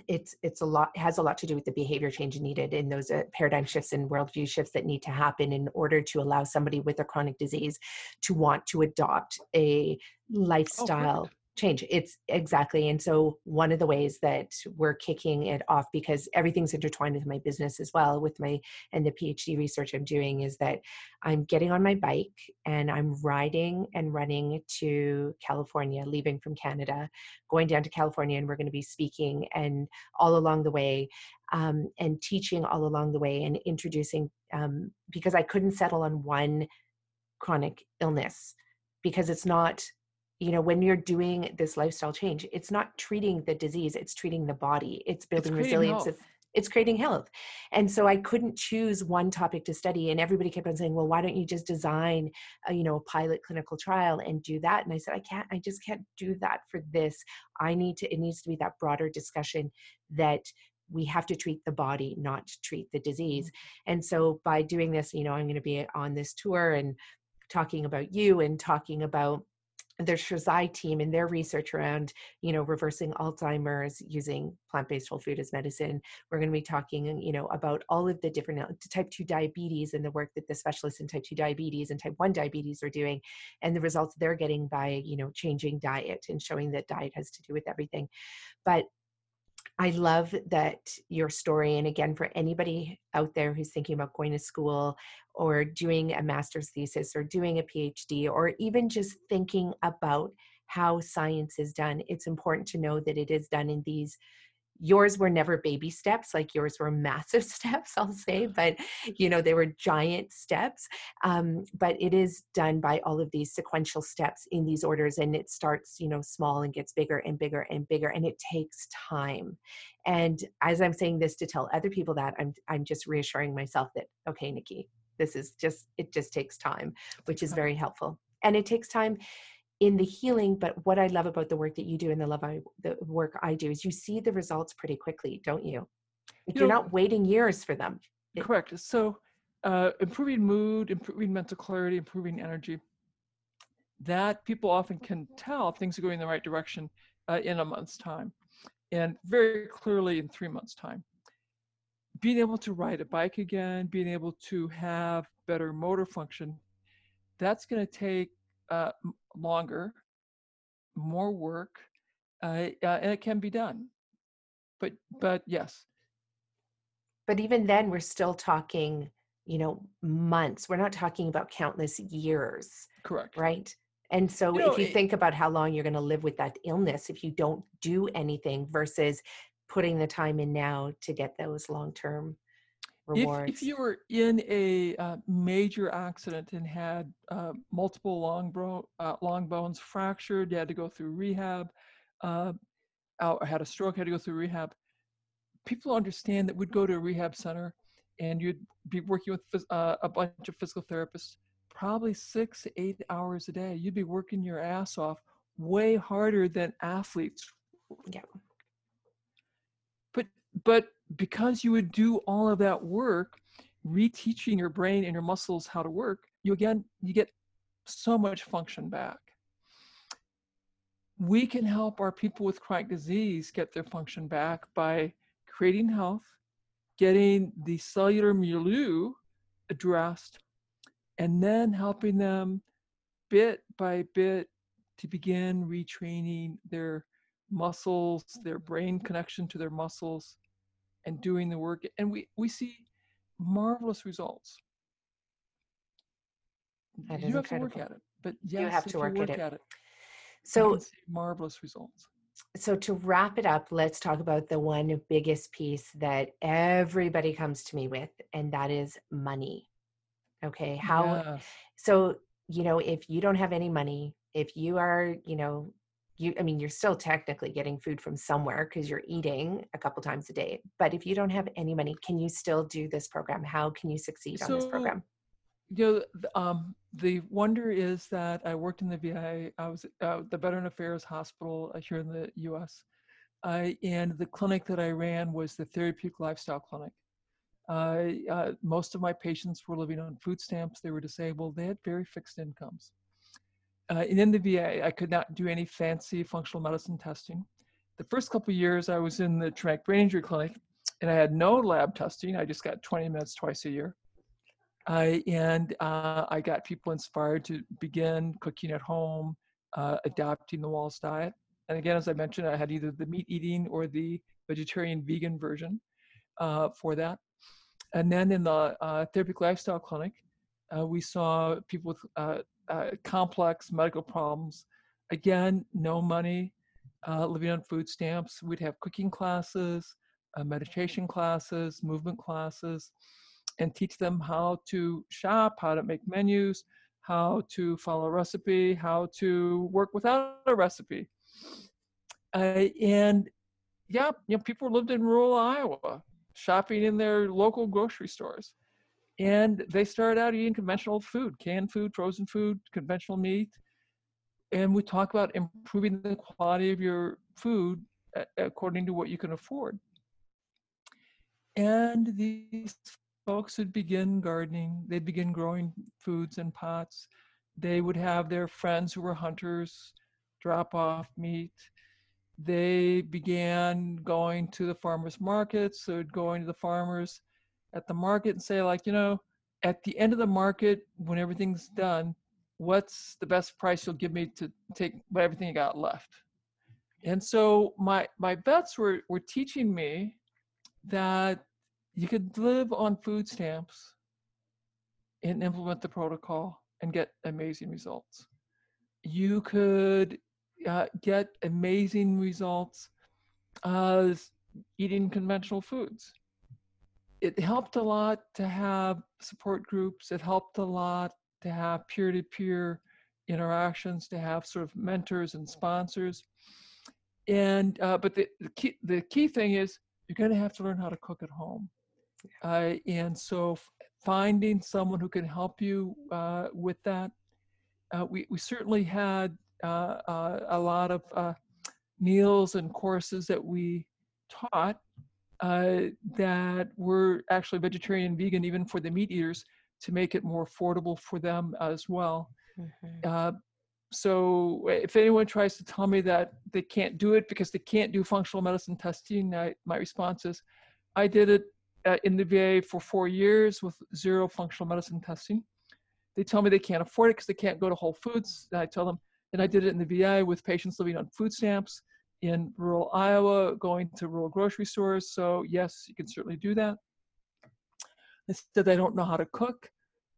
[SPEAKER 2] it's it's a lot has a lot to do with the behavior change needed in those uh, paradigm shifts and worldview shifts that need to happen in order to allow somebody with a chronic disease to want to adopt a oh, lifestyle oh, change. It's exactly and so one of the ways that we're kicking it off because everything's intertwined with my business as well with my and the phd research i'm doing is that i'm getting on my bike and i'm riding and running to california leaving from canada going down to california and we're going to be speaking and all along the way um, and teaching all along the way and introducing um, because i couldn't settle on one chronic illness because it's not you know when you're doing this lifestyle change it's not treating the disease it's treating the body it's building it's resilience it's, it's creating health. And so i couldn't choose one topic to study and everybody kept on saying well why don't you just design a, you know a pilot clinical trial and do that? And i said i can't i just can't do that for this. I need to it needs to be that broader discussion that we have to treat the body not treat the disease. Mm-hmm. and so by doing this you know i'm going to be on this tour and talking about you and talking about the Sherzai team and their research around, you know, reversing Alzheimer's using plant-based whole food as medicine. We're going to be talking, you know, about all of the different uh, type 2 diabetes and the work that the specialists in type 2 diabetes and type 1 diabetes are doing and the results they're getting by, you know, changing diet and showing that diet has to do with everything. But I love that your story. And again, for anybody out there who's thinking about going to school or doing a master's thesis or doing a PhD or even just thinking about how science is done, it's important to know that it is done in these yours were never baby steps like yours were massive steps i'll say but you know they were giant steps um, but it is done by all of these sequential steps in these orders and it starts you know small and gets bigger and bigger and bigger and it takes time. And as i'm saying this to tell other people that i'm i'm just reassuring myself that okay nikki this is just it just takes time which is very helpful. And it takes time in the healing but what i love about the work that you do and the love i the work i do is you see the results pretty quickly don't you? Like you are not waiting years for them.
[SPEAKER 1] Correct. So uh, improving mood improving mental clarity improving energy that people often can tell things are going in the right direction uh, in a month's time and very clearly in three months time. Being able to ride a bike again being able to have better motor function that's going to take uh, longer, more work, uh, uh, and it can be done. But but yes.
[SPEAKER 2] But even then, we're still talking, you know, months. We're not talking about countless years.
[SPEAKER 1] Correct.
[SPEAKER 2] Right. And so, you know, if you it, think about how long you're going to live with that illness, if you don't do anything versus putting the time in now to get those long term
[SPEAKER 1] rewards. If, if you were in a uh, major accident and had uh, multiple long, bro- uh, long bones fractured, you had to go through rehab, uh, or had a stroke, had to go through rehab, people understand that we'd go to a rehab center and you'd be working with uh, a bunch of physical therapists, probably six, eight hours a day. You'd be working your ass off way harder than athletes.
[SPEAKER 2] Yeah.
[SPEAKER 1] But because you would do all of that work reteaching your brain and your muscles how to work you again you get so much function back. We can help our people with chronic disease get their function back by creating health getting the cellular milieu addressed and then helping them bit by bit to begin retraining their muscles their brain connection to their muscles and doing the work and we we see marvelous results
[SPEAKER 2] that
[SPEAKER 1] you
[SPEAKER 2] have
[SPEAKER 1] incredible. to work at it but yes,
[SPEAKER 2] you have to work,
[SPEAKER 1] work
[SPEAKER 2] at, it.
[SPEAKER 1] at, it.
[SPEAKER 2] so
[SPEAKER 1] marvelous results
[SPEAKER 2] so to wrap it up let's talk about the one biggest piece that everybody comes to me with and that is money okay how yes. so you know if you don't have any money if you are you know you i mean you're still technically getting food from somewhere because you're eating a couple times a day but if you don't have any money can you still do this program? How can you succeed so, on this program?
[SPEAKER 1] you know um, the wonder is that i worked in the va i was uh, the veteran affairs hospital uh, here in the us uh, and the clinic that i ran was the therapeutic lifestyle clinic. Uh, most of my patients were living on food stamps they were disabled they had very fixed incomes uh, in the VA, I could not do any fancy functional medicine testing. The first couple years, I was in the traumatic brain injury clinic, and I had no lab testing. I just got 20 minutes twice a year. I, and uh, I got people inspired to begin cooking at home, uh, adopting the Wahls diet. And again, as I mentioned, I had either the meat eating or the vegetarian vegan version uh, for that. And then in the uh, therapeutic lifestyle clinic, uh, we saw people with uh, complex medical problems. Again, no money, uh, living on food stamps. We'd have cooking classes, uh, meditation classes, movement classes, and teach them how to shop, how to make menus, how to follow a recipe, how to work without a recipe. Uh, and yeah, you know, people lived in rural Iowa, shopping in their local grocery stores and they started out eating conventional food canned food frozen food conventional meat and we talk about improving the quality of your food according to what you can afford. And these folks would begin gardening. They'd begin growing foods in pots. They would have their friends who were hunters drop off meat. They began going to the farmers markets, they would go into the farmers at the market and say, like, you know, at the end of the market, when everything's done, what's the best price you'll give me to take everything I got left? And so my my vets were were teaching me that you could live on food stamps and implement the protocol and get amazing results. You could uh, get amazing results uh, eating conventional foods. It helped a lot to have support groups. It helped a lot to have peer to peer interactions, to have sort of mentors and sponsors. And, uh, but the, the, key, the key thing is you're going to have to learn how to cook at home. Uh, and so finding someone who can help you uh, with that. Uh, we, we certainly had uh, uh, a lot of uh, meals and courses that we taught that were actually vegetarian and vegan, even for the meat eaters, to make it more affordable for them as well. Mm-hmm. so if anyone tries to tell me that they can't do it because they can't do functional medicine testing, I, my response is, I did it uh, in the VA for four years with zero functional medicine testing. They tell me they can't afford it because they can't go to Whole Foods. And I tell them, and I did it in the VA with patients living on food stamps in rural Iowa, going to rural grocery stores. So yes, you can certainly do that. They said they don't know how to cook.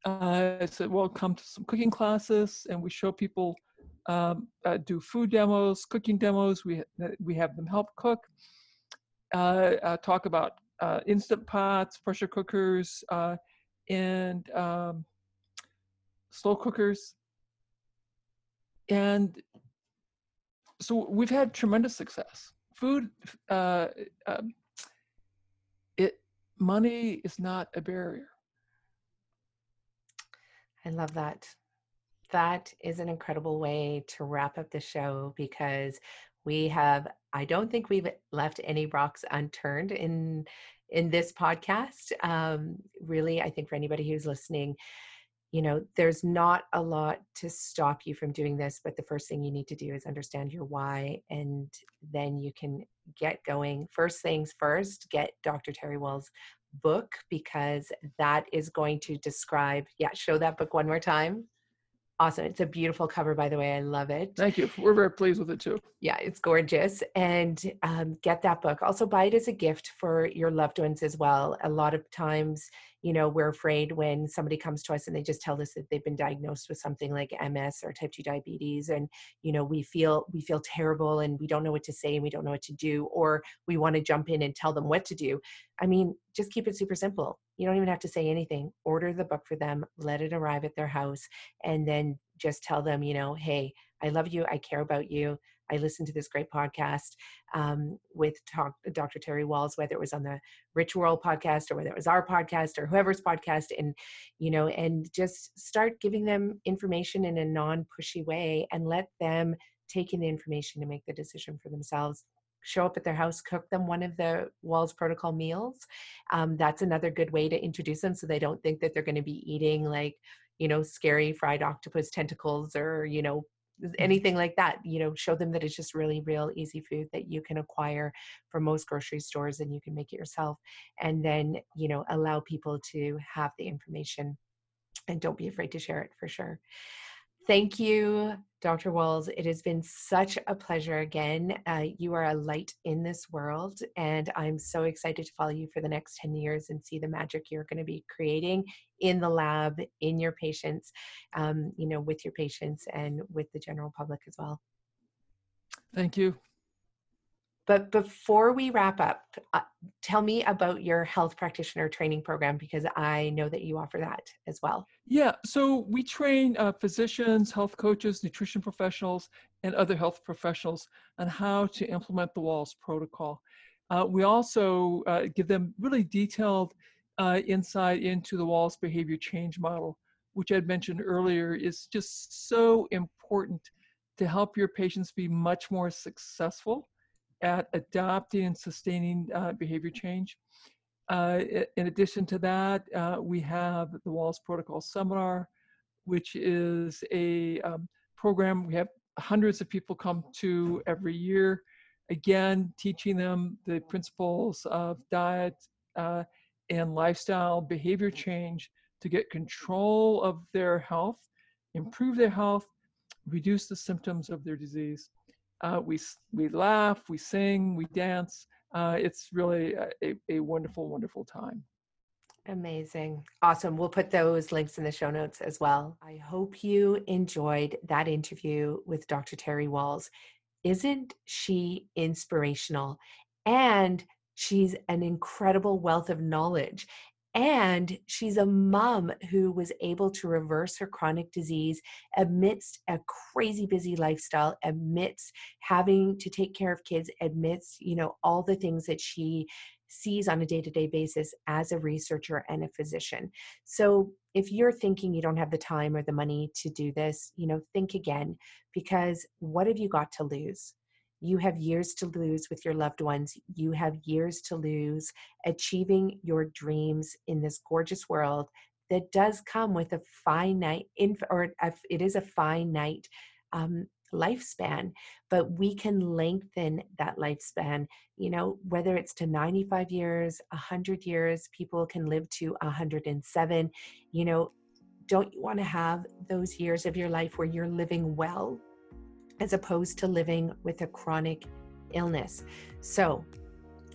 [SPEAKER 1] Uh, I said, well, come to some cooking classes, and we show people um, uh, do food demos, cooking demos. We we have them help cook. Uh, uh talk about uh, instant pots, pressure cookers, uh, and um, slow cookers. And so we've had tremendous success. Food, uh, um, it money is not a barrier.
[SPEAKER 2] I love that. That is an incredible way to wrap up the show because we have i don't think we've left any rocks unturned in in this podcast um, really i think for anybody who's listening you know there's not a lot to stop you from doing this but the first thing you need to do is understand your why and then you can get going first things first get dr terry Wahls's book because that is going to describe yeah show that book one more time awesome. It's a beautiful cover, by the way. I love it.
[SPEAKER 1] Thank you. We're very pleased with it too.
[SPEAKER 2] Yeah, it's gorgeous. And um, get that book. Also, buy it as a gift for your loved ones as well. A lot of times, you know, we're afraid when somebody comes to us and they just tell us that they've been diagnosed with something like MS or type 2 diabetes and you know, we feel we feel terrible and we don't know what to say and we don't know what to do or we want to jump in and tell them what to do. I mean, just keep it super simple. You don't even have to say anything. Order the book for them, let it arrive at their house and then just tell them, you know, hey, I love you, I care about you. I listened to this great podcast um, with talk, Dr. Terry Wahls, whether it was on the Rich Roll podcast or whether it was our podcast or whoever's podcast, and you know, and just start giving them information in a non-pushy way and let them take in the information to make the decision for themselves show up at their house, cook them one of the Wahls Protocol meals. Um, that's another good way to introduce them so they don't think that they're going to be eating like, you know, scary fried octopus tentacles or, you know. Mm-hmm. anything like that you know show them that it's just really real easy food that you can acquire from most grocery stores and you can make it yourself and then you know allow people to have the information and don't be afraid to share it for sure Thank you, Dr. Wahls. It has been such a pleasure again. Uh, you are a light in this world, and I'm so excited to follow you for the next 10 years and see the magic you're going to be creating in the lab, in your patients, um, you know, with your patients and with the general public as well.
[SPEAKER 1] Thank you.
[SPEAKER 2] But before we wrap up, uh, tell me about your health practitioner training program because I know that you offer that as well.
[SPEAKER 1] Yeah, so we train uh, physicians, health coaches, nutrition professionals, and other health professionals on how to implement the Wahls protocol. Uh, we also uh, give them really detailed uh, insight into the Wahls behavior change model, which I'd mentioned earlier is just so important to help your patients be much more successful at adopting and sustaining uh, behavior change. Uh, in addition to that, uh, we have the Wahls Protocol Seminar, which is a um, program we have hundreds of people come to every year. Again, teaching them the principles of diet uh, and lifestyle behavior change to get control of their health, improve their health, reduce the symptoms of their disease. Uh, we, we laugh, we sing, we dance. Uh, it's really a, a wonderful, wonderful time.
[SPEAKER 2] Amazing. Awesome. We'll put those links in the show notes as well. I hope you enjoyed that interview with Dr. Terry Wahls. Isn't she inspirational? And she's an incredible wealth of knowledge. And she's a mom who was able to reverse her chronic disease amidst a crazy busy lifestyle, amidst having to take care of kids, amidst, you know, all the things that she sees on a day to day basis as a researcher and a physician. So if you're thinking you don't have the time or the money to do this, you know, think again because what have you got to lose? You have years to lose with your loved ones. You have years to lose achieving your dreams in this gorgeous world that does come with a finite, or it is a finite um, lifespan, but we can lengthen that lifespan. You know, whether it's to 95 years, 100 years, people can live to 107. You know, don't you want to have those years of your life where you're living well as opposed to living with a chronic illness? So,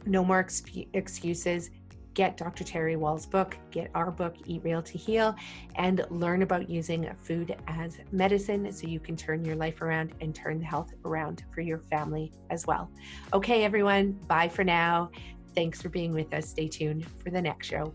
[SPEAKER 2] no more ex- excuses get Dr. Terry Wahls's book, get our book, Eat Real to Heal, and learn about using food as medicine so you can turn your life around and turn the health around for your family as well. Okay, everyone, bye for now. Thanks for being with us. Stay tuned for the next show.